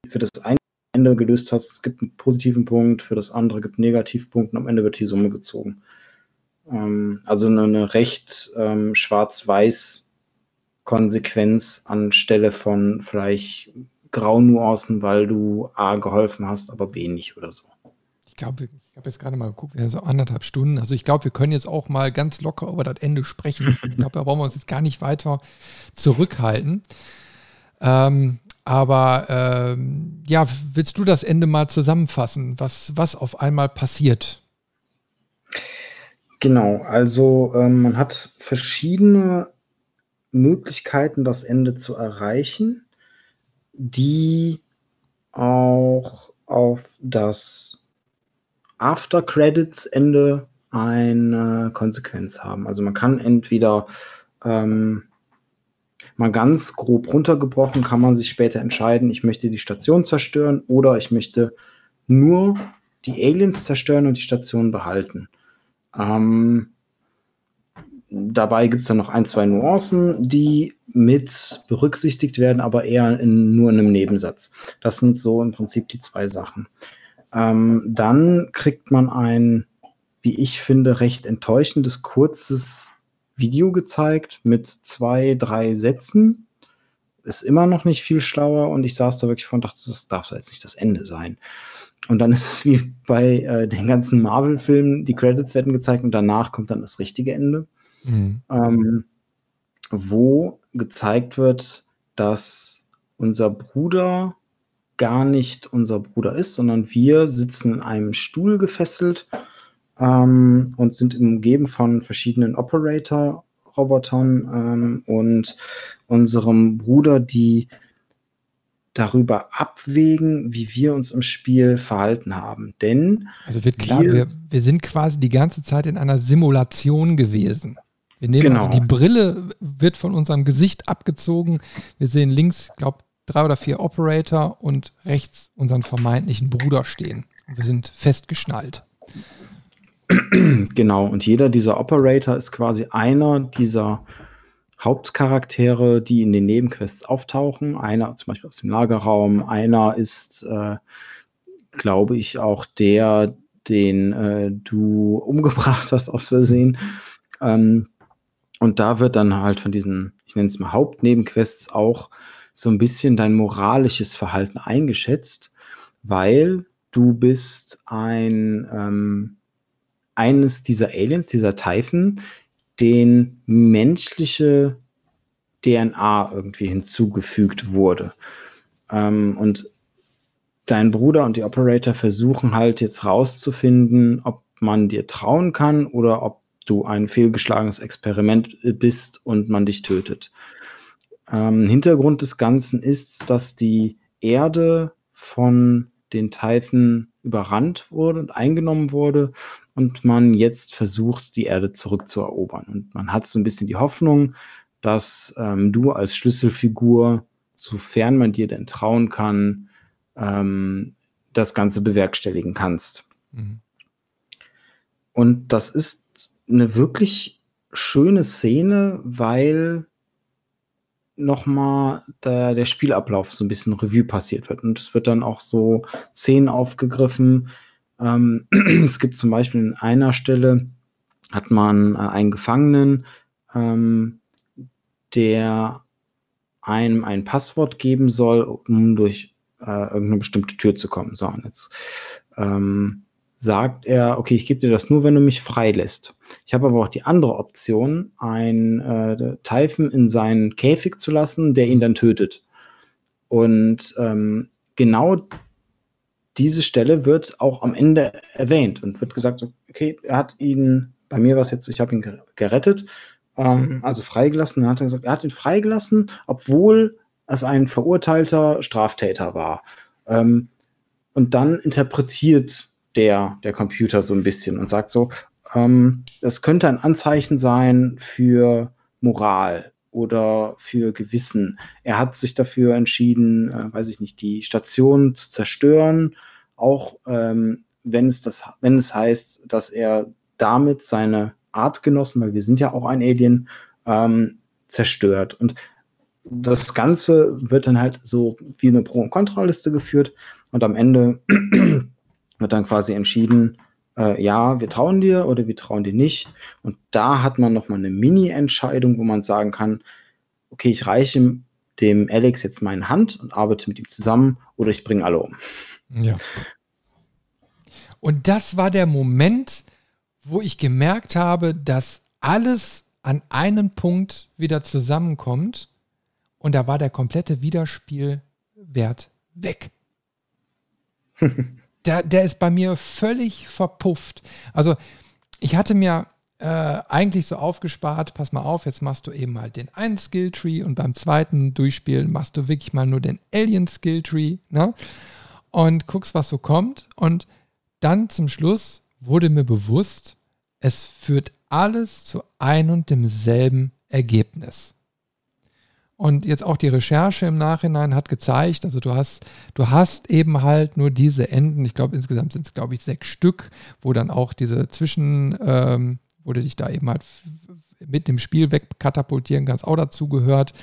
für das eine Ende gelöst hast, gibt einen positiven Punkt, für das andere gibt einen Negativpunkt und am Ende wird die Summe gezogen. Ähm, also eine, eine recht ähm, schwarz-weiß Konsequenz anstelle von vielleicht Graunuancen, weil du A geholfen hast, aber B nicht oder so. Ich glaube, ich habe jetzt gerade mal geguckt, wir haben so anderthalb Stunden. Also ich glaube, wir können jetzt auch mal ganz locker über das Ende sprechen. [LAUGHS] Ich glaube, da brauchen wir uns jetzt gar nicht weiter zurückhalten. Ähm, aber ähm, ja, willst du das Ende mal zusammenfassen, was, was auf einmal passiert? Genau, also ähm, man hat verschiedene Möglichkeiten, das Ende zu erreichen, die auch auf das After Credits Ende eine Konsequenz haben. Also man kann entweder ähm, mal ganz grob runtergebrochen, kann man sich später entscheiden, ich möchte die Station zerstören oder ich möchte nur die Aliens zerstören und die Station behalten. Ähm, dabei gibt es dann noch ein, zwei Nuancen, die mit berücksichtigt werden, aber eher in, nur in einem Nebensatz. Das sind so im Prinzip die zwei Sachen. Ähm, dann kriegt man ein, wie ich finde, recht enttäuschendes, kurzes Video gezeigt mit zwei, drei Sätzen. Ist immer noch nicht viel schlauer und ich saß da wirklich vor und dachte, das darf jetzt nicht das Ende sein. Und dann ist es wie bei äh, den ganzen Marvel-Filmen, die Credits werden gezeigt und danach kommt dann das richtige Ende, mhm. ähm, wo gezeigt wird, dass unser Bruder gar nicht unser Bruder ist, sondern wir sitzen in einem Stuhl gefesselt ähm, und sind umgeben von verschiedenen Operator-Robotern ähm, und unserem Bruder, die darüber abwägen, wie wir uns im Spiel verhalten haben. Denn also wird klar, wir, wir sind quasi die ganze Zeit in einer Simulation gewesen. Wir nehmen genau. also die Brille wird von unserem Gesicht abgezogen. Wir sehen links, glaube drei oder vier Operator und rechts unseren vermeintlichen Bruder stehen. Wir sind festgeschnallt. Genau, und jeder dieser Operator ist quasi einer dieser Hauptcharaktere, die in den Nebenquests auftauchen. Einer zum Beispiel aus dem Lagerraum, einer ist, äh, glaube ich, auch der, den äh, du [LAUGHS] umgebracht hast aus Versehen. Ähm, und da wird dann halt von diesen, ich nenne es mal Hauptnebenquests auch so ein bisschen dein moralisches Verhalten eingeschätzt, weil du bist ein ähm, eines dieser Aliens, dieser Typhen, den menschliche DNA irgendwie hinzugefügt wurde. Ähm, und dein Bruder und die Operator versuchen halt jetzt rauszufinden, ob man dir trauen kann oder ob du ein fehlgeschlagenes Experiment bist und man dich tötet. Ähm, Hintergrund des Ganzen ist, dass die Erde von den Typhen überrannt wurde und eingenommen wurde und man jetzt versucht, die Erde zurückzuerobern. Und man hat so ein bisschen die Hoffnung, dass ähm, du als Schlüsselfigur, sofern man dir denn trauen kann, ähm, das Ganze bewerkstelligen kannst. Mhm. Und das ist eine wirklich schöne Szene, weil nochmal der, der Spielablauf so ein bisschen Revue passiert wird. Und es wird dann auch so Szenen aufgegriffen. Ähm, [CLEARS THROAT] es gibt zum Beispiel in einer Stelle, hat man äh, einen Gefangenen, ähm, der einem ein Passwort geben soll, um durch äh, irgendeine bestimmte Tür zu kommen. So, und jetzt ähm, sagt er, okay, ich gebe dir das nur, wenn du mich freilässt. Ich habe aber auch die andere Option, einen äh, Typhon in seinen Käfig zu lassen, der ihn dann tötet. Und ähm, genau diese Stelle wird auch am Ende erwähnt und wird gesagt, okay, er hat ihn, bei mir war es jetzt, ich habe ihn gerettet, ähm, also freigelassen. Dann hat er gesagt, er hat ihn freigelassen, obwohl es ein verurteilter Straftäter war. Ähm, und dann interpretiert der, der Computer so ein bisschen und sagt so, ähm, das könnte ein Anzeichen sein für Moral oder für Gewissen. Er hat sich dafür entschieden, äh, weiß ich nicht, die Station zu zerstören, auch ähm, wenn es das, wenn es heißt, dass er damit seine Artgenossen, weil wir sind ja auch ein Alien, ähm, zerstört. Und das Ganze wird dann halt so wie eine Pro- und Kontraliste geführt und am Ende wird dann quasi entschieden, äh, ja, wir trauen dir oder wir trauen dir nicht. Und da hat man nochmal eine Mini-Entscheidung, wo man sagen kann, okay, ich reiche dem Alex jetzt meine Hand und arbeite mit ihm zusammen oder ich bringe alle um. Ja. Und das war der Moment, wo ich gemerkt habe, dass alles an einem Punkt wieder zusammenkommt und da war der komplette Wiederspielwert weg. [LAUGHS] der, der ist bei mir völlig verpufft. Also ich hatte mir äh, eigentlich so aufgespart, pass mal auf, jetzt machst du eben mal den einen Skilltree und beim zweiten Durchspielen machst du wirklich mal nur den Alien Skilltree, ne? Und guckst, was so kommt. Und dann zum Schluss wurde mir bewusst, es führt alles zu ein und demselben Ergebnis. Und jetzt auch die Recherche im Nachhinein hat gezeigt, also du hast, du hast eben halt nur diese Enden, ich glaube insgesamt sind es, glaube ich, sechs Stück, wo dann auch diese Zwischen, ähm, wo du dich da eben halt mit dem Spiel wegkatapultieren kannst, auch dazu gehört.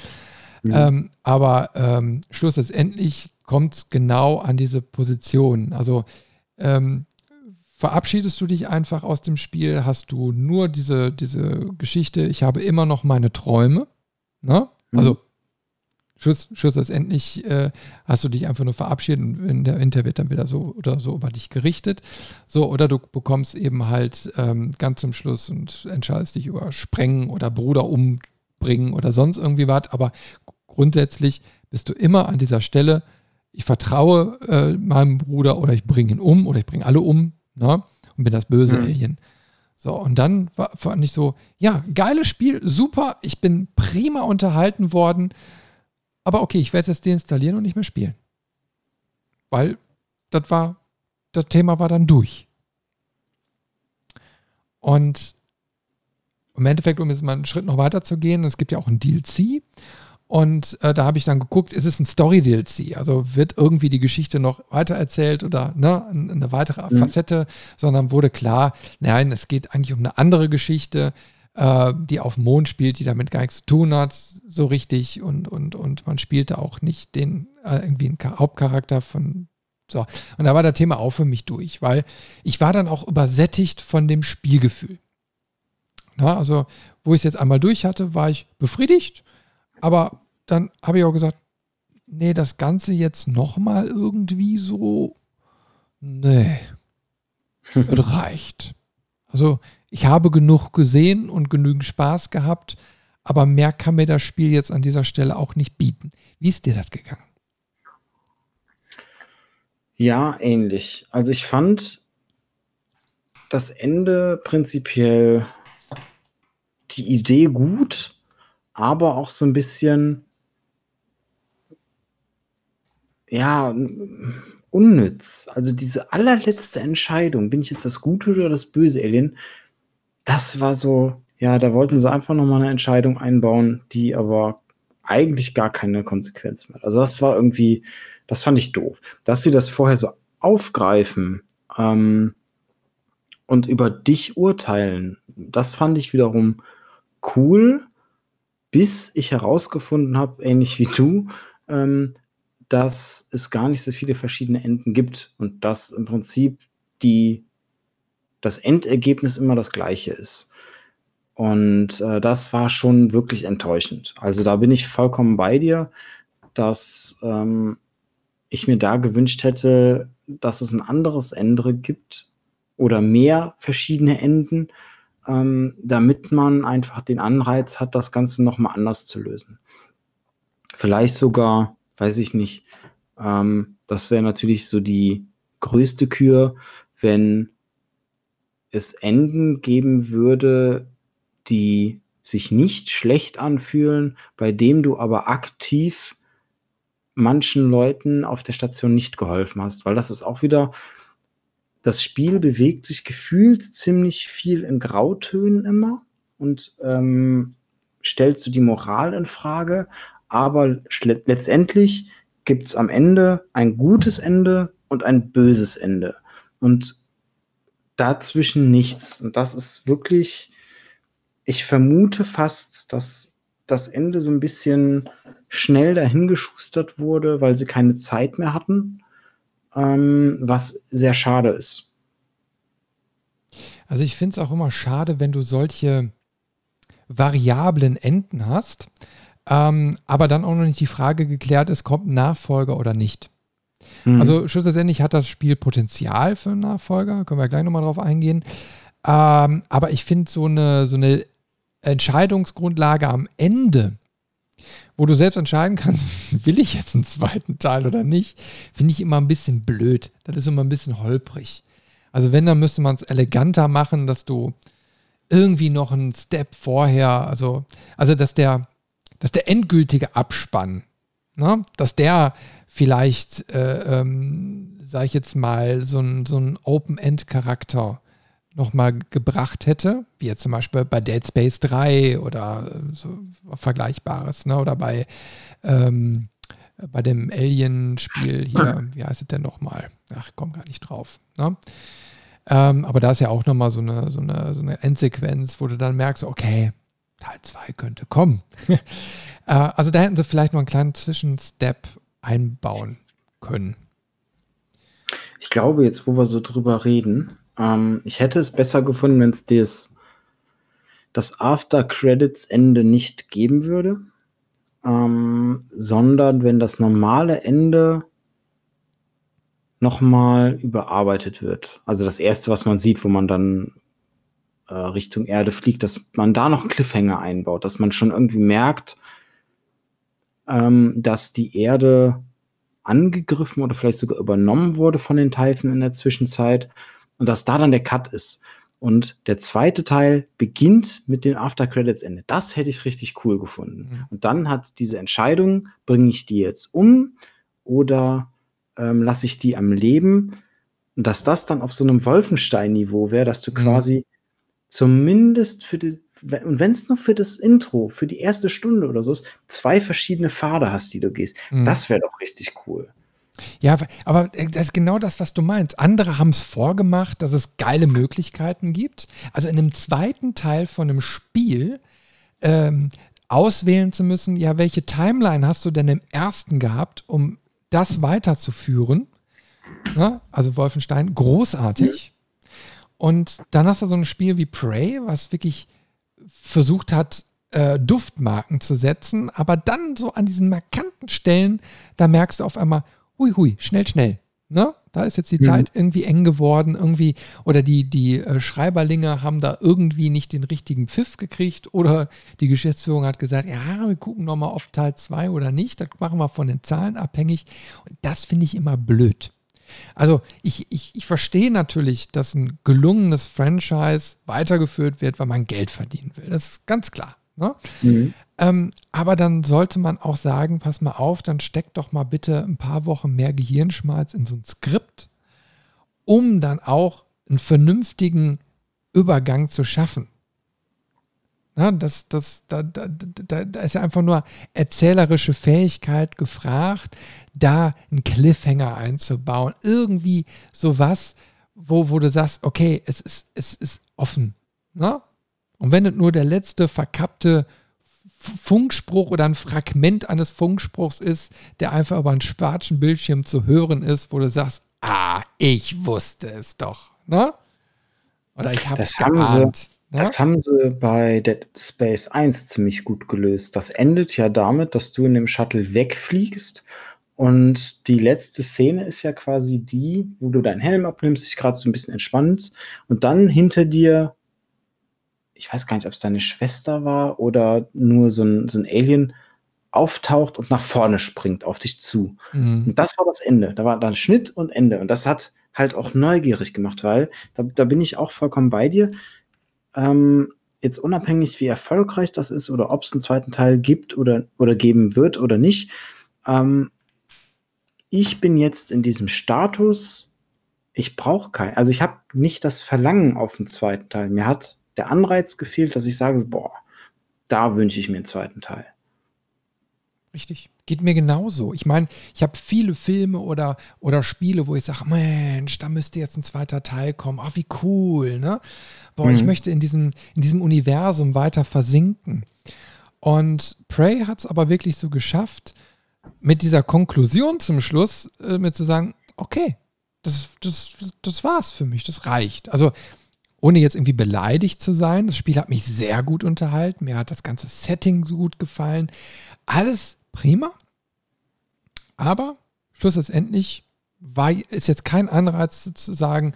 Mhm. Ähm, aber ähm, schlussendlich kommt es genau an diese Position. Also ähm, verabschiedest du dich einfach aus dem Spiel, hast du nur diese, diese Geschichte, ich habe immer noch meine Träume. Ne? Also Schluss, schlussendlich äh, hast du dich einfach nur verabschiedet und der Winter wird dann wieder so oder so über dich gerichtet. So, oder du bekommst eben halt ähm, ganz zum Schluss und entscheidest dich über Sprengen oder Bruder umbringen oder sonst irgendwie was. Aber grundsätzlich bist du immer an dieser Stelle, ich vertraue äh, meinem Bruder oder ich bringe ihn um oder ich bringe alle um ne? und bin das böse mhm. Alien. So, und dann war, fand ich so, ja, geiles Spiel, super, ich bin prima unterhalten worden. Aber okay, ich werde es deinstallieren und nicht mehr spielen. Weil das war, das Thema war dann durch. Und im Endeffekt, um jetzt mal einen Schritt noch weiter zu gehen, es gibt ja auch ein DLC. Und äh, da habe ich dann geguckt, ist es ein Story-DLC? Also wird irgendwie die Geschichte noch weitererzählt oder ne, eine weitere mhm. Facette, sondern wurde klar, nein, es geht eigentlich um eine andere Geschichte äh, die auf dem Mond spielt, die damit gar nichts zu tun hat, so richtig. Und, und, und man spielte auch nicht den äh, irgendwie einen Hauptcharakter von. So. Und da war das Thema auch für mich durch, weil ich war dann auch übersättigt von dem Spielgefühl. Na, also, wo ich es jetzt einmal durch hatte, war ich befriedigt, aber dann habe ich auch gesagt, nee, das Ganze jetzt nochmal irgendwie so, nee, [LAUGHS] das reicht. Also ich habe genug gesehen und genügend Spaß gehabt, aber mehr kann mir das Spiel jetzt an dieser Stelle auch nicht bieten. Wie ist dir das gegangen? Ja, ähnlich. Also ich fand das Ende prinzipiell die Idee gut, aber auch so ein bisschen ja unnütz. Also diese allerletzte Entscheidung, bin ich jetzt das gute oder das böse Alien, das war so, ja, da wollten sie einfach nochmal eine Entscheidung einbauen, die aber eigentlich gar keine Konsequenz mehr. hat. Also das war irgendwie, das fand ich doof. Dass sie das vorher so aufgreifen ähm, und über dich urteilen, das fand ich wiederum cool, bis ich herausgefunden habe, ähnlich wie du, ähm, dass es gar nicht so viele verschiedene Enden gibt und dass im Prinzip die das Endergebnis immer das gleiche ist. Und äh, das war schon wirklich enttäuschend. Also da bin ich vollkommen bei dir, dass ähm, ich mir da gewünscht hätte, dass es ein anderes Ende gibt oder mehr verschiedene Enden, ähm, damit man einfach den Anreiz hat, das Ganze nochmal anders zu lösen. Vielleicht sogar, weiß ich nicht, ähm, das wäre natürlich so die größte Kür, wenn es Enden geben würde, die sich nicht schlecht anfühlen, bei dem du aber aktiv manchen Leuten auf der Station nicht geholfen hast, weil das ist auch wieder, das Spiel bewegt sich gefühlt ziemlich viel in Grautönen immer und ähm, stellt so die Moral in Frage, aber letztendlich gibt es am Ende ein gutes Ende und ein böses Ende. Und dazwischen nichts. Und das ist wirklich, ich vermute fast, dass das Ende so ein bisschen schnell dahingeschustert wurde, weil sie keine Zeit mehr hatten, ähm, was sehr schade ist. Also ich finde es auch immer schade, wenn du solche variablen Enden hast, ähm, aber dann auch noch nicht die Frage geklärt ist, kommt ein Nachfolger oder nicht. Mhm. Also schlussendlich hat das Spiel Potenzial für einen Nachfolger, können wir gleich nochmal drauf eingehen. Ähm, aber ich finde so eine, so eine Entscheidungsgrundlage am Ende, wo du selbst entscheiden kannst, [LAUGHS] will ich jetzt einen zweiten Teil oder nicht, finde ich immer ein bisschen blöd. Das ist immer ein bisschen holprig. Also wenn, dann müsste man es eleganter machen, dass du irgendwie noch einen Step vorher, also, also dass der, dass der endgültige Abspann, ne, dass der vielleicht, äh, ähm, sage ich jetzt mal, so einen so Open-End-Charakter nochmal gebracht hätte, wie jetzt zum Beispiel bei Dead Space 3 oder so Vergleichbares, ne? oder bei, ähm, bei dem Alien-Spiel [CLEARS THROAT] hier, wie heißt es denn nochmal? Ach, ich komme gar nicht drauf. Ne? Ähm, aber da ist ja auch nochmal so eine, so, eine, so eine Endsequenz, wo du dann merkst, okay, Teil 2 könnte kommen. [LAUGHS] äh, also da hätten sie vielleicht noch einen kleinen Zwischenstep einbauen können. Ich glaube, jetzt, wo wir so drüber reden, ähm, ich hätte es besser gefunden, wenn es das, After-Credits-Ende nicht geben würde, ähm, sondern wenn das normale Ende nochmal überarbeitet wird. Also das erste, was man sieht, wo man dann äh, Richtung Erde fliegt, dass man da noch Cliffhanger einbaut, dass man schon irgendwie merkt, ähm, dass die Erde angegriffen oder vielleicht sogar übernommen wurde von den Teifen in der Zwischenzeit und dass da dann der Cut ist. Und der zweite Teil beginnt mit dem After Credits Ende. Das hätte ich richtig cool gefunden. Mhm. Und dann hat diese Entscheidung, bringe ich die jetzt um oder ähm, lasse ich die am Leben. Und dass das dann auf so einem Wolfenstein-Niveau wäre, dass du mhm. quasi zumindest für die, und wenn es nur für das Intro, für die erste Stunde oder so ist, zwei verschiedene Pfade hast, die du gehst. Mhm. Das wäre doch richtig cool. Ja, aber äh, das ist genau das, was du meinst. Andere haben es vorgemacht, dass es geile Möglichkeiten gibt. Also in einem zweiten Teil von einem Spiel ähm, auswählen zu müssen, ja, welche Timeline hast du denn im ersten gehabt, um das weiterzuführen. Ne? Also Wolfenstein, großartig. Und dann hast du so ein Spiel wie Prey, was wirklich versucht hat, äh, Duftmarken zu setzen, aber dann so an diesen markanten Stellen, da merkst du auf einmal, hui, hui, schnell, schnell. Ne? Da ist jetzt die mhm. Zeit irgendwie eng geworden, irgendwie, oder die, die äh, Schreiberlinge haben da irgendwie nicht den richtigen Pfiff gekriegt, oder die Geschäftsführung hat gesagt, ja, wir gucken nochmal auf Teil 2 oder nicht, das machen wir von den Zahlen abhängig. Und das finde ich immer blöd. Also ich, ich, ich verstehe natürlich, dass ein gelungenes Franchise weitergeführt wird, weil man Geld verdienen will. Das ist ganz klar. Ne? Mhm. Ähm, aber dann sollte man auch sagen, pass mal auf, dann steckt doch mal bitte ein paar Wochen mehr Gehirnschmalz in so ein Skript, um dann auch einen vernünftigen Übergang zu schaffen. Na, das, das, da, da, da, da ist ja einfach nur erzählerische Fähigkeit gefragt, da einen Cliffhanger einzubauen. Irgendwie sowas, wo, wo du sagst, okay, es ist, es ist offen. Ne? Und wenn es nur der letzte verkappte Funkspruch oder ein Fragment eines Funkspruchs ist, der einfach über einen schwarzen Bildschirm zu hören ist, wo du sagst, ah, ich wusste es doch. Ne? Oder ich habe es geahnt. Sie, ne? Das haben sie bei Dead Space 1 ziemlich gut gelöst. Das endet ja damit, dass du in dem Shuttle wegfliegst und die letzte Szene ist ja quasi die, wo du deinen Helm abnimmst, dich gerade so ein bisschen entspannst und dann hinter dir ich weiß gar nicht, ob es deine Schwester war oder nur so ein, so ein Alien auftaucht und nach vorne springt auf dich zu. Mhm. Und das war das Ende. Da war dann Schnitt und Ende. Und das hat halt auch neugierig gemacht, weil da, da bin ich auch vollkommen bei dir. Ähm, jetzt unabhängig, wie erfolgreich das ist oder ob es einen zweiten Teil gibt oder, oder geben wird oder nicht, ähm, ich bin jetzt in diesem Status, ich brauche keinen, also ich habe nicht das Verlangen auf den zweiten Teil. Mir hat der Anreiz gefehlt, dass ich sage, boah, da wünsche ich mir einen zweiten Teil. Richtig. Geht mir genauso. Ich meine, ich habe viele Filme oder, oder Spiele, wo ich sage, Mensch, da müsste jetzt ein zweiter Teil kommen. Ach, wie cool, ne? Boah, mhm. ich möchte in diesem, in diesem Universum weiter versinken. Und Prey hat es aber wirklich so geschafft, mit dieser Konklusion zum Schluss, äh, mir zu sagen, okay, das, das, das war's für mich, das reicht. Also, ohne jetzt irgendwie beleidigt zu sein, das Spiel hat mich sehr gut unterhalten, mir hat das ganze Setting so gut gefallen. Alles prima. Aber schlussendlich war, ist jetzt kein Anreiz zu sagen,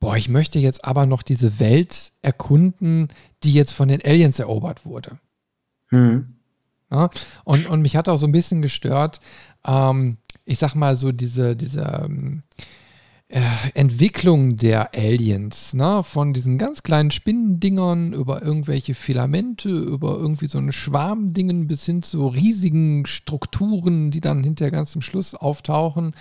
boah, ich möchte jetzt aber noch diese Welt erkunden, die jetzt von den Aliens erobert wurde. Mhm. Ja, und, und mich hat auch so ein bisschen gestört, ähm, ich sag mal so diese, diese ähm, äh, Entwicklung der Aliens, ne? von diesen ganz kleinen Spinnendingern über irgendwelche Filamente, über irgendwie so eine Schwarmdingen bis hin zu riesigen Strukturen, die dann hinterher ganz zum Schluss auftauchen.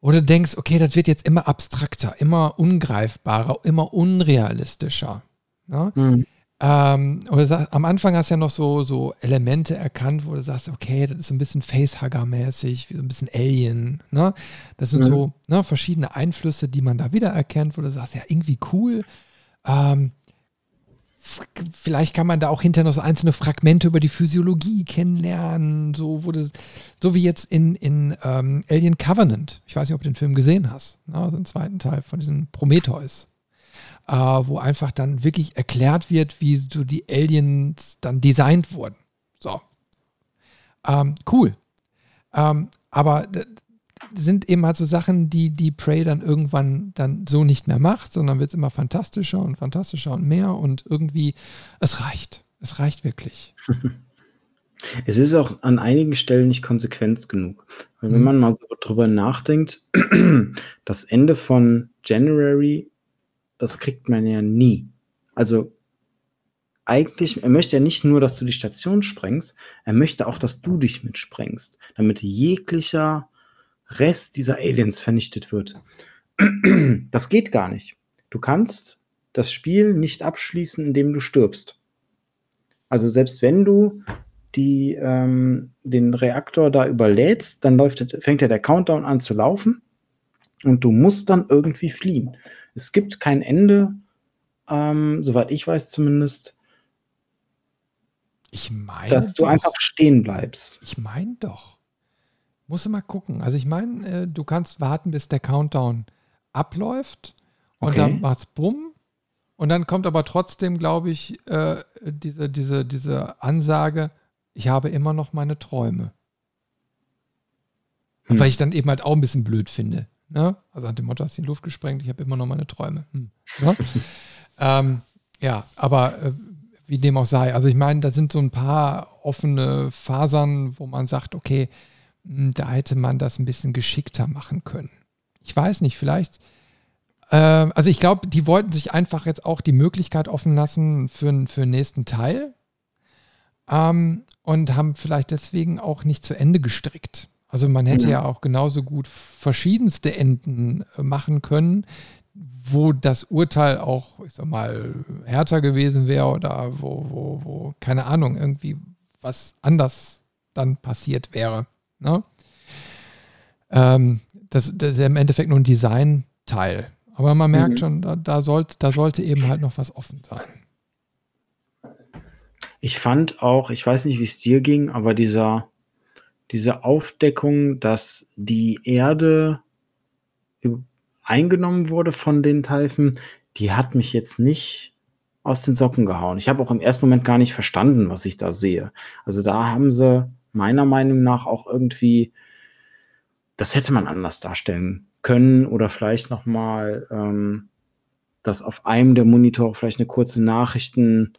Oder du denkst, okay, das wird jetzt immer abstrakter, immer ungreifbarer, immer unrealistischer. Ne? Mhm. Ähm, oder am Anfang hast du ja noch so, so Elemente erkannt, wo du sagst, okay, das ist so ein bisschen Facehugger-mäßig, so ein bisschen Alien. Ne? Das sind mhm. so ne, verschiedene Einflüsse, die man da wiedererkennt, wo du sagst, ja, irgendwie cool. Ähm, vielleicht kann man da auch hinterher noch so einzelne Fragmente über die Physiologie kennenlernen, so wurde so wie jetzt in, in ähm, Alien Covenant. Ich weiß nicht, ob du den Film gesehen hast, ne? den zweiten Teil von diesem Prometheus äh, wo einfach dann wirklich erklärt wird, wie so die Aliens dann designt wurden. So. Ähm, cool. Ähm, aber sind eben halt so Sachen, die die Prey dann irgendwann dann so nicht mehr macht, sondern wird es immer fantastischer und fantastischer und mehr und irgendwie, es reicht. Es reicht wirklich. [LAUGHS] Es ist auch an einigen Stellen nicht konsequent genug. Weil wenn mhm. man mal so drüber nachdenkt, [CLEARS THROAT] das Ende von January das kriegt man ja nie. Also eigentlich, er möchte ja nicht nur, dass du die Station sprengst, er möchte auch, dass du dich mitsprengst, damit jeglicher Rest dieser Aliens vernichtet wird. Das geht gar nicht. Du kannst das Spiel nicht abschließen, indem du stirbst. Also selbst wenn du die, ähm, den Reaktor da überlädst, dann läuft, fängt ja der Countdown an zu laufen und du musst dann irgendwie fliehen. Es gibt kein Ende, ähm, soweit ich weiß zumindest. Ich meine. Dass du doch, einfach stehen bleibst. Ich meine doch. Muss mal gucken. Also ich meine, äh, du kannst warten, bis der Countdown abläuft und okay. dann macht's bumm. Und dann kommt aber trotzdem, glaube ich, äh, diese, diese, diese Ansage, ich habe immer noch meine Träume. Hm. Weil ich dann eben halt auch ein bisschen blöd finde. Ne? Also hat dem Motto, hast du die Luft gesprengt, ich habe immer noch meine Träume. Hm. Ne? [LAUGHS] ähm, ja, aber äh, wie dem auch sei. Also ich meine, da sind so ein paar offene Fasern, wo man sagt, okay, hm, da hätte man das ein bisschen geschickter machen können. Ich weiß nicht, vielleicht. Äh, also ich glaube, die wollten sich einfach jetzt auch die Möglichkeit offen lassen für, für den nächsten Teil. Ähm, und haben vielleicht deswegen auch nicht zu Ende gestrickt. Also man hätte ja. ja auch genauso gut verschiedenste Enden äh, machen können, wo das Urteil auch, ich sag mal, härter gewesen wäre oder wo, wo, wo, keine Ahnung, irgendwie was anders dann passiert wäre. Ne? Ähm, das, das, ist ja im Endeffekt nur ein Designteil. Aber man merkt mhm. schon, da, da, sollte, da sollte eben halt noch was offen sein. Ich fand auch, ich weiß nicht, wie es dir ging, aber dieser, diese Aufdeckung, dass die Erde eingenommen wurde von den Teifen, die hat mich jetzt nicht aus den Socken gehauen. Ich habe auch im ersten Moment gar nicht verstanden, was ich da sehe. Also da haben sie meiner Meinung nach auch irgendwie, das hätte man anders darstellen können oder vielleicht noch mal, ähm, dass auf einem der Monitore vielleicht eine kurze Nachrichten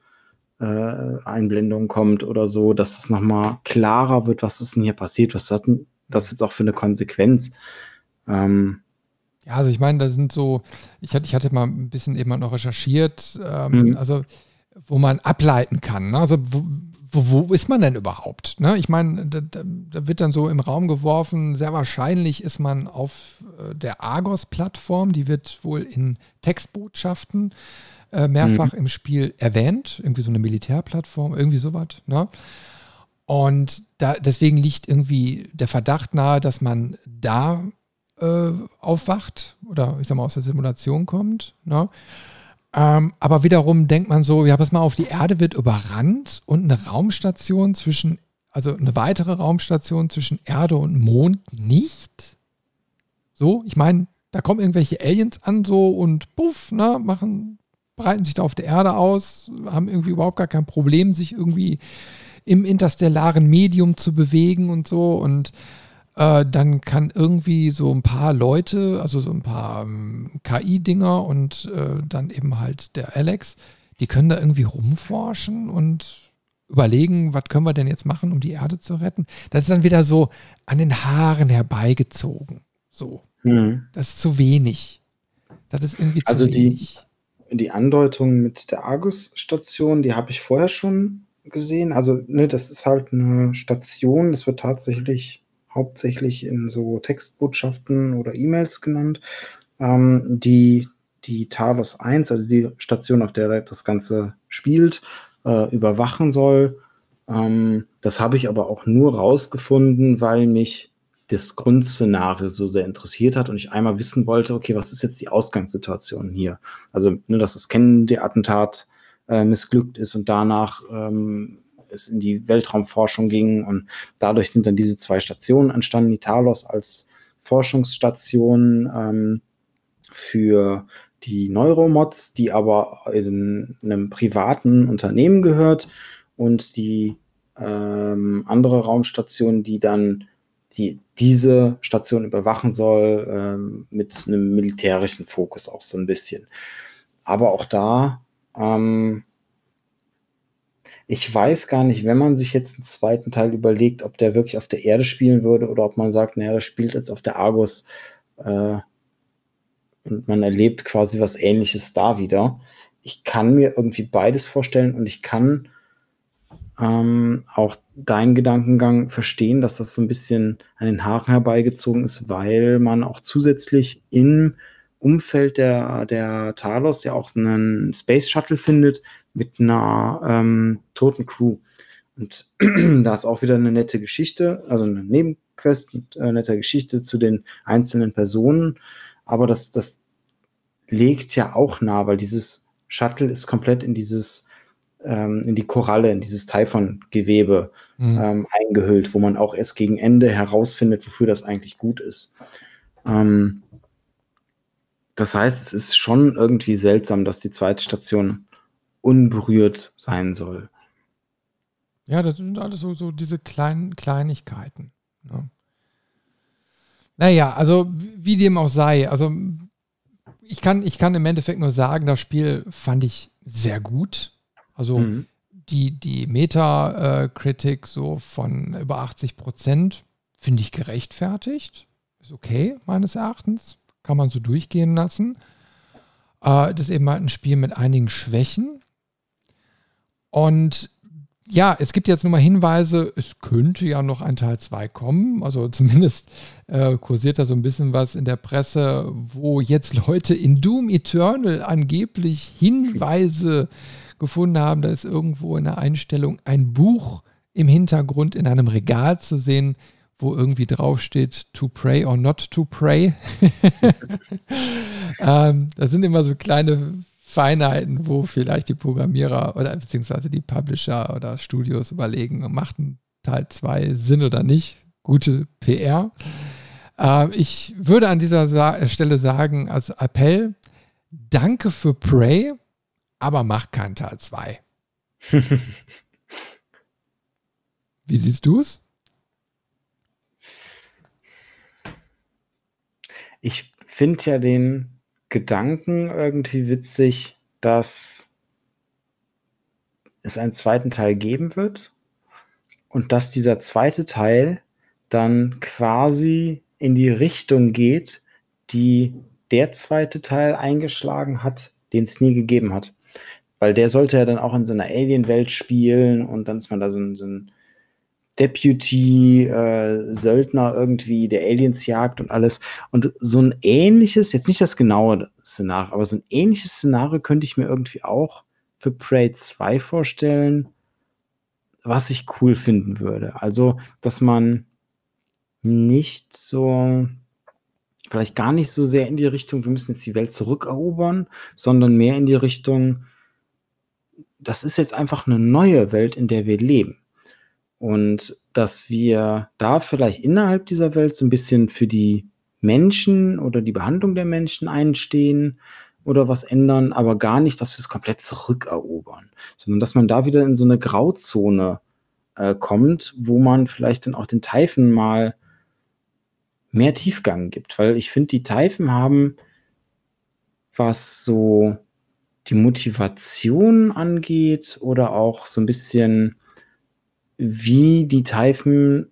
Einblendung kommt oder so, dass es nochmal klarer wird, was ist denn hier passiert, was hat das jetzt auch für eine Konsequenz. Ähm, ja, also ich meine, da sind so, ich hatte, ich hatte mal ein bisschen eben noch recherchiert, ähm, mhm. also wo man ableiten kann, ne? also wo, wo, wo ist man denn überhaupt? Ne? Ich meine, da, da, wird dann so im Raum geworfen, sehr wahrscheinlich ist man auf äh, der Argos-Plattform, die wird wohl in Textbotschaften äh, mehrfach mhm. im Spiel erwähnt, irgendwie so eine Militärplattform, irgendwie sowas. Ne? Und da, deswegen liegt irgendwie der Verdacht nahe, dass man da äh, aufwacht oder ich sag mal aus der Simulation kommt. Ne? Ähm, aber wiederum denkt man so, ja, pass mal auf, die Erde wird überrannt und eine Raumstation zwischen, also eine weitere Raumstation zwischen Erde und Mond nicht. So, ich meine, da kommen irgendwelche Aliens an so und puff, ne, machen, breiten sich da auf der Erde aus, haben irgendwie überhaupt gar kein Problem, sich irgendwie im interstellaren Medium zu bewegen und so und äh, dann kann irgendwie so ein paar Leute, also so ein paar ähm, KI-Dinger und äh, dann eben halt der Alex, die können da irgendwie rumforschen und überlegen, was können wir denn jetzt machen, um die Erde zu retten. Das ist dann wieder so an den Haaren herbeigezogen. So. Mhm. Das ist zu wenig. Das ist irgendwie zu also wenig. Die, die Andeutung mit der Argus-Station, die habe ich vorher schon gesehen. Also, ne, das ist halt eine Station, das wird tatsächlich hauptsächlich in so Textbotschaften oder E-Mails genannt, ähm, die die Talos 1, also die Station, auf der das Ganze spielt, äh, überwachen soll. Ähm, das habe ich aber auch nur rausgefunden, weil mich das Grundszenario so sehr interessiert hat und ich einmal wissen wollte, okay, was ist jetzt die Ausgangssituation hier? Also, ne, dass das Kennedy-Attentat äh, missglückt ist und danach ähm, es in die Weltraumforschung ging. Und dadurch sind dann diese zwei Stationen entstanden, die Talos als Forschungsstation ähm, für die Neuromods, die aber in einem privaten Unternehmen gehört und die ähm, andere Raumstation, die dann die diese Station überwachen soll, ähm, mit einem militärischen Fokus auch so ein bisschen. Aber auch da ähm, ich weiß gar nicht, wenn man sich jetzt einen zweiten Teil überlegt, ob der wirklich auf der Erde spielen würde oder ob man sagt, naja, der spielt jetzt auf der Argus äh, und man erlebt quasi was ähnliches da wieder. Ich kann mir irgendwie beides vorstellen und ich kann ähm, auch deinen Gedankengang verstehen, dass das so ein bisschen an den Haaren herbeigezogen ist, weil man auch zusätzlich im Umfeld der, der Talos ja auch einen Space Shuttle findet mit einer ähm, toten Crew. Und [CLEARS THROAT] da ist auch wieder eine nette Geschichte, also eine Nebenquest mit äh, netter Geschichte zu den einzelnen Personen. Aber das, das legt ja auch nah, weil dieses Shuttle ist komplett in dieses, ähm, in die Koralle, in dieses Typhon-Gewebe mhm. ähm, eingehüllt, wo man auch erst gegen Ende herausfindet, wofür das eigentlich gut ist. Ähm, das heißt, es ist schon irgendwie seltsam, dass die zweite Station unberührt sein soll. Ja, das sind alles so, so diese kleinen Kleinigkeiten. Ne? Naja, also wie dem auch sei, also ich kann, ich kann im Endeffekt nur sagen, das Spiel fand ich sehr gut. Also mhm. die, die Meta-Kritik so von über 80 Prozent finde ich gerechtfertigt. Ist okay, meines Erachtens kann man so durchgehen lassen. Äh, das ist eben halt ein Spiel mit einigen Schwächen. Und ja, es gibt jetzt nur mal Hinweise, es könnte ja noch ein Teil 2 kommen. Also [LAUGHS] zumindest äh, kursiert da so ein bisschen was in der Presse, wo jetzt Leute in Doom Eternal angeblich Hinweise gefunden haben. Da ist irgendwo in der Einstellung ein Buch im Hintergrund in einem Regal zu sehen, wo irgendwie draufsteht, to pray or not to pray. [LAUGHS] ähm, das sind immer so kleine Feinheiten, wo vielleicht die Programmierer oder beziehungsweise die Publisher oder Studios überlegen, macht ein Teil 2 Sinn oder nicht. Gute PR. Ähm, ich würde an dieser Sa Stelle sagen, als Appell, danke für Prey, aber mach keinen Teil 2. [LAUGHS] Wie siehst du es? Ich finde ja den Gedanken irgendwie witzig, dass es einen zweiten Teil geben wird und dass dieser zweite Teil dann quasi in die Richtung geht, die der zweite Teil eingeschlagen hat, den es nie gegeben hat. Weil der sollte ja dann auch in so einer Alien-Welt spielen und dann ist man da so ein, so ein Deputy-Söldner äh, irgendwie, der Aliens jagt und alles. Und so ein ähnliches, jetzt nicht das genaue Szenario, aber so ein ähnliches Szenario könnte ich mir irgendwie auch für Prey 2 vorstellen, was ich cool finden würde. Also, dass man nicht so, vielleicht gar nicht so sehr in die Richtung, wir müssen jetzt die Welt zurückerobern, sondern mehr in die Richtung, das ist jetzt einfach eine neue Welt, in der wir leben. Und dass wir da vielleicht innerhalb dieser Welt so ein bisschen für die Menschen oder die Behandlung der Menschen einstehen oder was ändern, aber gar nicht, dass wir es komplett zurückerobern, sondern dass man da wieder in so eine Grauzone äh, kommt, wo man vielleicht dann auch den Teifen mal mehr Tiefgang gibt, weil ich finde, die Teifen haben, was so die Motivation angeht oder auch so ein bisschen wie die Teifen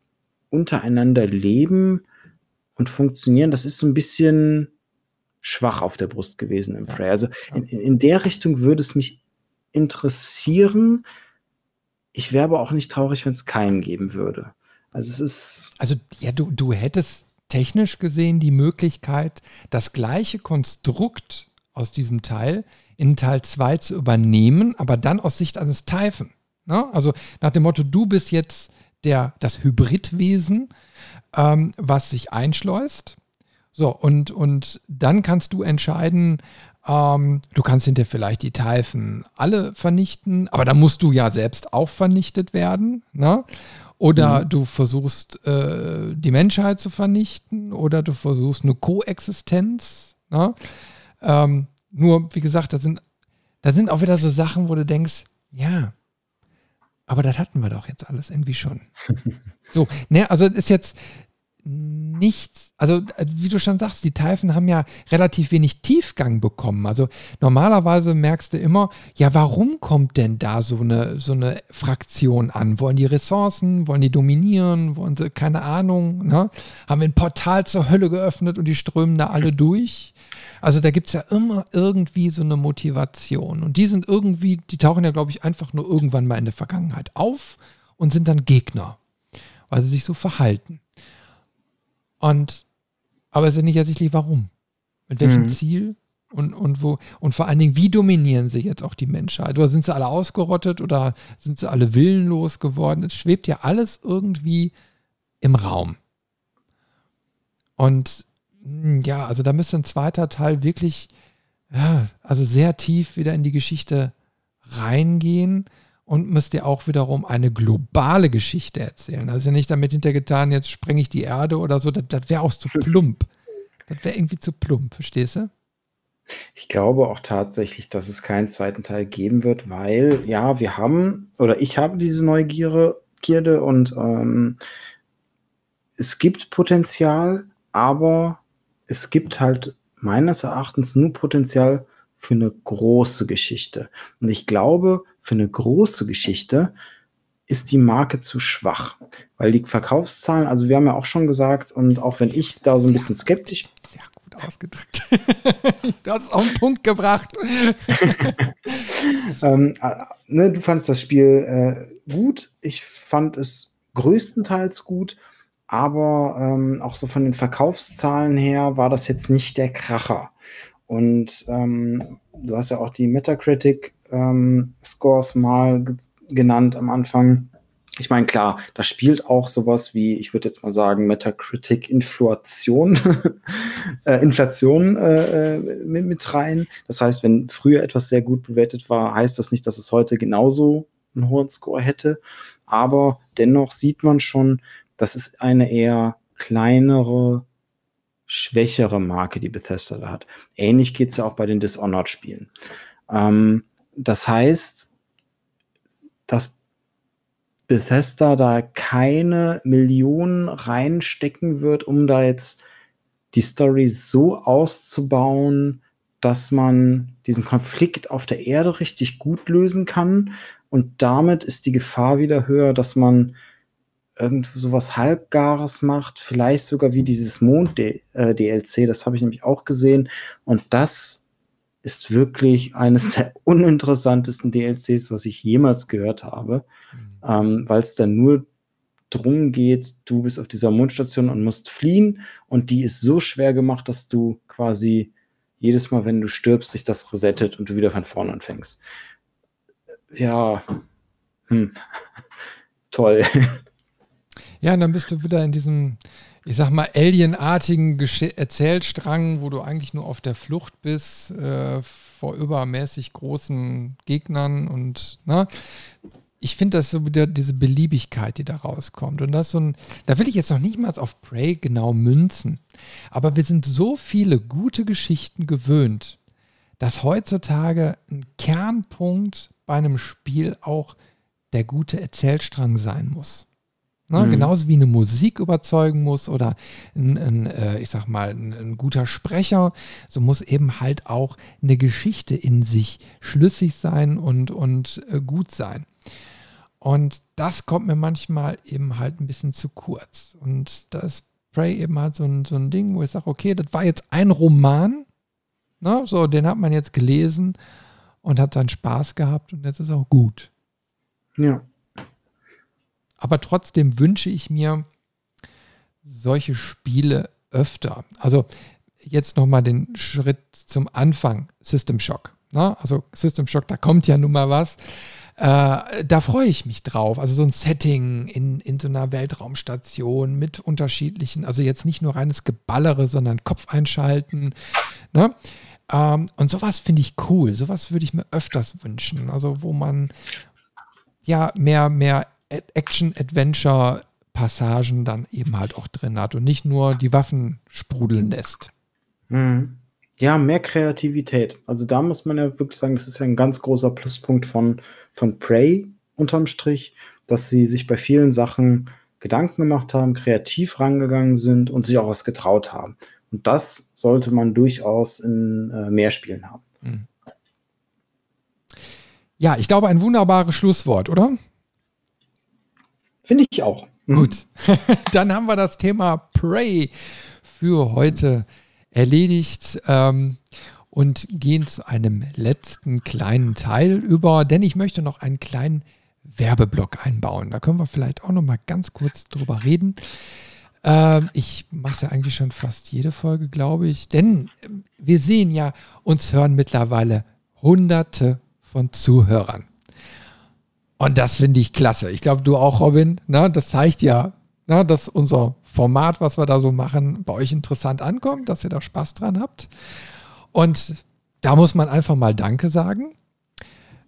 untereinander leben und funktionieren, das ist so ein bisschen schwach auf der Brust gewesen im Prey. Also in, in der Richtung würde es mich interessieren. Ich wäre aber auch nicht traurig, wenn es keinen geben würde. Also es ist. Also ja, du, du hättest technisch gesehen die Möglichkeit, das gleiche Konstrukt aus diesem Teil in Teil 2 zu übernehmen, aber dann aus Sicht eines Teifen. Ne? Also nach dem Motto, du bist jetzt der, das Hybridwesen, ähm, was sich einschleust. So, und, und dann kannst du entscheiden, ähm, du kannst hinterher vielleicht die Teifen alle vernichten, aber dann musst du ja selbst auch vernichtet werden. Ne? Oder mhm. du versuchst, äh, die Menschheit zu vernichten, oder du versuchst eine Koexistenz. Ne? Ähm, nur, wie gesagt, da sind, da sind auch wieder so Sachen, wo du denkst, ja, aber das hatten wir doch jetzt alles irgendwie schon. [LAUGHS] so, ne, also ist jetzt nichts, also wie du schon sagst, die Teifen haben ja relativ wenig Tiefgang bekommen. Also normalerweise merkst du immer, ja, warum kommt denn da so eine, so eine Fraktion an? Wollen die Ressourcen, wollen die dominieren, wollen sie, keine Ahnung, ne? Haben wir ein Portal zur Hölle geöffnet und die strömen da alle durch? Also da gibt es ja immer irgendwie so eine Motivation. Und die sind irgendwie, die tauchen ja, glaube ich, einfach nur irgendwann mal in der Vergangenheit auf und sind dann Gegner, weil sie sich so verhalten. Und aber es ist nicht ersichtlich, warum. Mit welchem mhm. Ziel und, und wo und vor allen Dingen, wie dominieren sie jetzt auch die Menschheit? Oder sind sie alle ausgerottet oder sind sie alle willenlos geworden? Es schwebt ja alles irgendwie im Raum. Und hm, ja, also da müsste ein zweiter Teil wirklich, ja, also sehr tief wieder in die Geschichte reingehen und müsste auch wiederum eine globale Geschichte erzählen. Also ja nicht damit hintergetan, jetzt sprenge ich die Erde oder so, das, das wäre auch zu plump. Das wäre irgendwie zu plump, verstehst du? Ich glaube auch tatsächlich, dass es keinen zweiten Teil geben wird, weil ja, wir haben oder ich habe diese Neugierde und ähm, es gibt Potenzial, aber es gibt halt meines Erachtens nur Potenzial für eine große Geschichte. Und ich glaube, für eine große Geschichte ist die Marke zu schwach, weil die Verkaufszahlen, also wir haben ja auch schon gesagt, und auch wenn ich da so ein bisschen skeptisch sehr gut ausgedrückt. [LAUGHS] du hast es auf den Punkt gebracht. [LAUGHS] ähm, äh, ne, du fandest das Spiel äh, gut. Ich fand es größtenteils gut aber ähm, auch so von den Verkaufszahlen her war das jetzt nicht der Kracher. Und ähm, du hast ja auch die Metacritic-Scores ähm, mal genannt am Anfang. Ich meine, klar, da spielt auch sowas wie, ich würde jetzt mal sagen, Metacritic-Inflation, [LAUGHS] äh, Inflation äh, äh, mit, mit rein. Das heißt, wenn früher etwas sehr gut bewertet war, heißt das nicht, dass es heute genauso einen hohen Score hätte. Aber dennoch sieht man schon, das ist eine eher kleinere, schwächere Marke, die Bethesda da hat. Ähnlich geht es ja auch bei den Dishonored-Spielen. Ähm, das heißt, dass Bethesda da keine Millionen reinstecken wird, um da jetzt die Story so auszubauen, dass man diesen Konflikt auf der Erde richtig gut lösen kann. Und damit ist die Gefahr wieder höher, dass man irgend sowas Halbgares macht, vielleicht sogar wie dieses Mond-DLC, äh, das habe ich nämlich auch gesehen. Und das ist wirklich eines der [LAUGHS] uninteressantesten DLCs, was ich jemals gehört habe, mhm. ähm, weil es dann nur drum geht, du bist auf dieser Mondstation und musst fliehen und die ist so schwer gemacht, dass du quasi jedes Mal, wenn du stirbst, sich das resettet und du wieder von vorne anfängst. Ja, hm. [LAUGHS] toll. Ja, und dann bist du wieder in diesem, ich sag mal, alienartigen Gesch Erzählstrang, wo du eigentlich nur auf der Flucht bist äh, vor übermäßig großen Gegnern und ne, ich finde das so wieder diese Beliebigkeit, die da rauskommt. Und das so ein, da will ich jetzt noch nicht mal auf Prey genau münzen. Aber wir sind so viele gute Geschichten gewöhnt, dass heutzutage ein Kernpunkt bei einem Spiel auch der gute Erzählstrang sein muss. Ne? Mhm. Genauso wie eine Musik überzeugen muss oder ein, ein äh, ich sag mal, ein, ein, guter Sprecher, so muss eben halt auch eine Geschichte in sich schlüssig sein und, und äh, gut sein. Und das kommt mir manchmal eben halt ein bisschen zu kurz. Und da ist Prey eben halt so ein, so ein Ding, wo ich sage, okay, das war jetzt ein Roman, ne? so, den hat man jetzt gelesen und hat seinen Spaß gehabt und jetzt ist auch gut. Ja. Aber trotzdem wünsche ich mir solche Spiele öfter. Also jetzt nochmal den Schritt zum Anfang, System Shock. Ne? Also System Shock, da kommt ja nun mal was. Äh, da freue ich mich drauf. Also so ein Setting in, in so einer Weltraumstation mit unterschiedlichen, also jetzt nicht nur reines Geballere, sondern Kopf einschalten. Ne? Ähm, und sowas finde ich cool. Sowas würde ich mir öfters wünschen. Also wo man ja mehr, mehr Action-Adventure-Passagen dann eben halt auch drin hat und nicht nur die Waffen sprudeln lässt. Mhm. Ja, mehr Kreativität. Also da muss man ja wirklich sagen, das ist ja ein ganz großer Pluspunkt von, von Prey unterm Strich, dass sie sich bei vielen Sachen Gedanken gemacht haben, kreativ rangegangen sind und sich auch was getraut haben. Und das sollte man durchaus in äh, mehr Spielen haben. Mhm. Ja, ich glaube, ein wunderbares Schlusswort, oder? Finde ich auch. Mhm. Gut, [LAUGHS] dann haben wir das Thema Prey für heute erledigt ähm, und gehen zu einem letzten kleinen Teil über, denn ich möchte noch einen kleinen Werbeblock einbauen. Da können wir vielleicht auch noch mal ganz kurz drüber reden. Ähm, ich mache es ja eigentlich schon fast jede Folge, glaube ich, denn wir sehen ja, uns hören mittlerweile Hunderte von Zuhörern. Und das finde ich klasse. Ich glaube, du auch, Robin. Ne? Das zeigt ja, ne, dass unser Format, was wir da so machen, bei euch interessant ankommt, dass ihr da Spaß dran habt. Und da muss man einfach mal Danke sagen.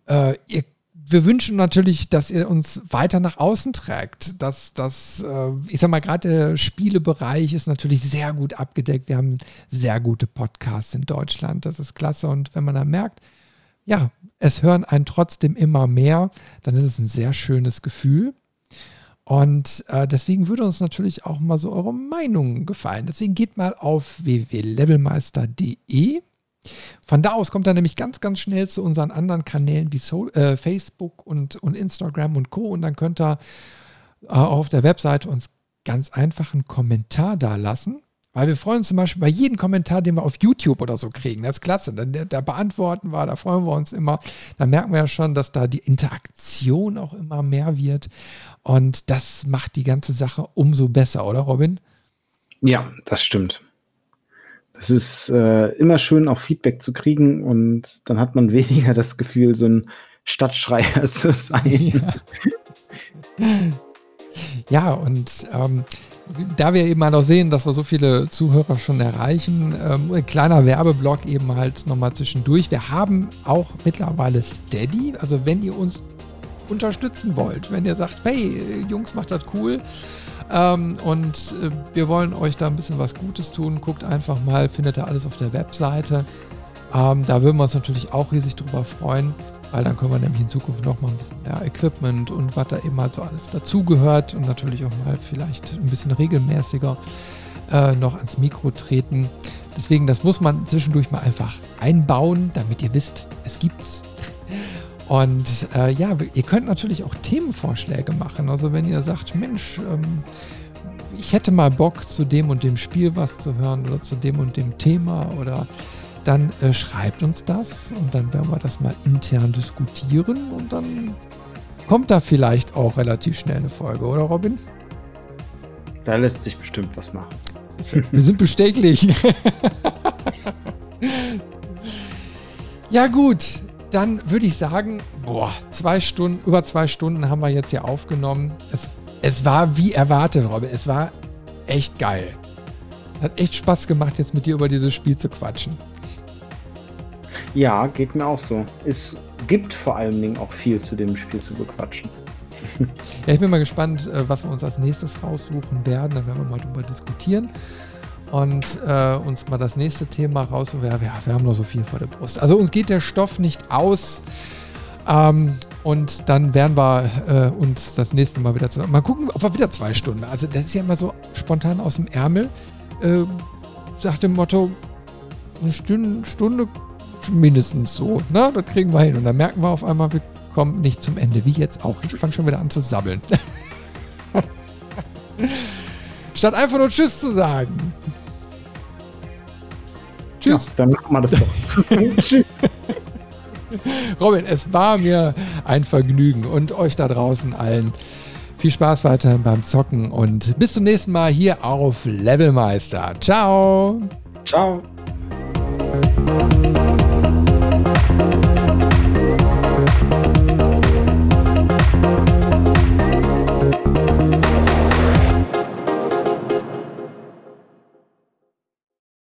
Äh, ihr, wir wünschen natürlich, dass ihr uns weiter nach außen trägt. Dass das, äh, ich sag mal, gerade der Spielebereich ist natürlich sehr gut abgedeckt. Wir haben sehr gute Podcasts in Deutschland. Das ist klasse. Und wenn man dann merkt, ja, es hören einen trotzdem immer mehr, dann ist es ein sehr schönes Gefühl. Und äh, deswegen würde uns natürlich auch mal so eure Meinung gefallen. Deswegen geht mal auf www.levelmeister.de. Von da aus kommt er nämlich ganz, ganz schnell zu unseren anderen Kanälen wie so äh, Facebook und, und Instagram und Co. Und dann könnt ihr äh, auf der Webseite uns ganz einfach einen Kommentar da lassen. Weil wir freuen uns zum Beispiel bei jedem Kommentar, den wir auf YouTube oder so kriegen. Das ist klasse. Da, da beantworten wir, da freuen wir uns immer. Da merken wir ja schon, dass da die Interaktion auch immer mehr wird. Und das macht die ganze Sache umso besser, oder Robin? Ja, das stimmt. Das ist äh, immer schön, auch Feedback zu kriegen und dann hat man [LAUGHS] weniger das Gefühl, so ein Stadtschreier [LAUGHS] zu sein. Ja, ja und ähm, da wir eben mal noch sehen, dass wir so viele Zuhörer schon erreichen, ähm, ein kleiner Werbeblock eben halt nochmal zwischendurch. Wir haben auch mittlerweile Steady, also wenn ihr uns unterstützen wollt, wenn ihr sagt, hey, Jungs, macht das cool ähm, und äh, wir wollen euch da ein bisschen was Gutes tun, guckt einfach mal, findet ihr alles auf der Webseite. Ähm, da würden wir uns natürlich auch riesig drüber freuen weil dann können wir nämlich in Zukunft noch mal ein bisschen mehr Equipment und was da eben halt so alles dazugehört und natürlich auch mal vielleicht ein bisschen regelmäßiger äh, noch ans Mikro treten. Deswegen, das muss man zwischendurch mal einfach einbauen, damit ihr wisst, es gibt's. [LAUGHS] Und äh, ja, ihr könnt natürlich auch Themenvorschläge machen. Also wenn ihr sagt, Mensch, ähm, ich hätte mal Bock zu dem und dem Spiel was zu hören oder zu dem und dem Thema oder dann äh, schreibt uns das und dann werden wir das mal intern diskutieren und dann kommt da vielleicht auch relativ schnell eine Folge, oder Robin? Da lässt sich bestimmt was machen. Wir sind bestechlich. [LAUGHS] ja gut, dann würde ich sagen, boah, zwei Stunden, über zwei Stunden haben wir jetzt hier aufgenommen. Es, es war wie erwartet, Robin. Es war echt geil. Hat echt Spaß gemacht, jetzt mit dir über dieses Spiel zu quatschen. Ja, geht mir auch so. Es gibt vor allen Dingen auch viel zu dem Spiel zu bequatschen. [LAUGHS] Ja, ich bin mal gespannt, äh, was wir uns als nächstes raussuchen werden. Da werden wir mal drüber diskutieren und äh, uns mal das nächste Thema raus. Ja, wir, wir haben noch so viel vor der Brust. Also uns geht der Stoff nicht aus. Ähm, und dann werden wir äh, uns das nächste Mal wieder zusammen. Mal gucken, ob wir wieder zwei Stunden. Also das ist ja immer so spontan aus dem Ärmel. Äh, sagt dem Motto, eine Stunde, Stunde mindestens so. Ne? Das kriegen wir hin. Und dann merken wir auf einmal, wir kommen nicht zum Ende. Wie jetzt auch. Ich fange schon wieder an zu sabbeln. [LAUGHS] Statt einfach nur Tschüss zu sagen. Tschüss. Ja, dann machen wir das doch. [LAUGHS] Tschüss. Robin, es war mir ein Vergnügen und euch da draußen allen viel Spaß weiterhin beim Zocken und bis zum nächsten Mal hier auf Levelmeister. Ciao. Ciao.